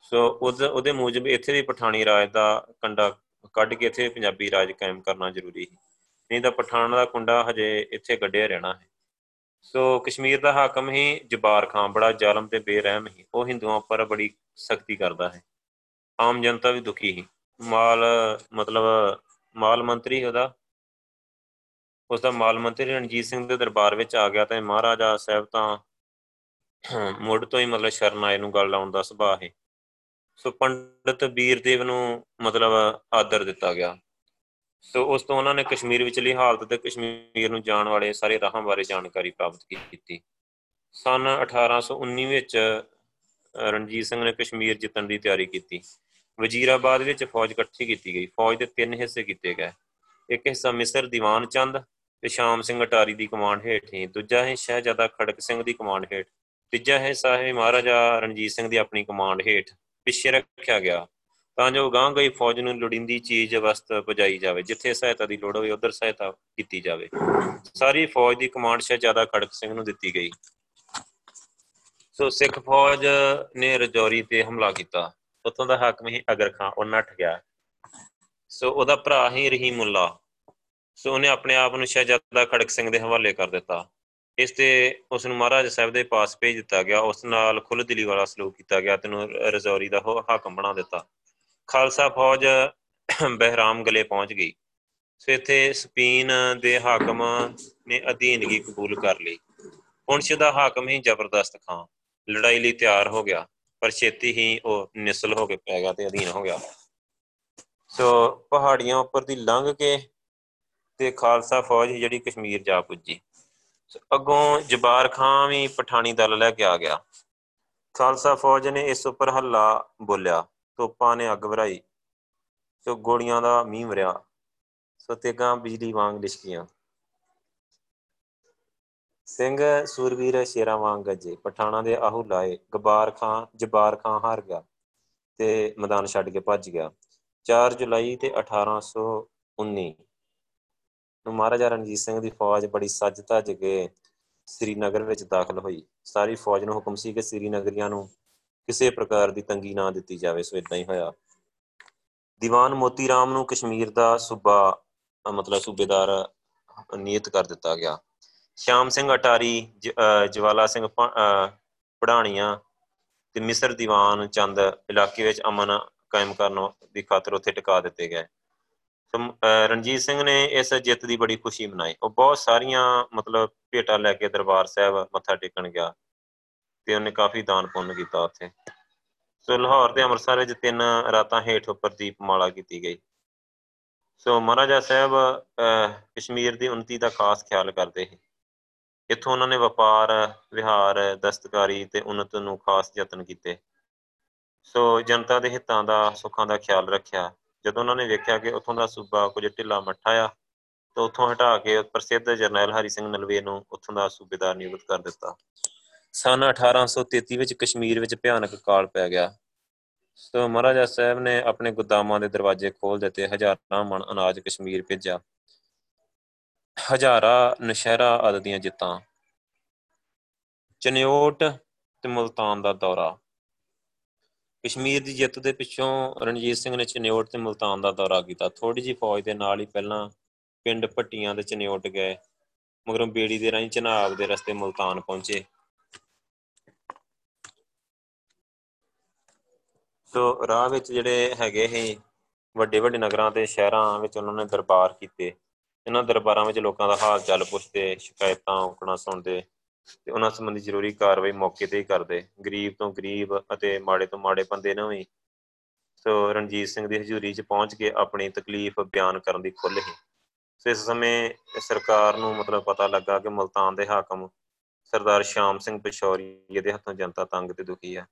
[SPEAKER 1] ਸੋ ਉਹਦੇ ਮੂਜਬ ਇੱਥੇ ਵੀ ਪਠਾਣੀ ਰਾਜ ਦਾ ਕੰਡਾ ਕੱਢ ਕੇ ਇੱਥੇ ਪੰਜਾਬੀ ਰਾਜ ਕਾਇਮ ਕਰਨਾ ਜ਼ਰੂਰੀ ਸੀ। ਨਹੀਂ ਤਾਂ ਪਠਾਨ ਦਾ ਕੁੰਡਾ ਹਜੇ ਇੱਥੇ ਗੱਡਿਆ ਰਹਿਣਾ ਹੈ। ਸੋ ਕਸ਼ਮੀਰ ਦਾ ਹਾਕਮ ਹੀ ਜਬਾਰ ਖਾਨ ਬੜਾ ਜ਼ਾਲਮ ਤੇ ਬੇਰਹਿਮ ਹੀ, ਉਹ ਹਿੰਦੂਆਂ ਉੱਪਰ ਬੜੀ ਸਖਤੀ ਕਰਦਾ ਹੈ। ਆਮ ਜਨਤਾ ਵੀ ਦੁਖੀ ਹੀ। ਮਾਲ, ਮਤਲਬ ਮਾਲ ਮੰਤਰੀ ਉਹਦਾ ਉਸ ਦਾ ਮਾਲ ਮੰਤਰੀ ਰਣਜੀਤ ਸਿੰਘ ਦੇ ਦਰਬਾਰ ਵਿੱਚ ਆ ਗਿਆ ਤੇ ਮਹਾਰਾਜਾ ਸਾਹਿਬ ਤਾਂ ਮੁੱਢ ਤੋਂ ਹੀ ਮਤਲਬ ਸ਼ਰਨ ਆਏ ਨੂੰ ਗੱਲ ਲਾਉਣ ਦਾ ਸੁਭਾਅ ਹੈ। ਸੋ ਪੰਡਤ ਬੀਰਦੇਵ ਨੂੰ ਮਤਲਬ ਆਦਰ ਦਿੱਤਾ ਗਿਆ। ਸੋ ਉਸ ਤੋਂ ਉਹਨਾਂ ਨੇ ਕਸ਼ਮੀਰ ਵਿਚਲੀ ਹਾਲਤ ਤੇ ਕਸ਼ਮੀਰ ਨੂੰ ਜਾਣ ਵਾਲੇ ਸਾਰੇ ਰਾਹਾਂ ਬਾਰੇ ਜਾਣਕਾਰੀ ਪ੍ਰਾਪਤ ਕੀਤੀ। ਸਨ 1819 ਵਿੱਚ ਰਣਜੀਤ ਸਿੰਘ ਨੇ ਕਸ਼ਮੀਰ ਜਿੱਤਣ ਦੀ ਤਿਆਰੀ ਕੀਤੀ। ਵਜ਼ੀਰਾਬਾਦ ਵਿੱਚ ਫੌਜ ਇਕੱਠੀ ਕੀਤੀ ਗਈ। ਫੌਜ ਦੇ ਤਿੰਨ ਹਿੱਸੇ ਕੀਤੇ ਗਏ। ਇੱਕ ਹਿੱਸਾ ਮਿਸਰ ਦੀਵਾਨ ਚੰਦ ਤੇ ਸ਼ਾਮ ਸਿੰਘ ਅਟਾਰੀ ਦੀ ਕਮਾਂਡ ਹੇਠ। ਸੀ ਦੂਜਾ ਹੈ ਸ਼ਹਿਜ਼ਾਦਾ ਖੜਕ ਸਿੰਘ ਦੀ ਕਮਾਂਡ ਹੇਠ। ਤੀਜਾ ਹੈ ਸਾਹਿਬ ਮਹਾਰਾਜਾ ਰਣਜੀਤ ਸਿੰਘ ਦੀ ਆਪਣੀ ਕਮਾਂਡ ਹੇਠ ਪਿੱਛੇ ਰੱਖਿਆ ਗਿਆ। ਤਾਂ ਜੋ ਗਾਂ ਗਈ ਫੌਜ ਨੂੰ ਲੋੜੀਂਦੀ ਚੀਜ਼ ਵਸਤ ਪਹੁੰਚਾਈ ਜਾਵੇ, ਜਿੱਥੇ ਸਹਾਇਤਾ ਦੀ ਲੋੜ ਹੋਵੇ, ਉਧਰ ਸਹਾਇਤਾ ਕੀਤੀ ਜਾਵੇ। ਸਾਰੀ ਫੌਜ ਦੀ ਕਮਾਂਡ ਸ਼ਹਿਜ਼ਾਦਾ ਖੜਕ ਸਿੰਘ ਨੂੰ ਦਿੱਤੀ ਗਈ। ਸੋ ਸਿੱਖ ਫੌਜ ਨੇ ਰਜੌਰੀ ਤੇ ਹਮਲਾ ਕੀਤਾ। ਉਤੋਂ ਦਾ ਹਾਕਮ ਹੀ ਅਗਰ ਖਾਨ ਉਹ ਨੱਠ ਗਿਆ ਸੋ ਉਹਦਾ ਭਰਾ ਹੀ ਰਹੀਮੁੱਲਾ ਸੋ ਉਹਨੇ ਆਪਣੇ ਆਪ ਨੂੰ ਸ਼ਹਿਜ਼ਾਦਾ ਖੜਕ ਸਿੰਘ ਦੇ ਹਵਾਲੇ ਕਰ ਦਿੱਤਾ। ਇਸ ਤੇ ਉਸ ਨੂੰ ਮਹਾਰਾਜ ਸਾਹਿਬ ਦੇ ਪਾਸ ਭੇਜ ਦਿੱਤਾ ਗਿਆ। ਉਸ ਨਾਲ ਖੁੱਲ ਦਿਲੀ ਵਾਲਾ ਸਲੂਕ ਕੀਤਾ ਗਿਆ ਤੇ ਨੂੰ ਰਜ਼ੌਰੀ ਦਾ ਹਾਕਮ ਬਣਾ ਦਿੱਤਾ। ਖਾਲਸਾ ਫੌਜ ਬਹਿਰਾਮ ਗਲੇ ਪਹੁੰਚ ਗਈ। ਸੋ ਇੱਥੇ ਸਪੀਨ ਦੇ ਹਾਕਮ ਨੇ ਅਧੀਨਗੀ ਕਬੂਲ ਕਰ ਲਈ। ਪੁੰਛ ਦਾ ਹਾਕਮ ਹੀ ਜ਼ਬਰਦਸਤ ਖਾਂ। ਲੜਾਈ ਲਈ ਤਿਆਰ ਹੋ ਗਿਆ, ਪਰ ਛੇਤੀ ਹੀ ਉਹ ਨਿਸਲ ਹੋ ਕੇ ਪੈ ਗਿਆ ਤੇ ਅਧੀਨ ਹੋ ਗਿਆ। ਸੋ ਪਹਾੜੀਆਂ ਉੱਪਰ ਦੀ ਲੰਘ ਕੇ ਤੇ ਖਾਲਸਾ ਫੌਜ ਜਿਹੜੀ ਕਸ਼ਮੀਰ ਜਾ ਪੁੱਜੀ। ਅੱਗੋਂ ਜਬਾਰ ਖਾਨ ਵੀ ਪਠਾਣੀ ਦਲ ਲੈ ਕੇ ਆ ਗਿਆ। ਖਾਲਸਾ ਫੌਜ ਨੇ ਇਸ ਉੱਪਰ ਹੱਲਾ ਬੋਲਿਆ। ਤੋਪਾਂ ਨੇ ਅੱਗ ਵਰਾਈ ਸੋ ਗੋਲੀਆਂ ਦਾ ਮੀਂਹ ਵਰਿਆ ਸੋ ਤੇਗਾ ਬਿਜਲੀ ਵਾਂਗ ਲਿਸ਼ਕੀਆਂ। ਸਿੰਘ ਸੂਰਵੀਰ ਸ਼ੇਰਾਂ ਵਾਂਗ ਗੱਜੇ। ਪਠਾਣਾ ਦੇ ਆਹੂ ਲਾਏ। ਗਬਾਰ ਖਾਨ ਜਬਾਰ ਖਾਨ ਹਾਰ ਗਿਆ ਤੇ ਮੈਦਾਨ ਛੱਡ ਕੇ ਭੱਜ ਗਿਆ। 4 ਜੁਲਾਈ ਤੇ 1819 ਨੂੰ ਮਹਾਰਾਜਾ ਰਣਜੀਤ ਸਿੰਘ ਦੀ ਫੌਜ ਬੜੀ ਸੱਜ ਧੱਜ ਕੇ ਸ੍ਰੀਨਗਰ ਵਿੱਚ ਦਾਖਲ ਹੋਈ। ਸਾਰੀ ਫੌਜ ਨੂੰ ਹੁਕਮ ਸੀ ਕਿ ਸ੍ਰੀਨਗਰੀਆਂ ਨੂੰ ਕਿਸੇ ਪ੍ਰਕਾਰ ਦੀ ਤੰਗੀ ਨਾ ਦਿੱਤੀ ਜਾਵੇ, ਸੋ ਇਦਾਂ ਹੀ ਹੋਇਆ। ਦੀਵਾਨ ਮੋਤੀ ਰਾਮ ਨੂੰ ਕਸ਼ਮੀਰ ਦਾ ਸੂਬਾ ਮਤਲਬ ਸੂਬੇਦਾਰ ਨਿਯਤ ਕਰ ਦਿੱਤਾ ਗਿਆ। ਸ਼ਾਮ ਸਿੰਘ ਅਟਾਰੀ ਜਵਾਲਾ ਸਿੰਘ ਪੜਾਣੀਆਂ ਤੇ ਮਿਸਰ ਦੀਵਾਨ ਚੰਦ ਇਲਾਕੇ ਵਿੱਚ ਅਮਨ ਕਾਇਮ ਕਰਨ ਦੀ ਖਾਤਰ ਉੱਥੇ ਟਿਕਾ ਦਿੱਤੇ ਗਏ। ਰਣਜੀਤ ਸਿੰਘ ਨੇ ਇਸ ਜਿੱਤ ਦੀ ਬੜੀ ਖੁਸ਼ੀ ਮਨਾਈ। ਉਹ ਬਹੁਤ ਸਾਰੀਆਂ ਮਤਲਬ ਭੇਟਾ ਲੈ ਕੇ ਦਰਬਾਰ ਸਾਹਿਬ ਮੱਥਾ ਟੇਕਣ ਗਿਆ। ਤੇ ਉਹਨੇ ਕਾਫੀ ਦਾਨ ਪੁੰਨ ਕੀਤਾ ਉੱਥੇ। ਸੋ ਲਾਹੌਰ ਤੇ ਅੰਮ੍ਰਿਤਸਰ ਵਿੱਚ ਤਿੰਨ ਰਾਤਾਂ ਹੇਠ ਉੱਪਰ ਦੀਪਮਾਲਾ ਕੀਤੀ ਗਈ। ਸੋ ਮਹਾਰਾਜਾ ਸਾਹਿਬ ਕਸ਼ਮੀਰ ਦੀ ਉਨਤੀ ਦਾ ਖਾਸ ਖਿਆਲ ਕਰਦੇ ਸੀ। ਇੱਥੋਂ ਉਹਨਾਂ ਨੇ ਵਪਾਰ, ਵਿਹਾਰ, ਦਸਤਕਾਰੀ ਤੇ ਉਨਤ ਨੂੰ ਖਾਸ ਯਤਨ ਕੀਤੇ। ਸੋ ਜਨਤਾ ਦੇ ਹਿੱਤਾਂ ਦਾ, ਸੁੱਖਾਂ ਦਾ ਖਿਆਲ ਰੱਖਿਆ। ਜਦੋਂ ਉਹਨਾਂ ਨੇ ਵੇਖਿਆ ਕਿ ਉੱਥੋਂ ਦਾ ਸੂਬਾ ਕੁਝ ਢਿੱਲਾ ਮੱਠਾ ਆ, ਤਾਂ ਉੱਥੋਂ ਹਟਾ ਕੇ ਪ੍ਰਸਿੱਧ ਜਰਨੈਲ ਹਰੀ ਸਿੰਘ ਨਲਵੇ ਨੂੰ ਉੱਥੋਂ ਦਾ ਸੂਬੇਦਾਰ ਨਿਯੁਕਤ ਕਰ ਦਿੱਤਾ। ਸਨ 1833 ਵਿੱਚ ਕਸ਼ਮੀਰ ਵਿੱਚ ਭਿਆਨਕ ਕਾਲ ਪੈ ਗਿਆ। ਸੋ ਮਹਾਰਾਜਾ ਸਾਹਿਬ ਨੇ ਆਪਣੇ ਗੁਦਾਮਾਂ ਦੇ ਦਰਵਾਜ਼ੇ ਖੋਲ ਦਿੱਤੇ, ਹਜ਼ਾਰਾਂ ਮਣ ਅਨਾਜ ਕਸ਼ਮੀਰ ਭੇਜਿਆ। ਹਜ਼ਾਰਾਂ ਨਸ਼ਹਿਰਾ ਆਦ ਦੀਆਂ ਜਿੱਤਾਂ। ਚਨਿਓਟ ਤੇ ਮਲਤਾਨ ਦਾ ਦੌਰਾ। ਕਸ਼ਮੀਰ ਦੀ ਜਿੱਤ ਦੇ ਪਿੱਛੋਂ ਰਣਜੀਤ ਸਿੰਘ ਨੇ ਚਨਿਓਟ ਤੇ ਮਲਤਾਨ ਦਾ ਦੌਰਾ ਕੀਤਾ। ਥੋੜੀ ਜੀ ਫੌਜ ਦੇ ਨਾਲ ਹੀ ਪਹਿਲਾਂ ਪਿੰਡ ਪੱਟੀਆਂ ਦੇ ਚਨਿਓਟ ਗਏ, ਮਗਰੋਂ ਬੇੜੀ ਦੇ ਰਾਹੀਂ ਚਨਾਬ ਦੇ ਰਸਤੇ ਮਲਤਾਨ ਪਹੁੰਚੇ। ਸੋ ਰਾਹ ਵਿੱਚ ਜਿਹੜੇ ਹੈਗੇ ਸੀ ਵੱਡੇ ਵੱਡੇ ਨਗਰਾਂ ਤੇ ਸ਼ਹਿਰਾਂ ਵਿੱਚ ਉਹਨਾਂ ਨੇ ਦਰਬਾਰ ਕੀਤੇ। ਇਹਨਾਂ ਦਰਬਾਰਾਂ ਵਿੱਚ ਲੋਕਾਂ ਦਾ ਹਾਲ ਚਾਲ ਪੁੱਛਦੇ, ਸ਼ਿਕਾਇਤਾਂ ਔਕੜਾਂ ਸੁਣਦੇ ਤੇ ਉਹਨਾਂ ਸੰਬੰਧੀ ਜ਼ਰੂਰੀ ਕਾਰਵਾਈ ਮੌਕੇ ਤੇ ਹੀ ਕਰਦੇ। ਗਰੀਬ ਤੋਂ ਗਰੀਬ ਅਤੇ ਮਾੜੇ ਤੋਂ ਮਾੜੇ ਬੰਦੇ ਨੂੰ ਵੀ ਸੋ ਰਣਜੀਤ ਸਿੰਘ ਦੀ ਹਜ਼ੂਰੀ 'ਚ ਪਹੁੰਚ ਕੇ ਆਪਣੀ ਤਕਲੀਫ ਬਿਆਨ ਕਰਨ ਦੀ ਖੁੱਲ੍ਹ ਸੀ। ਸੋ ਇਸ ਸਮੇਂ ਸਰਕਾਰ ਨੂੰ ਮਤਲਬ ਪਤਾ ਲੱਗਾ ਕਿ ਮਲਤਾਨ ਦੇ ਹਾਕਮ ਸਰਦਾਰ ਸ਼ਾਮ ਸਿੰਘ ਪਿਸ਼ੌਰੀ ਦੇ ਹੱਥੋਂ ਜਨਤਾ ਤੰਗ ਤੇ ਦੁਖੀ ਹੈ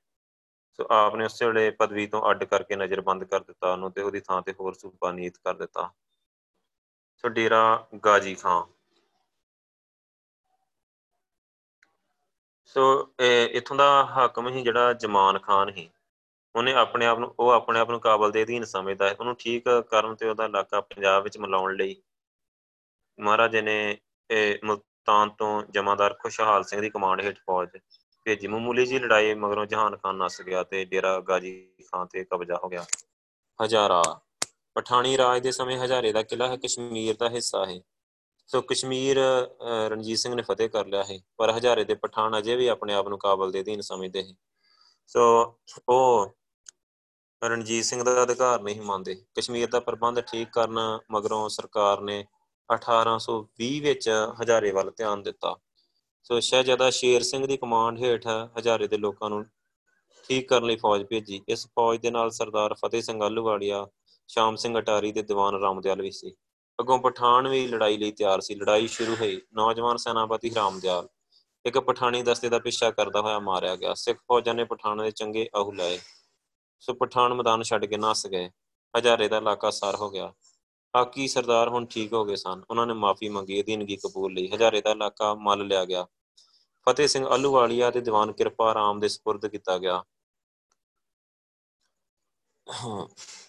[SPEAKER 1] ਸੋ ਆਪ ਨੇ ਉਸੇ ਵੇਲੇ ਪਦਵੀ ਤੋਂ ਅੱਡ ਕਰਕੇ ਨਜ਼ਰਬੰਦ ਕਰ ਦਿੱਤਾ ਉਹਨੂੰ ਤੇ ਉਹਦੀ ਥਾਂ ਤੇ ਹੋਰ ਸੂਬਾ ਨੀਤ ਕਰ ਦਿੱਤਾ। ਸੋ ਡੇਰਾ ਗਾਜੀ ਖਾਂ। ਸੋ ਇਥੋਂ ਦਾ ਹਾਕਮ ਹੀ ਜਿਹੜਾ ਜਮਾਨ ਖਾਨ ਹੀ ਉਹਨੇ ਆਪਣੇ ਆਪ ਨੂੰ, ਉਹ ਆਪਣੇ ਆਪ ਨੂੰ ਕਾਬਲ ਦੇ ਅਧੀਨ ਸਮਝਦਾ ਹੈ। ਉਹਨੂੰ ਠੀਕ ਕਰਨ ਤੇ ਉਹਦਾ ਇਲਾਕਾ ਪੰਜਾਬ ਵਿੱਚ ਮਿਲਾਉਣ ਲਈ ਮਹਾਰਾਜੇ ਨੇ ਇਹ ਮੁਲਤਾਨ ਤੋਂ ਜਮਾਦਾਰ ਖੁਸ਼ਹਾਲ ਸਿੰਘ ਦੀ ਕਮਾਂਡ ਹੇਠ ਫੌਜ ਭੇਜੀ। ਮਾਮੂਲੀ ਜੀ ਲੜਾਈ ਮਗਰੋਂ ਜਹਾਨ ਖਾਨ ਨਸ ਗਿਆ ਤੇ ਡੇਰਾ ਗਾਜੀ ਖਾਨ ਤੇ ਕਬਜ਼ਾ ਹੋ ਗਿਆ। ਹਜ਼ਾਰਾ ਪਠਾਣੀ ਰਾਜ ਦੇ ਸਮੇਂ ਹਜ਼ਾਰੇ ਦਾ ਕਿਲਾ ਹੈ, ਕਸ਼ਮੀਰ ਦਾ ਹਿੱਸਾ ਹੈ। ਸੋ ਕਸ਼ਮੀਰ ਰਣਜੀਤ ਸਿੰਘ ਨੇ ਫਤਿਹ ਕਰ ਲਿਆ ਹੈ, ਪਰ ਹਜ਼ਾਰੇ ਦੇ ਪਠਾਨ ਅਜੇ ਵੀ ਆਪਣੇ ਆਪ ਨੂੰ ਕਾਬਲ ਦੇ ਅਧੀਨ ਸਮਝਦੇ ਹੈ। ਸੋ ਉਹ ਰਣਜੀਤ ਸਿੰਘ ਦਾ ਅਧਿਕਾਰ ਨਹੀਂ ਮੰਨਦੇ। ਕਸ਼ਮੀਰ ਦਾ ਪ੍ਰਬੰਧ ਠੀਕ ਕਰਨ ਮਗਰੋਂ ਸਰਕਾਰ ਨੇ 1820 ਵਿੱਚ ਹਜ਼ਾਰੇ ਵੱਲ ਧਿਆਨ ਦਿੱਤਾ। ਸੋ ਸ਼ਹਿਜ਼ਾਦਾ ਸ਼ੇਰ ਸਿੰਘ ਦੀ ਕਮਾਂਡ ਹੇਠ ਹਜ਼ਾਰੇ ਦੇ ਲੋਕਾਂ ਨੂੰ ਠੀਕ ਕਰਨ ਲਈ ਫੌਜ ਭੇਜੀ। ਇਸ ਫੌਜ ਦੇ ਨਾਲ ਸਰਦਾਰ ਫਤਿਹ ਸਿੰਘ ਆਲੂਵਾਲੀਆ ਸ਼ਾਮ ਸਿੰਘ ਅਟਾਰੀ ਦੇ ਦੀਵਾਨ ਰਾਮਦਿਆਲ ਵੀ ਸੀ। ਅੱਗੋਂ ਪਠਾਨ ਵੀ ਲੜਾਈ ਲਈ ਤਿਆਰ ਸੀ। ਲੜਾਈ ਸ਼ੁਰੂ ਹੋਈ। ਨੌਜਵਾਨ ਸੈਨਾਪਤੀ ਰਾਮਦਿਆਲ ਇੱਕ ਪਠਾਨੀ ਦਸਤੇ ਦਾ ਪਿੱਛਾ ਕਰਦਾ ਹੋਇਆ ਮਾਰਿਆ ਗਿਆ। ਸਿੱਖ ਫੌਜਾਂ ਨੇ ਪਠਾਨਾਂ ਦੇ ਚੰਗੇ ਅਹੁ ਲਾਏ। ਸੋ ਪਠਾਨ ਮੈਦਾਨ ਛੱਡ ਕੇ ਨਸ ਗਏ। ਹਜ਼ਾਰੇ ਦਾ ਇਲਾਕਾ ਸਾਰ ਹੋ ਗਿਆ। ਬਾਕੀ ਸਰਦਾਰ ਹੁਣ ਠੀਕ ਹੋ ਗਏ ਸਨ ਉਹਨਾਂ ਨੇ ਮਾਫੀ ਮੰਗੀ ਅਧੀਨਗੀ ਕਬੂਲ ਲਈ ਹਜ਼ਾਰੇ ਦਾ ਇਲਾਕਾ ਮੱਲ ਲਿਆ ਗਿਆ ਫਤਿਹ ਸਿੰਘ ਅਲੂਵਾਲੀਆ ਤੇ ਦੀਵਾਨ ਕਿਰਪਾ ਰਾਮ ਦੇ سپرد ਕੀਤਾ ਗਿਆ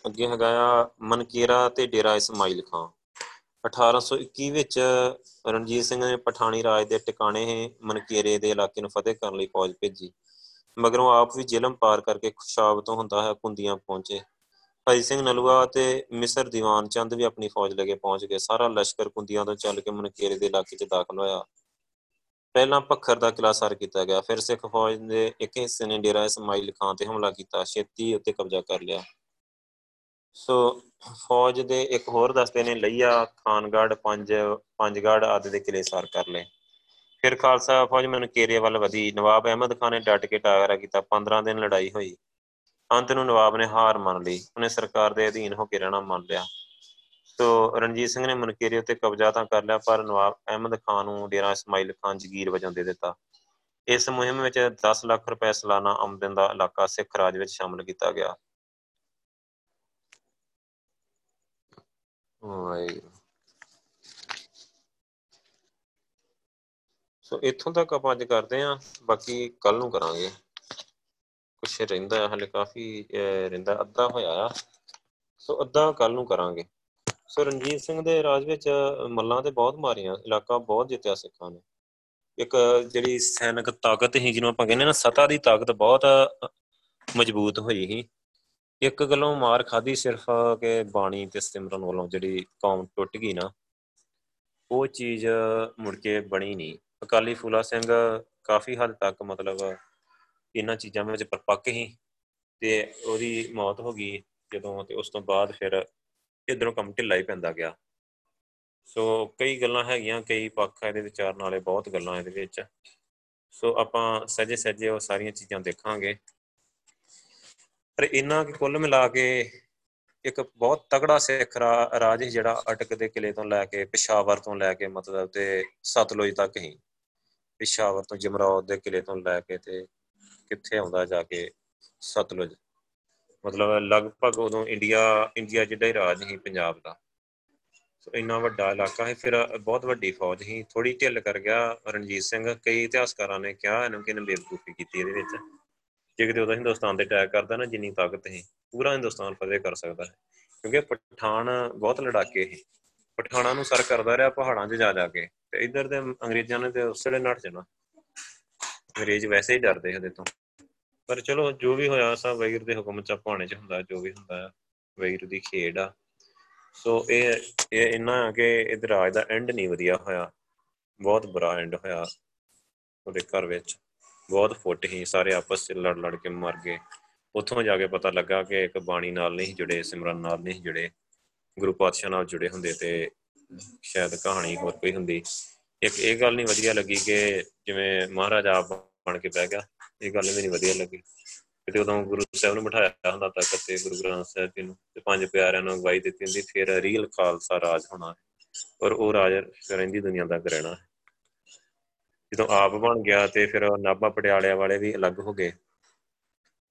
[SPEAKER 1] ਅੱਗੇ ਹੈਗਾ ਮਨਕੀਰਾ ਤੇ ਡੇਰਾ ਇਸਮਾਈਲ ਖਾਨ 1821 ਵਿੱਚ ਰਣਜੀਤ ਸਿੰਘ ਨੇ ਪਠਾਣੀ ਰਾਜ ਦੇ ਟਿਕਾਣੇ ਮਨਕੀਰੇ ਦੇ ਇਲਾਕੇ ਨੂੰ ਫਤਿਹ ਕਰਨ ਲਈ ਫੌਜ ਭੇਜੀ ਮਗਰੋਂ ਆਪ ਵੀ ਜ਼ਿਲਮ ਪਾਰ ਕਰਕੇ ਖੁਸ਼ਾਬ ਤੋਂ ਹੁੰਦਾ ਹੈ ਕੁੰਦੀਆਂ ਪਹੁੰਚੇ ਭਾਈ ਸਿੰਘ ਨਲੂਆ ਤੇ ਮਿਸਰ ਦੀਵਾਨ ਚੰਦ ਵੀ ਆਪਣੀ ਫੌਜ ਲੈ ਕੇ ਪਹੁੰਚ ਗਏ। ਸਾਰਾ ਲਸ਼ਕਰ ਕੁੰਦੀਆਂ ਤੋਂ ਚੱਲ ਕੇ ਮਨਕੀਰੇ ਦੇ ਇਲਾਕੇ 'ਚ ਦਾਖਲ ਹੋਇਆ। ਪਹਿਲਾਂ ਪੱਖਰ ਦਾ ਕਿਲਾ ਸਰ ਕੀਤਾ ਗਿਆ। ਫਿਰ ਸਿੱਖ ਫੌਜ ਦੇ ਇੱਕ ਹਿੱਸੇ ਨੇ ਡੇਰਾ ਇਸਮਾਈਲ ਖਾਨ ਤੇ ਹਮਲਾ ਕੀਤਾ। ਛੇਤੀ ਉੱਤੇ ਕਬਜ਼ਾ ਕਰ ਲਿਆ। ਸੋ ਫੌਜ ਦੇ ਇੱਕ ਹੋਰ ਦਸਤੇ ਨੇ ਲਈਆ ਖਾਨਗੜ ਪੰਜ ਪੰਜਗੜ ਆਦਿ ਦੇ ਕਿਲੇ ਸਾਰ ਕਰ ਲਏ। ਫਿਰ ਖਾਲਸਾ ਫੌਜ ਕੇਰੀਆ ਵੱਲ ਵਧੀ। ਨਵਾਬ ਅਹਿਮਦ ਖਾਨ ਨੇ ਡਟ ਕੇ ਟਾਗਰਾ ਕੀਤਾ। 15 ਦਿਨ ਲੜਾਈ ਹੋਈ। ਅੰਤ ਨੂੰ ਨਵਾਬ ਨੇ ਹਾਰ ਮੰਨ ਲਈ। ਉਹਨੇ ਸਰਕਾਰ ਦੇ ਅਧੀਨ ਹੋ ਕੇ ਰਹਿਣਾ ਮੰਨ ਲਿਆ। ਸੋ ਰਣਜੀਤ ਸਿੰਘ ਨੇ ਮਨਕੇਰੀ ਉੱਤੇ ਕਬਜ਼ਾ ਤਾਂ ਕਰ ਲਿਆ, ਪਰ ਨਵਾਬ ਅਹਿਮਦ ਖਾਨ ਨੂੰ ਡੇਰਾ ਇਸਮਾਈਲ ਖਾਨ ਜਗੀਰ ਵਜੋਂ ਦੇ ਦਿੱਤਾ। ਇਸ ਮੁਹਿੰਮ ਵਿੱਚ 10 ਲੱਖ ਰੁਪਏ ਸਾਲਾਨਾ ਆਮਦਨ ਦਾ ਇਲਾਕਾ ਸਿੱਖ ਰਾਜ ਵਿੱਚ ਸ਼ਾਮਲ ਕੀਤਾ ਗਿਆ। ਵਾਹਿਗੁਰੂ। ਸੋ ਇੱਥੋਂ ਤੱਕ ਆਪਾਂ ਅੱਜ ਕਰਦੇ ਆਂ ਬਾਕੀ ਕੱਲ ਨੂੰ ਕਰਾਂਗੇ। ਕੁਛ ਰਹਿੰਦਾ ਹੈ, ਹਲੇ ਕਾਫੀ ਰਹਿੰਦਾ ਅੱਧਾ ਹੋਇਆ ਆ। ਸੋ ਅੱਧਾ ਕੱਲ ਨੂੰ ਕਰਾਂਗੇ। ਸੋ ਰਣਜੀਤ ਸਿੰਘ ਦੇ ਰਾਜ ਵਿੱਚ ਮੱਲਾਂ ਤੇ ਬਹੁਤ ਮਾਰੀਆਂ, ਇਲਾਕਾ ਬਹੁਤ ਜਿੱਤਿਆ ਸਿੱਖਾਂ ਨੇ। ਇੱਕ, ਜਿਹੜੀ ਸੈਨਿਕ ਤਾਕਤ ਹੀ ਜਿਹਨੂੰ ਆਪਾਂ ਕਹਿੰਦੇ ਨਾ, ਸਤਾ ਦੀ ਤਾਕਤ ਬਹੁਤ ਮਜ਼ਬੂਤ ਹੋਈ ਸੀ। ਇੱਕ ਗੱਲੋਂ ਮਾਰ ਖਾਦੀ ਸਿਰਫ ਕਿ ਬਾਣੀ ਤੇ ਸਿਮਰਨ ਵੱਲੋਂ ਜਿਹੜੀ ਕੌਮ ਟੁੱਟ ਗਈ ਨਾ, ਉਹ ਚੀਜ਼ ਮੁੜ ਕੇ ਬਣੀ ਨਹੀਂ। ਅਕਾਲੀ ਫੂਲਾ ਸਿੰਘ ਕਾਫੀ ਹੱਦ ਤੱਕ ਮਤਲਬ ਇਹਨਾਂ ਚੀਜ਼ਾਂ ਵਿੱਚ ਪਰਪੱਕ ਹੀ ਤੇ ਉਹਦੀ ਮੌਤ ਹੋ ਗਈ ਜਦੋਂ ਤੇ ਉਸ ਤੋਂ ਬਾਅਦ ਫਿਰ ਇਧਰੋਂ ਕੰਮ ਢਿੱਲਾ ਹੀ ਪੈਂਦਾ ਗਿਆ। ਸੋ ਕਈ ਗੱਲਾਂ ਹੈਗੀਆਂ, ਕਈ ਪੱਖ ਇਹਦੇ ਵਿਚਾਰਨ ਵਾਲੇ ਬਹੁਤ ਗੱਲਾਂ ਇਹਦੇ ਵਿੱਚ। ਸੋ ਆਪਾਂ ਸਜੇ ਸਜੇ ਉਹ ਸਾਰੀਆਂ ਚੀਜ਼ਾਂ ਦੇਖਾਂਗੇ। ਪਰ ਇਹਨਾਂ ਕਿ ਕੁੱਲ ਮਿਲਾ ਕੇ ਇੱਕ ਬਹੁਤ ਤਗੜਾ ਸਿੱਖ ਰਾਜ ਜਿਹੜਾ ਅਟਕ ਦੇ ਕਿਲੇ ਤੋਂ ਲੈ ਕੇ ਪਿਸ਼ਾਵਰ ਤੋਂ ਲੈ ਕੇ ਮਤਲਬ ਤੇ ਸਤਲੁਜ ਤੱਕ ਹੀ ਪਿਸ਼ਾਵਰ ਤੋਂ ਜਮਰੌਦ ਦੇ ਕਿਲੇ ਤੋਂ ਲੈ ਕੇ ਤੇ ਕਿੱਥੇ ਆਉਂਦਾ ਜਾ ਕੇ ਸਤਲੁਜ? ਮਤਲਬ ਲਗਭਗ ਉਦੋਂ ਇੰਡੀਆ ਇੰਡੀਆ ਜਿੱਡਾ ਹੀ ਰਾਜ ਹੀ ਪੰਜਾਬ ਦਾ। ਸੋ ਇੰਨਾ ਵੱਡਾ ਇਲਾਕਾ ਹੈ ਫਿਰ ਬਹੁਤ ਵੱਡੀ ਫੌਜ ਹੀ ਥੋੜੀ ਢਿੱਲ ਕਰ ਗਿਆ ਰਣਜੀਤ ਸਿੰਘ। ਕਈ ਇਤਿਹਾਸਕਾਰਾਂ ਨੇ ਕਿਹਾ ਇਹਨੂੰ ਕਿ ਇਹਨੇ ਬੇਵਕੂਫੀ ਕੀਤੀ ਇਹਦੇ ਵਿੱਚ। ਜੇ ਕਿਤੇ ਉਹਦਾ ਹਿੰਦੁਸਤਾਨ ਤੇ ਅਟੈਕ ਕਰਦਾ ਨਾ, ਜਿੰਨੀ ਤਾਕਤ ਹੈ ਪੂਰਾ ਹਿੰਦੁਸਤਾਨ ਫਤਿਹ ਕਰ ਸਕਦਾ ਹੈ ਕਿਉਂਕਿ ਪਠਾਨ ਬਹੁਤ ਲੜਾਕੇ ਹੈ ਪਠਾਨਾਂ ਨੂੰ ਸਰ ਕਰਦਾ ਰਿਹਾ ਪਹਾੜਾਂ 'ਚ ਜਾ ਜਾ ਕੇ। ਤੇ ਇੱਧਰ ਦੇ ਅੰਗਰੇਜ਼ਾਂ ਨੇ ਤੇ ਉਸ ਵੇਲੇ ਨੱਠ ਜਾਣਾ। ਅੰਗਰੇਜ਼ ਵੈਸੇ ਹੀ ਡਰਦੇ ਉਹਦੇ ਤੋਂ। ਪਰ ਚਲੋ ਜੋ ਵੀ ਹੋਇਆ ਸਭ ਵੈਗਰ ਦੇ ਹੁਕਮ ਚ ਪਾਣੇ ਚ ਹੁੰਦਾ, ਜੋ ਵੀ ਹੁੰਦਾ ਵੈਗਰ ਦੀ ਖੇਡ ਆ। ਸੋ ਇਹ ਇਹ ਇੰਨਾ ਕਿ ਇਧਰ ਰਾਜ ਦਾ ਐਂਡ ਨਹੀਂ ਵਧੀਆ ਹੋਇਆ। ਬਹੁਤ ਬੁਰਾ ਐਂਡ ਹੋਇਆ ਉਹਦੇ ਘਰ ਵਿੱਚ। ਬਹੁਤ ਫੁੱਟ ਹੀ ਸਾਰੇ ਆਪਸ ਵਿੱਚ ਲੜ ਲੜ ਕੇ ਮਰ ਗਏ। ਉੱਥੋਂ ਜਾ ਕੇ ਪਤਾ ਲੱਗਾ ਕਿ ਇੱਕ ਬਾਣੀ ਨਾਲ ਨਹੀਂ ਜੁੜੇ, ਸਿਮਰਨ ਨਾਲ ਨਹੀਂ ਜੁੜੇ। ਗੁਰੂ ਪਾਤਸ਼ਾਹ ਨਾਲ ਜੁੜੇ ਹੁੰਦੇ ਤੇ ਸ਼ਾਇਦ ਕਹਾਣੀ ਹੋਰ ਕੋਈ ਹੁੰਦੀ। ਇੱਕ ਇਹ ਗੱਲ ਨਹੀਂ ਵਧੀਆ ਲੱਗੀ ਕਿ ਜਿਵੇਂ ਮਹਾਰਾਜਾ ਬਣ ਕੇ ਬਹਿ ਗਿਆ। ਇਹ ਗੱਲ ਵੀ ਨਹੀਂ ਵਧੀਆ ਲੱਗੀ। ਤੇ ਉਦੋਂ ਗੁਰੂ ਸਾਹਿਬ ਨੂੰ ਬਿਠਾਇਆ ਹੁੰਦਾ ਤਖਤ ਤੇ ਗੁਰੂ ਗ੍ਰੰਥ ਸਾਹਿਬ ਜੀ ਨੂੰ ਤੇ ਪੰਜ ਪਿਆਰਿਆਂ ਨੂੰ ਅਗਵਾਈ ਦਿੱਤੀ ਹੁੰਦੀ, ਫਿਰ ਰੀਅਲ ਖਾਲਸਾ ਰਾਜ ਹੋਣਾ ਔਰ ਉਹ ਰਾਜ ਰਹਿੰਦੀ ਦੁਨੀਆ ਦਾ ਰਹਿਣਾ ਜਦੋਂ ਆਪ ਬਣ ਗਿਆ ਤੇ ਫਿਰ ਨਾਭਾ ਪਟਿਆਲਿਆਂ ਵਾਲੇ ਵੀ ਅਲੱਗ ਹੋ ਗਏ।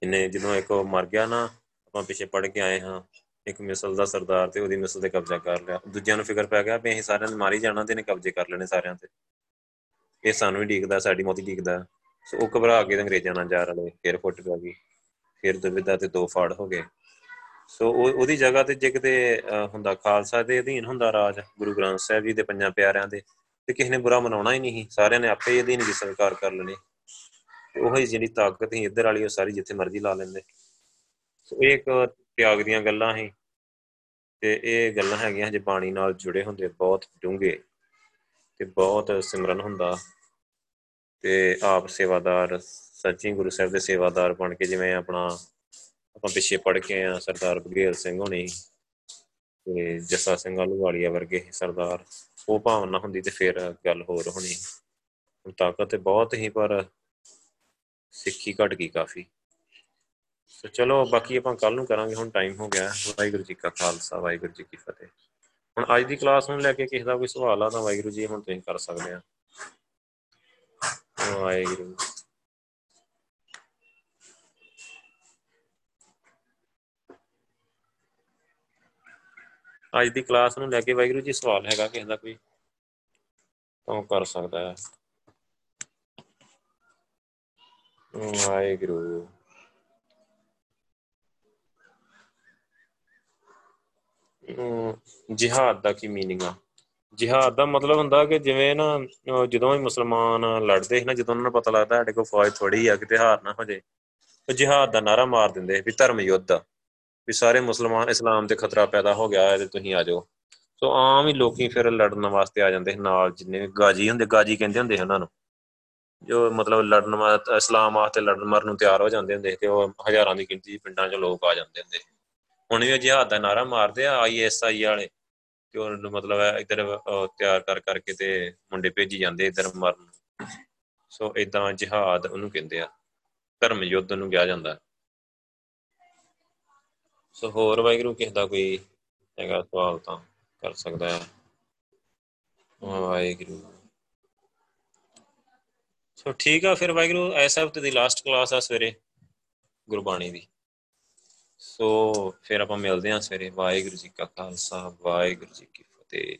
[SPEAKER 1] ਇਹਨੇ ਜਦੋਂ ਇੱਕ ਮਰ ਗਿਆ ਨਾ, ਆਪਾਂ ਪਿੱਛੇ ਪੜ ਕੇ ਆਏ ਹਾਂ, ਇੱਕ ਮਿਸਲ ਦਾ ਸਰਦਾਰ ਤੇ ਉਹਦੀ ਮਿਸਲ ਤੇ ਕਬਜ਼ਾ ਕਰ ਲਿਆ। ਦੂਜਿਆਂ ਨੂੰ ਫਿਕਰ ਪੈ ਗਿਆ ਵੀ ਅਸੀਂ ਸਾਰਿਆਂ ਨੂੰ ਮਾਰੀ ਜਾਣਾ ਤੇ ਇਹਨੇ ਕਬਜ਼ੇ ਕਰ ਲੈਣੇ ਸਾਰਿਆਂ ਤੇ। ਇਹ ਸਾਨੂੰ ਵੀ ਢੀਕਦਾ ਸਾਡੀ ਮੌਤ ਢੀਕਦਾ ਸੋ ਉਹ ਘਬਰਾ ਕੇ ਅੰਗਰੇਜ਼ਾਂ ਨਾਲ ਜਾ ਰਲੇ, ਫਿਰ ਫੁੱਟ ਪੈ ਗਈ। ਫਿਰ ਦੁਵਿਧਾ ਤੇ ਦੋ ਫਾੜ ਹੋ ਗਏ। ਸੋ ਉਹ, ਉਹਦੀ ਜਗ੍ਹਾ ਤੇ ਜੇ ਕਿਤੇ ਹੁੰਦਾ ਖਾਲਸਾ ਦੇ ਅਧੀਨ ਹੁੰਦਾ ਰਾਜ, ਗੁਰੂ ਗ੍ਰੰਥ ਸਾਹਿਬ ਜੀ ਦੇ ਪੰਜਾਂ ਪਿਆਰਿਆਂ ਦੇ, ਤੇ ਕਿਸੇ ਨੇ ਬੁਰਾ ਮਨਾਉਣਾ ਹੀ ਨਹੀਂ ਸਾਰਿਆਂ ਨੇ ਆਪੇ ਅਧੀਨ ਦੀ ਸਵੀਕਾਰ ਕਰ ਲੈਣੀ। ਉਹ ਹੀ ਜਿਹੜੀ ਤਾਕਤ ਹੀ ਇੱਧਰ ਵਾਲੀ ਉਹ ਸਾਰੀ ਜਿੱਥੇ ਮਰਜ਼ੀ ਲਾ ਲੈਂਦੇ। ਸੋ ਇਹ ਇੱਕ ਤਿਆਗ ਦੀਆਂ ਗੱਲਾਂ ਹੀ ਤੇ ਇਹ ਗੱਲਾਂ ਹੈਗੀਆਂ ਜੇ ਬਾਣੀ ਨਾਲ ਜੁੜੇ ਹੁੰਦੇ, ਬਹੁਤ ਡੂੰਘੇ ਤੇ ਬਹੁਤ ਸਿਮਰਨ ਹੁੰਦਾ। ਤੇ ਆਪ ਸੇਵਾਦਾਰ ਸੱਚੀ ਗੁਰੂ ਸਾਹਿਬ ਦੇ ਸੇਵਾਦਾਰ ਬਣ ਕੇ ਜਿਵੇਂ ਆਪਣਾ, ਆਪਾਂ ਪਿੱਛੇ ਪੜ ਕੇ ਆ ਸਰਦਾਰ ਬਗੇਲ ਸਿੰਘ ਹੋਣੀ ਤੇ ਜੱਸਾ ਸਿੰਘ ਵਾਲੀਆ ਵਰਗੇ ਸਰਦਾਰ, ਉਹ ਭਾਵਨਾ ਹੁੰਦੀ ਤੇ ਫਿਰ ਗੱਲ ਹੋਰ ਹੋਣੀ। ਤਾਕਤ ਤੇ ਬਹੁਤ ਹੀ, ਪਰ ਸਿੱਖੀ ਘਟ ਗਈ ਕਾਫੀ। ਸੋ ਚਲੋ ਬਾਕੀ ਆਪਾਂ ਕੱਲ ਨੂੰ ਕਰਾਂਗੇ, ਹੁਣ ਟਾਈਮ ਹੋ ਗਿਆ। ਵਾਹਿਗੁਰੂ ਜੀ ਕਾ ਖਾਲਸਾ, ਵਾਹਿਗੁਰੂ ਜੀ ਕੀ ਫਤਿਹ। ਹੁਣ ਅੱਜ ਦੀ ਕਲਾਸ ਨੂੰ ਲੈ ਕੇ ਕਿਸੇ ਦਾ ਕੋਈ ਸਵਾਲ ਆ ਤਾਂ ਵਾਹਿਗੁਰੂ ਜੀ ਹੁਣ ਤੁਸੀਂ ਕਰ ਸਕਦੇ ਆ। ਵਾਹਿਗੁਰੂ ਅੱਜ ਦੀ ਕਲਾਸ ਨੂੰ ਲੈ ਕੇ ਵਾਹਿਗੁਰੂ ਜੀ ਸਵਾਲ ਹੈਗਾ ਕਿਸੇ ਦਾ ਕੋਈ ਤਾਂ ਕਰ ਸਕਦਾ ਹੈ ਵਾਹਿਗੁਰੂ ਜਿਹਾਦ ਦਾ ਕੀ ਮੀਨਿੰਗ ਆ ਜਿਹਾਦ ਦਾ ਮਤਲਬ ਹੁੰਦਾ ਕਿ ਜਿਵੇਂ ਨਾ ਜਦੋਂ ਵੀ ਮੁਸਲਮਾਨ ਲੜਦੇ ਸੀ ਨਾ, ਜਦੋਂ ਉਹਨਾਂ ਨੂੰ ਪਤਾ ਲੱਗਦਾ ਸਾਡੇ ਕੋਲ ਫੌਜ ਥੋੜੀ ਆ, ਕਿਤੇ ਹਾਰ ਨਾ ਹੋ ਜੇ ਉਹ ਜਿਹਾਦ ਦਾ ਨਾਰਾ ਮਾਰ ਦਿੰਦੇ ਵੀ ਧਰਮ ਯੁੱਧ ਵੀ ਸਾਰੇ ਮੁਸਲਮਾਨ ਇਸਲਾਮ ਤੇ ਖਤਰਾ ਪੈਦਾ ਹੋ ਗਿਆ ਹੈ ਤੇ ਤੁਸੀਂ ਆ ਜਾਓ। ਸੋ ਆਮ ਹੀ ਲੋਕੀ ਫਿਰ ਲੜਨ ਵਾਸਤੇ ਆ ਜਾਂਦੇ ਨਾਲ, ਜਿੰਨੇ ਗਾਜੀ ਹੁੰਦੇ, ਗਾਜੀ ਕਹਿੰਦੇ ਹੁੰਦੇ ਉਹਨਾਂ ਨੂੰ, ਜੋ ਮਤਲਬ ਲੜਨ ਵਾਸਤੇ ਇਸਲਾਮ ਵਾਸਤੇ ਲੜਨ ਮਰਨ ਨੂੰ ਤਿਆਰ ਹੋ ਜਾਂਦੇ ਹੁੰਦੇ ਤੇ ਉਹ ਹਜ਼ਾਰਾਂ ਦੀ ਗਿਣਤੀ ਪਿੰਡਾਂ 'ਚ ਲੋਕ ਆ ਜਾਂਦੇ ਹੁੰਦੇ ਹੁਣ ਵੀ ਜਿਹਾਦ ਦਾ ਨਾਰਾ ਮਾਰਦੇ ਆ ਆਈਐਸਆਈ ਵਾਲੇ ਕਿ ਉਹ ਮਤਲਬ ਹੈ ਇਧਰ ਤਿਆਰ ਕਰ, ਕਰਕੇ ਤੇ ਮੁੰਡੇ ਭੇਜੀ ਜਾਂਦੇ ਇਧਰ ਮਰਨ ਸੋ ਇਦਾਂ ਜਿਹਾਦ ਉਹਨੂੰ ਕਹਿੰਦੇ ਆ। ਧਰਮ ਯੁੱਧ ਨੂੰ ਕਿਹਾ ਜਾਂਦਾ। ਸੋ ਹੋਰ ਵਾਹਿਗੁਰੂ ਕਿਸ ਦਾ ਕੋਈ ਹੈਗਾ ਸਵਾਲ ਤਾਂ ਕਰ ਸਕਦਾ ਹੈ। ਵਾਹਿਗੁਰੂ। ਸੋ ਠੀਕ ਆ ਫਿਰ ਵਾਹਿਗੁਰੂ, ਐਸਾ ਹਫ਼ਤੇ ਦੀ ਲਾਸਟ ਕਲਾਸ ਆ ਸਵੇਰੇ ਗੁਰਬਾਣੀ ਦੀ। ਸੋ ਫਿਰ ਆਪਾਂ ਮਿਲਦੇ ਹਾਂ ਸਵੇਰੇ। ਵਾਹਿਗੁਰੂ ਜੀ ਕਾ ਖਾਲਸਾ ਵਾਹਿਗੁਰੂ ਜੀ ਕੀ ਫਤਿਹ।